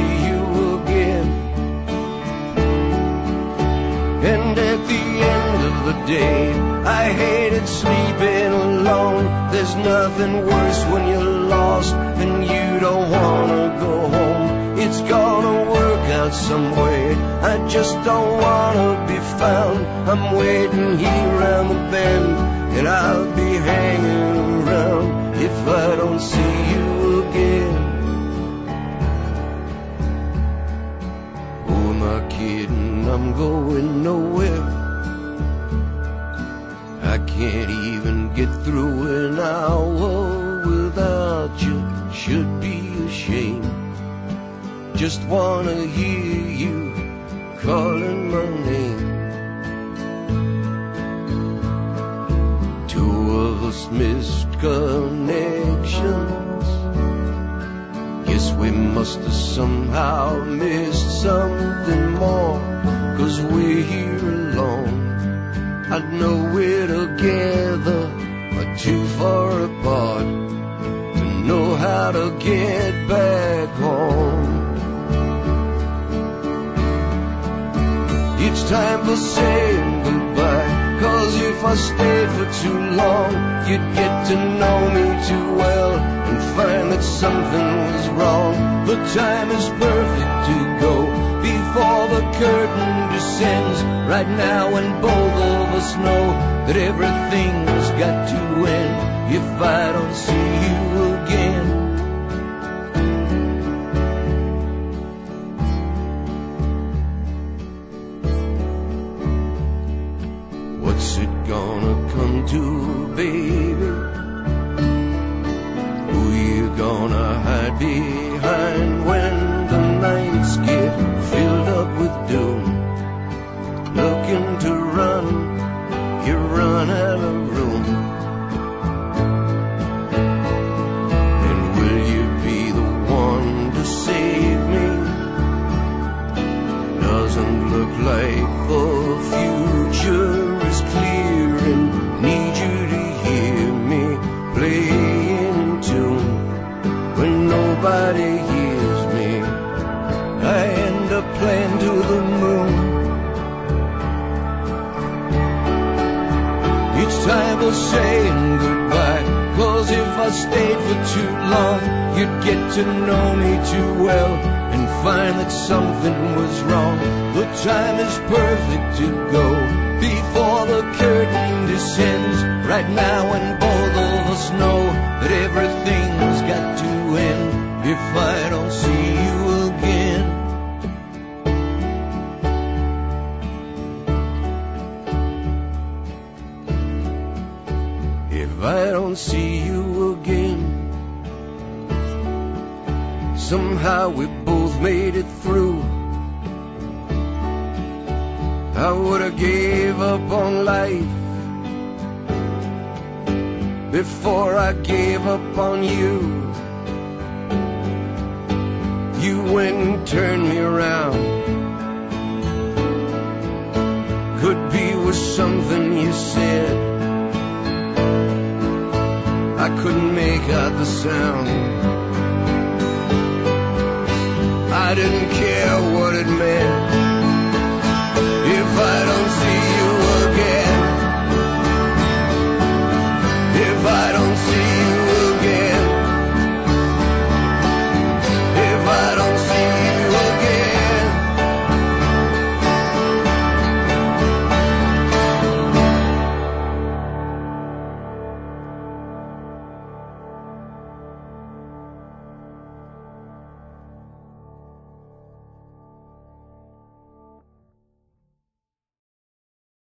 and at the end of the day, I hated sleeping alone. There's nothing worse when you're lost and you don't wanna go home. It's gonna work out some way. I just don't wanna be found. I'm waiting here around the bend, and I'll be hanging around if I don't see you again. Oh, Am I kidding? I'm going nowhere. I can't even get through an hour without you. Should be ashamed. Just wanna hear you calling my name. Two of us missed connections. Guess we must have somehow missed something more. Cause we're here alone. I know we're together, but too far apart to know how to get back home. It's time for saying goodbye. Cause if I stayed for too long, you'd get to know me too well and find that something was wrong. The time is perfect to go before the curtain descends. Right now, when both of us know that everything's got to end. If I don't see you again. What's it gonna come to, baby? Gonna hide behind when the nights get filled up with doom? Looking to run, you run out of room. And will you be the one to save me? Doesn't look like the future nobody hears me, I end up playing to the moon. Each time for saying goodbye. Cause if I stayed for too long, you'd get to know me too well and find that something was wrong. The time is perfect to go before the curtain descends. Right now, when both of us know that everything's got to end. If I don't see you again. If I don't see you again, somehow we both made it through. I would have gave up on life before I gave up on you. You went and turned me around. Could be was something you said. I couldn't make out the sound. I didn't care what it meant. If I don't see